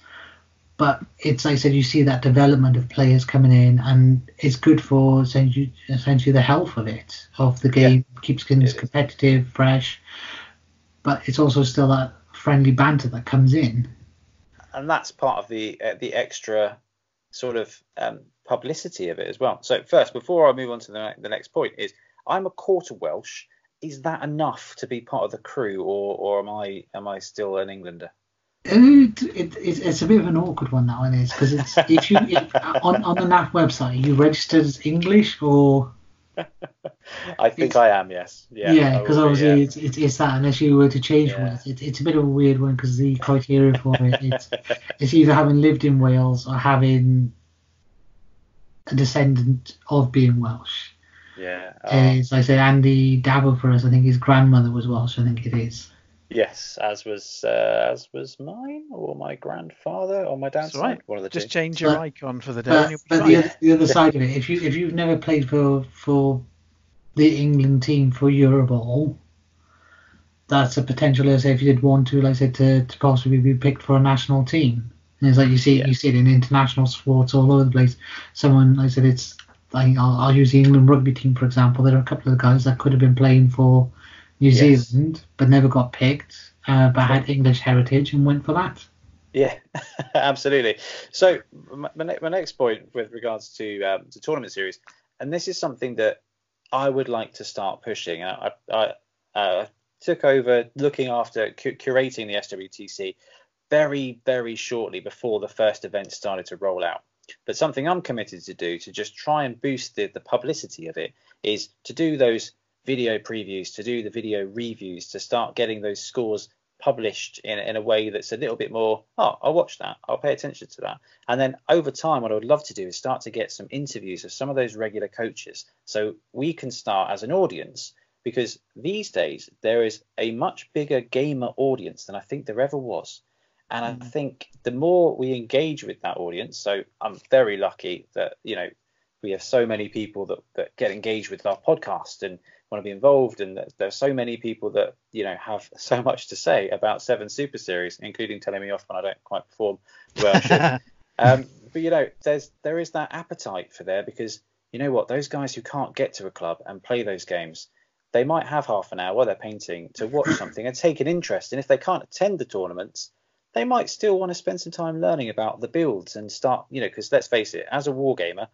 But it's like I said, you see that development of players coming in, and it's good for essentially, essentially the health of it, of the game. Yeah. Keeps things competitive, fresh, but it's also still that friendly banter that comes in and that's part of the uh, the extra sort of um, publicity of it as well. So first, before I move on to the, the next point, is I'm a quarter Welsh. Is that enough to be part of the crew, or or am I am I still an Englander? It, it, it's a bit of an awkward one that one is because it's if you if, on on the NAF website you registered as English or I think I am, yes. Yeah, yeah, because obviously yeah. It's, it's, it's that unless you were to change yeah. one, it, it's a bit of a weird one because the criteria for it it's, it's either having lived in Wales or having a descendant of being Welsh. Yeah. Uh, oh. As I say, Andy Dabble for us, I think his grandmother was Welsh. I think it is. Yes, as was uh, as was mine or my grandfather or my dad's right. One of the Just two. change your but, icon for the day. But, but the, other, the other side of it, if you if you've never played for for the England team for Eurobowl, that's a potential. Let's say if you did want to, like I said, to, to possibly be picked for a national team. And it's like you see yeah. you see it in international sports all over the place. Someone like I said, it's like I'll, I'll use the England rugby team for example. There are a couple of guys that could have been playing for New yes. Zealand, but never got picked, uh, but had English heritage and went for that. Yeah, absolutely. So my, my next point with regards to um, to tournament series, and this is something that I would like to start pushing. I, I uh, took over looking after cu- curating the SWTC very very shortly before the first event started to roll out. But something I'm committed to do to just try and boost the, the publicity of it is to do those video previews, to do the video reviews, to start getting those scores published in, in a way that's a little bit more, oh, I'll watch that, I'll pay attention to that. And then over time, what I would love to do is start to get some interviews of some of those regular coaches so we can start as an audience. Because these days, there is a much bigger gamer audience than I think there ever was. And I mm. think the more we engage with that audience, so I'm very lucky that, you know, we have so many people that, that get engaged with our podcast and want to be involved and there's so many people that you know have so much to say about seven super series including telling me off when i don't quite perform well um, but you know there's there is that appetite for there because you know what those guys who can't get to a club and play those games they might have half an hour while they're painting to watch something and take an interest and if they can't attend the tournaments they might still want to spend some time learning about the builds and start you know because let's face it as a wargamer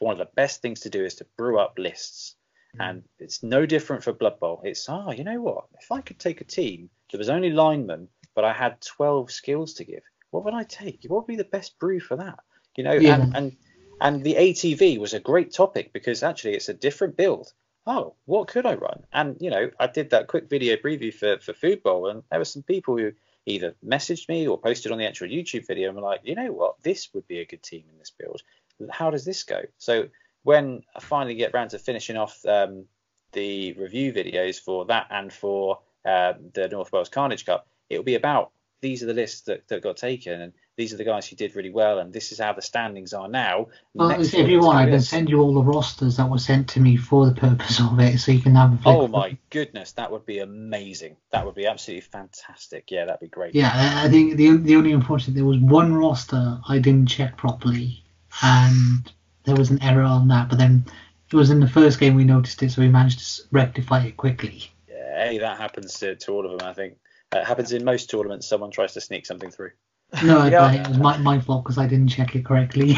one of the best things to do is to brew up lists. And it's no different for Blood Bowl. It's, ah, oh, you know what? If I could take a team that was only linemen, but I had 12 skills to give, what would I take? What would be the best brew for that? You know, yeah. and, and and the ATV was a great topic because actually it's a different build. Oh, what could I run? And you know, I did that quick video preview for for Foodbowl, and there were some people who either messaged me or posted on the actual YouTube video and were like, you know what, this would be a good team in this build. How does this go? So when I finally get round to finishing off um, the review videos for that and for uh, the North Wales Carnage Cup, it'll be about these are the lists that, that got taken and these are the guys who did really well and this is how the standings are now. Well, if you want, I can send you all the rosters that were sent to me for the purpose of it so you can have a Oh my goodness, that would be amazing. That would be absolutely fantastic. Yeah, that'd be great. Yeah, I think the the only unfortunate there was one roster I didn't check properly and there was an error on that, but then it was in the first game we noticed it, so we managed to rectify it quickly. Yeah, hey, that happens to, to all of them, I think. It happens in most tournaments. Someone tries to sneak something through. No, yeah. it was my, my fault because I didn't check it correctly.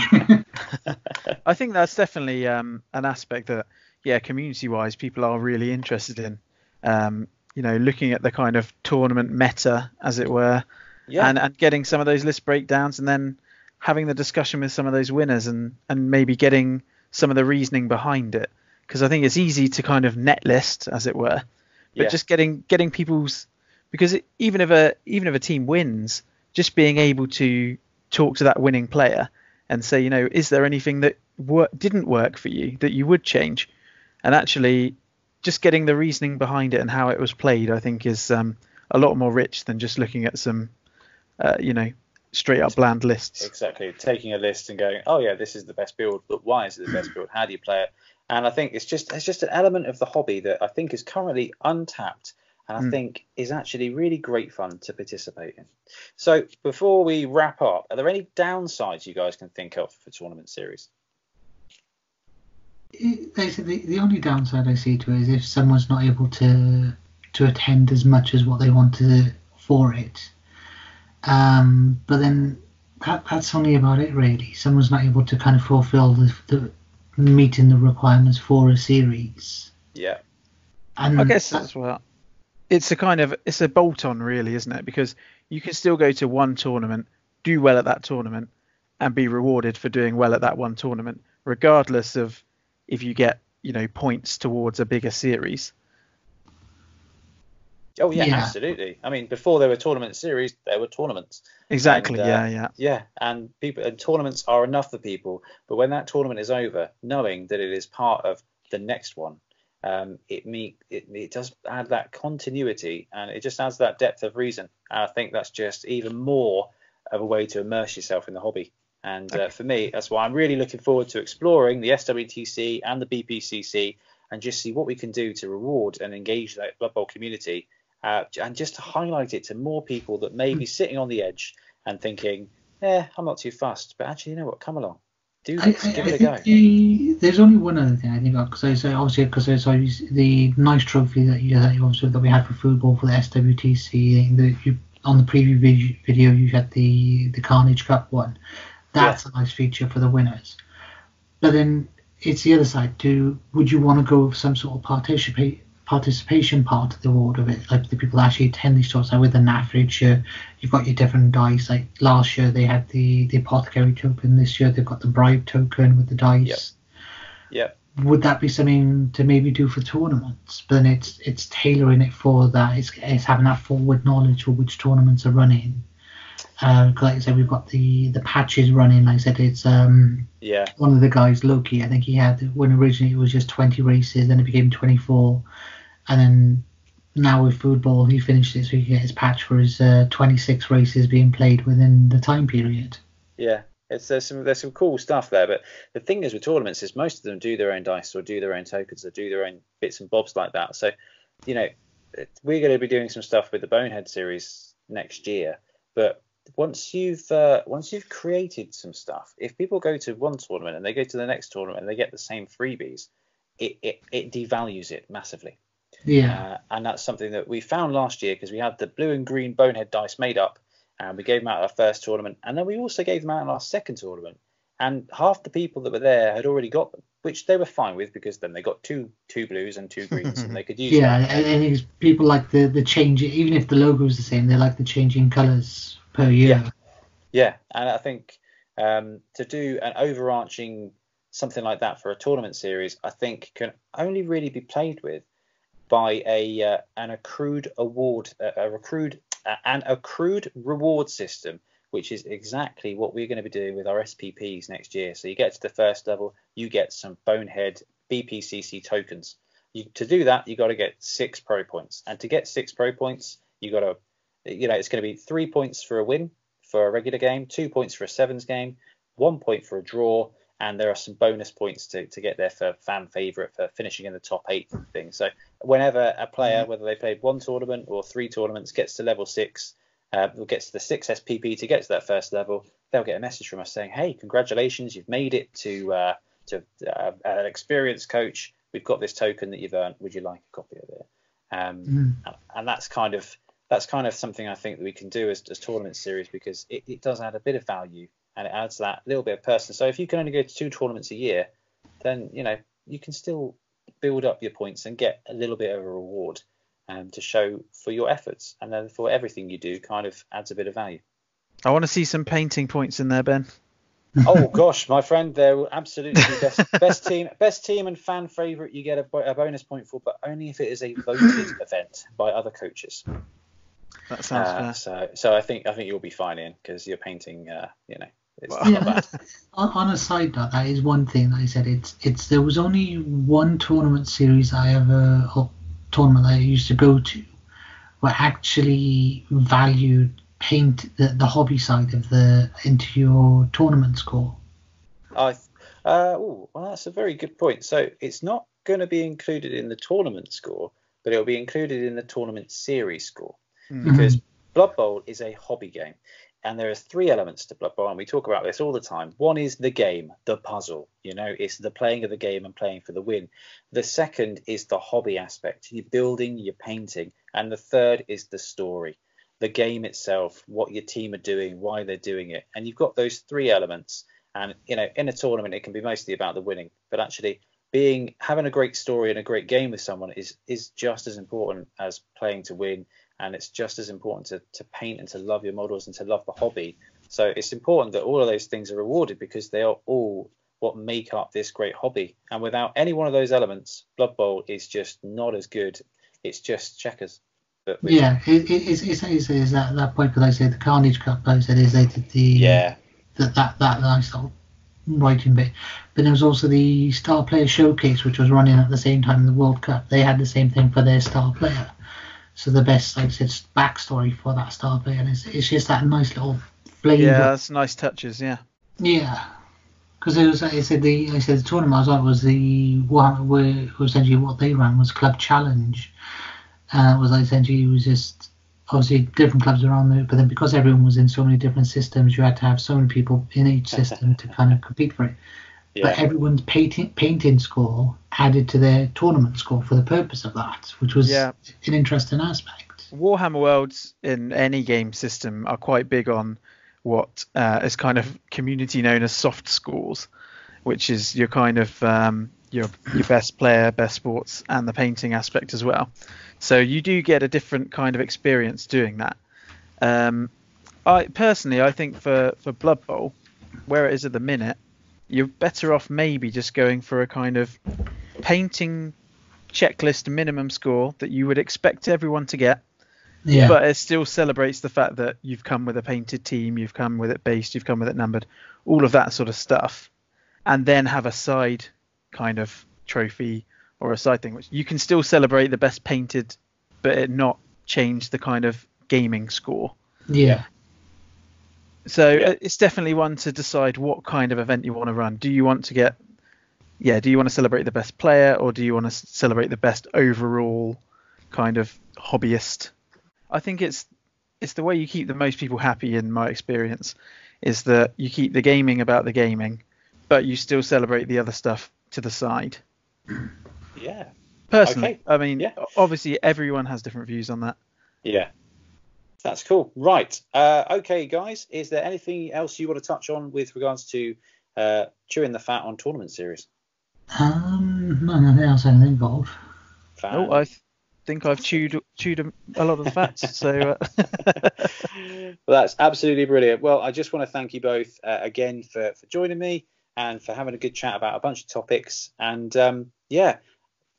I think that's definitely um, an aspect that, yeah, community-wise, people are really interested in. Um, you know, looking at the kind of tournament meta, as it were, yeah. and, and getting some of those list breakdowns, and then having the discussion with some of those winners and and maybe getting some of the reasoning behind it because I think it's easy to kind of net list as it were but yeah. just getting getting people's because it, even if a even if a team wins just being able to talk to that winning player and say you know is there anything that wor- didn't work for you that you would change and actually just getting the reasoning behind it and how it was played I think is um, a lot more rich than just looking at some uh, you know straight up bland lists. Exactly. Taking a list and going, oh yeah, this is the best build, but why is it the best build? How do you play it? And I think it's just it's just an element of the hobby that I think is currently untapped and I mm. think is actually really great fun to participate in. So before we wrap up, are there any downsides you guys can think of for tournament series? Basically, the only downside I see to it is if someone's not able to to attend as much as what they want to for it um, but then that, that's only about it, really. Someone's not able to kind of fulfill the, the meeting the requirements for a series. Yeah. And I guess that's what it's a kind of it's a bolt on really, isn't it? Because you can still go to one tournament, do well at that tournament, and be rewarded for doing well at that one tournament, regardless of if you get you know points towards a bigger series. Oh yeah, yeah, absolutely. I mean, before there were tournament series, there were tournaments. Exactly. And, uh, yeah, yeah. Yeah, and people and tournaments are enough for people. But when that tournament is over, knowing that it is part of the next one, um, it, me, it it does add that continuity and it just adds that depth of reason. And I think that's just even more of a way to immerse yourself in the hobby. And uh, for me, that's why I'm really looking forward to exploring the SWTC and the BPCC and just see what we can do to reward and engage that Blood Bowl community uh, and just to highlight it to more people that may be sitting on the edge and thinking, yeah, I'm not too fussed, but actually, you know what, come along. Do this, I, give I, it a go. The, there's only one other thing I think because I say obviously because I the nice trophy that you that, obviously, that we had for Foodbowl for the SWTC the, you, on the preview video you had the the Carnage Cup one. That's yeah. a nice feature for the winners. But then it's the other side. Do would you want to go with some sort of participate participation part of the award of it, like the people that actually attend these talks. Like with the each year, you've got your different dice. Like last year they had the the apothecary token. This year they've got the bribe token with the dice. Yep. yep. Would that be something to maybe do for tournaments? But then it's it's tailoring it for that. It's, it's having that forward knowledge for which tournaments are running. Uh, like I said, we've got the the patches running. Like I said, it's um yeah one of the guys Loki. I think he had when originally it was just 20 races, then it became 24 and then now with Foodbowl, he finished it so he get his patch for his uh, 26 races being played within the time period. Yeah, it's there's some there's some cool stuff there. But the thing is with tournaments is most of them do their own dice or do their own tokens or do their own bits and bobs like that. So, you know, we're going to be doing some stuff with the Bonehead series next year. But once you've uh, once you've created some stuff, if people go to one tournament and they go to the next tournament and they get the same freebies, it it, it devalues it massively. Yeah. Uh, and that's something that we found last year because we had the blue and green bonehead dice made up and we gave them out at our first tournament. And then we also gave them out in our second tournament. And half the people that were there had already got them, which they were fine with because then they got two two blues and two greens and they could use Yeah, that. and, and people like the, the change, even if the logo is the same, they like the changing colours per year. Yeah. yeah. And I think um, to do an overarching something like that for a tournament series, I think can only really be played with by a uh, an accrued award, uh, a accrued uh, an accrued reward system, which is exactly what we're going to be doing with our SPPs next year. So you get to the first level, you get some bonehead BPCC tokens. You, to do that, you got to get six pro points, and to get six pro points, you got to, you know, it's going to be three points for a win for a regular game, two points for a sevens game, one point for a draw, and there are some bonus points to, to get there for fan favorite for finishing in the top eight thing. So whenever a player, mm-hmm. whether they played one tournament or three tournaments, gets to level six, uh, gets to the six SPP to get to that first level, they'll get a message from us saying, "Hey, congratulations, you've made it to uh, to uh, an experienced coach. We've got this token that you've earned. Would you like a copy of it?" Um, mm. and, and, that's kind of that's kind of something I think that we can do as, as tournament series because it, it does add a bit of value and it adds that little bit of person. So if you can only go to two tournaments a year, then you know you can still build up your points and get a little bit of a reward um, to show for your efforts, and then for everything you do, kind of adds a bit of value. I want to see some painting points in there, Ben. oh gosh, my friend, they're absolutely best, best team, best team and fan favorite. You get a, a, bonus point for, but only if it is a voted event by other coaches. That sounds uh, fair. So, so I think I think you'll be fine in because you're painting, uh, you know, yeah, on, on a side note, that is one thing that I said. It's it's there was only one tournament series I ever or tournament I used to go to where actually valued paint the, the hobby side of the into your tournament score. I uh, oh well that's a very good point. So it's not going to be included in the tournament score, but it'll be included in the tournament series score mm-hmm. because Blood Bowl is a hobby game. And there are three elements to Blood Bowl, and we talk about this all the time. One is the game, the puzzle. You know, it's the playing of the game and playing for the win. The second is the hobby aspect. You're building, you're painting. And the third is the story, the game itself, what your team are doing, why they're doing it. And you've got those three elements. And you know, in a tournament, it can be mostly about the winning, but actually being having a great story and a great game with someone is is just as important as playing to win and it's just as important to, to paint and to love your models and to love the hobby. So it's important that all of those things are rewarded because they are all what make up this great hobby. And without any one of those elements, Blood Bowl is just not as good. It's just checkers. yeah, it, it, it's, it's, it's, it's that, that point that I said the Carnage Cup. I said is they did the yeah that that that nice little writing bit. But there was also the star player showcase, which was running at the same time in the World Cup. They had the same thing for their star player. So the best, like I said, backstory for that star player, and it's, it's just that nice little flavour. Yeah, that's nice touches. Yeah. Yeah, because it was. I said the I said the tournament I was at was the Warhammer, where essentially what they ran was Club Challenge. Uh, it was like essentially it was just obviously different clubs around there, but then because everyone was in so many different systems, you had to have so many people in each system to kind of compete for it. Yeah. But everyone's painting painting score added to their tournament score for the purpose of that, which was yeah. an interesting aspect. Warhammer Worlds in any game system are quite big on what uh, is kind of community known as soft scores, which is your kind of um, your your best player, best sports, and the painting aspect as well. So you do get a different kind of experience doing that. Um, I personally, I think for for Blood Bowl, where it is at the minute, you're better off maybe just going for a kind of painting checklist minimum score that you would expect everyone to get. Yeah. But it still celebrates the fact that you've come with a painted team, you've come with it based, you've come with it numbered, all of that sort of stuff, and then have a side kind of trophy or a side thing, which you can still celebrate the best painted, but it not change the kind of gaming score. Yeah. So yeah. Uh, it's definitely one to decide what kind of event you want to run. Do you want to get, yeah, do you want to celebrate the best player or do you want to celebrate the best overall kind of hobbyist? I think it's it's the way you keep the most people happy in my experience is that you keep the gaming about the gaming, but you still celebrate the other stuff to the side. Yeah. Personally, okay. I mean, yeah. obviously everyone has different views on that. Yeah. That's cool. Right. Uh, okay, guys. Is there anything else you want to touch on with regards to uh, chewing the fat on tournament series? Um, no, nothing else I can think of. Oh, I think I've chewed chewed a, lot of the fats. so. Uh... well, that's absolutely brilliant. Well, I just want to thank you both uh, again for for joining me and for having a good chat about a bunch of topics. And um, yeah,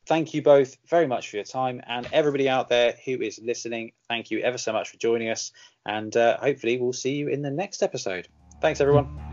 thank you both very much for your time. And everybody out there who is listening, thank you ever so much for joining us. And uh, hopefully, we'll see you in the next episode. Thanks, everyone.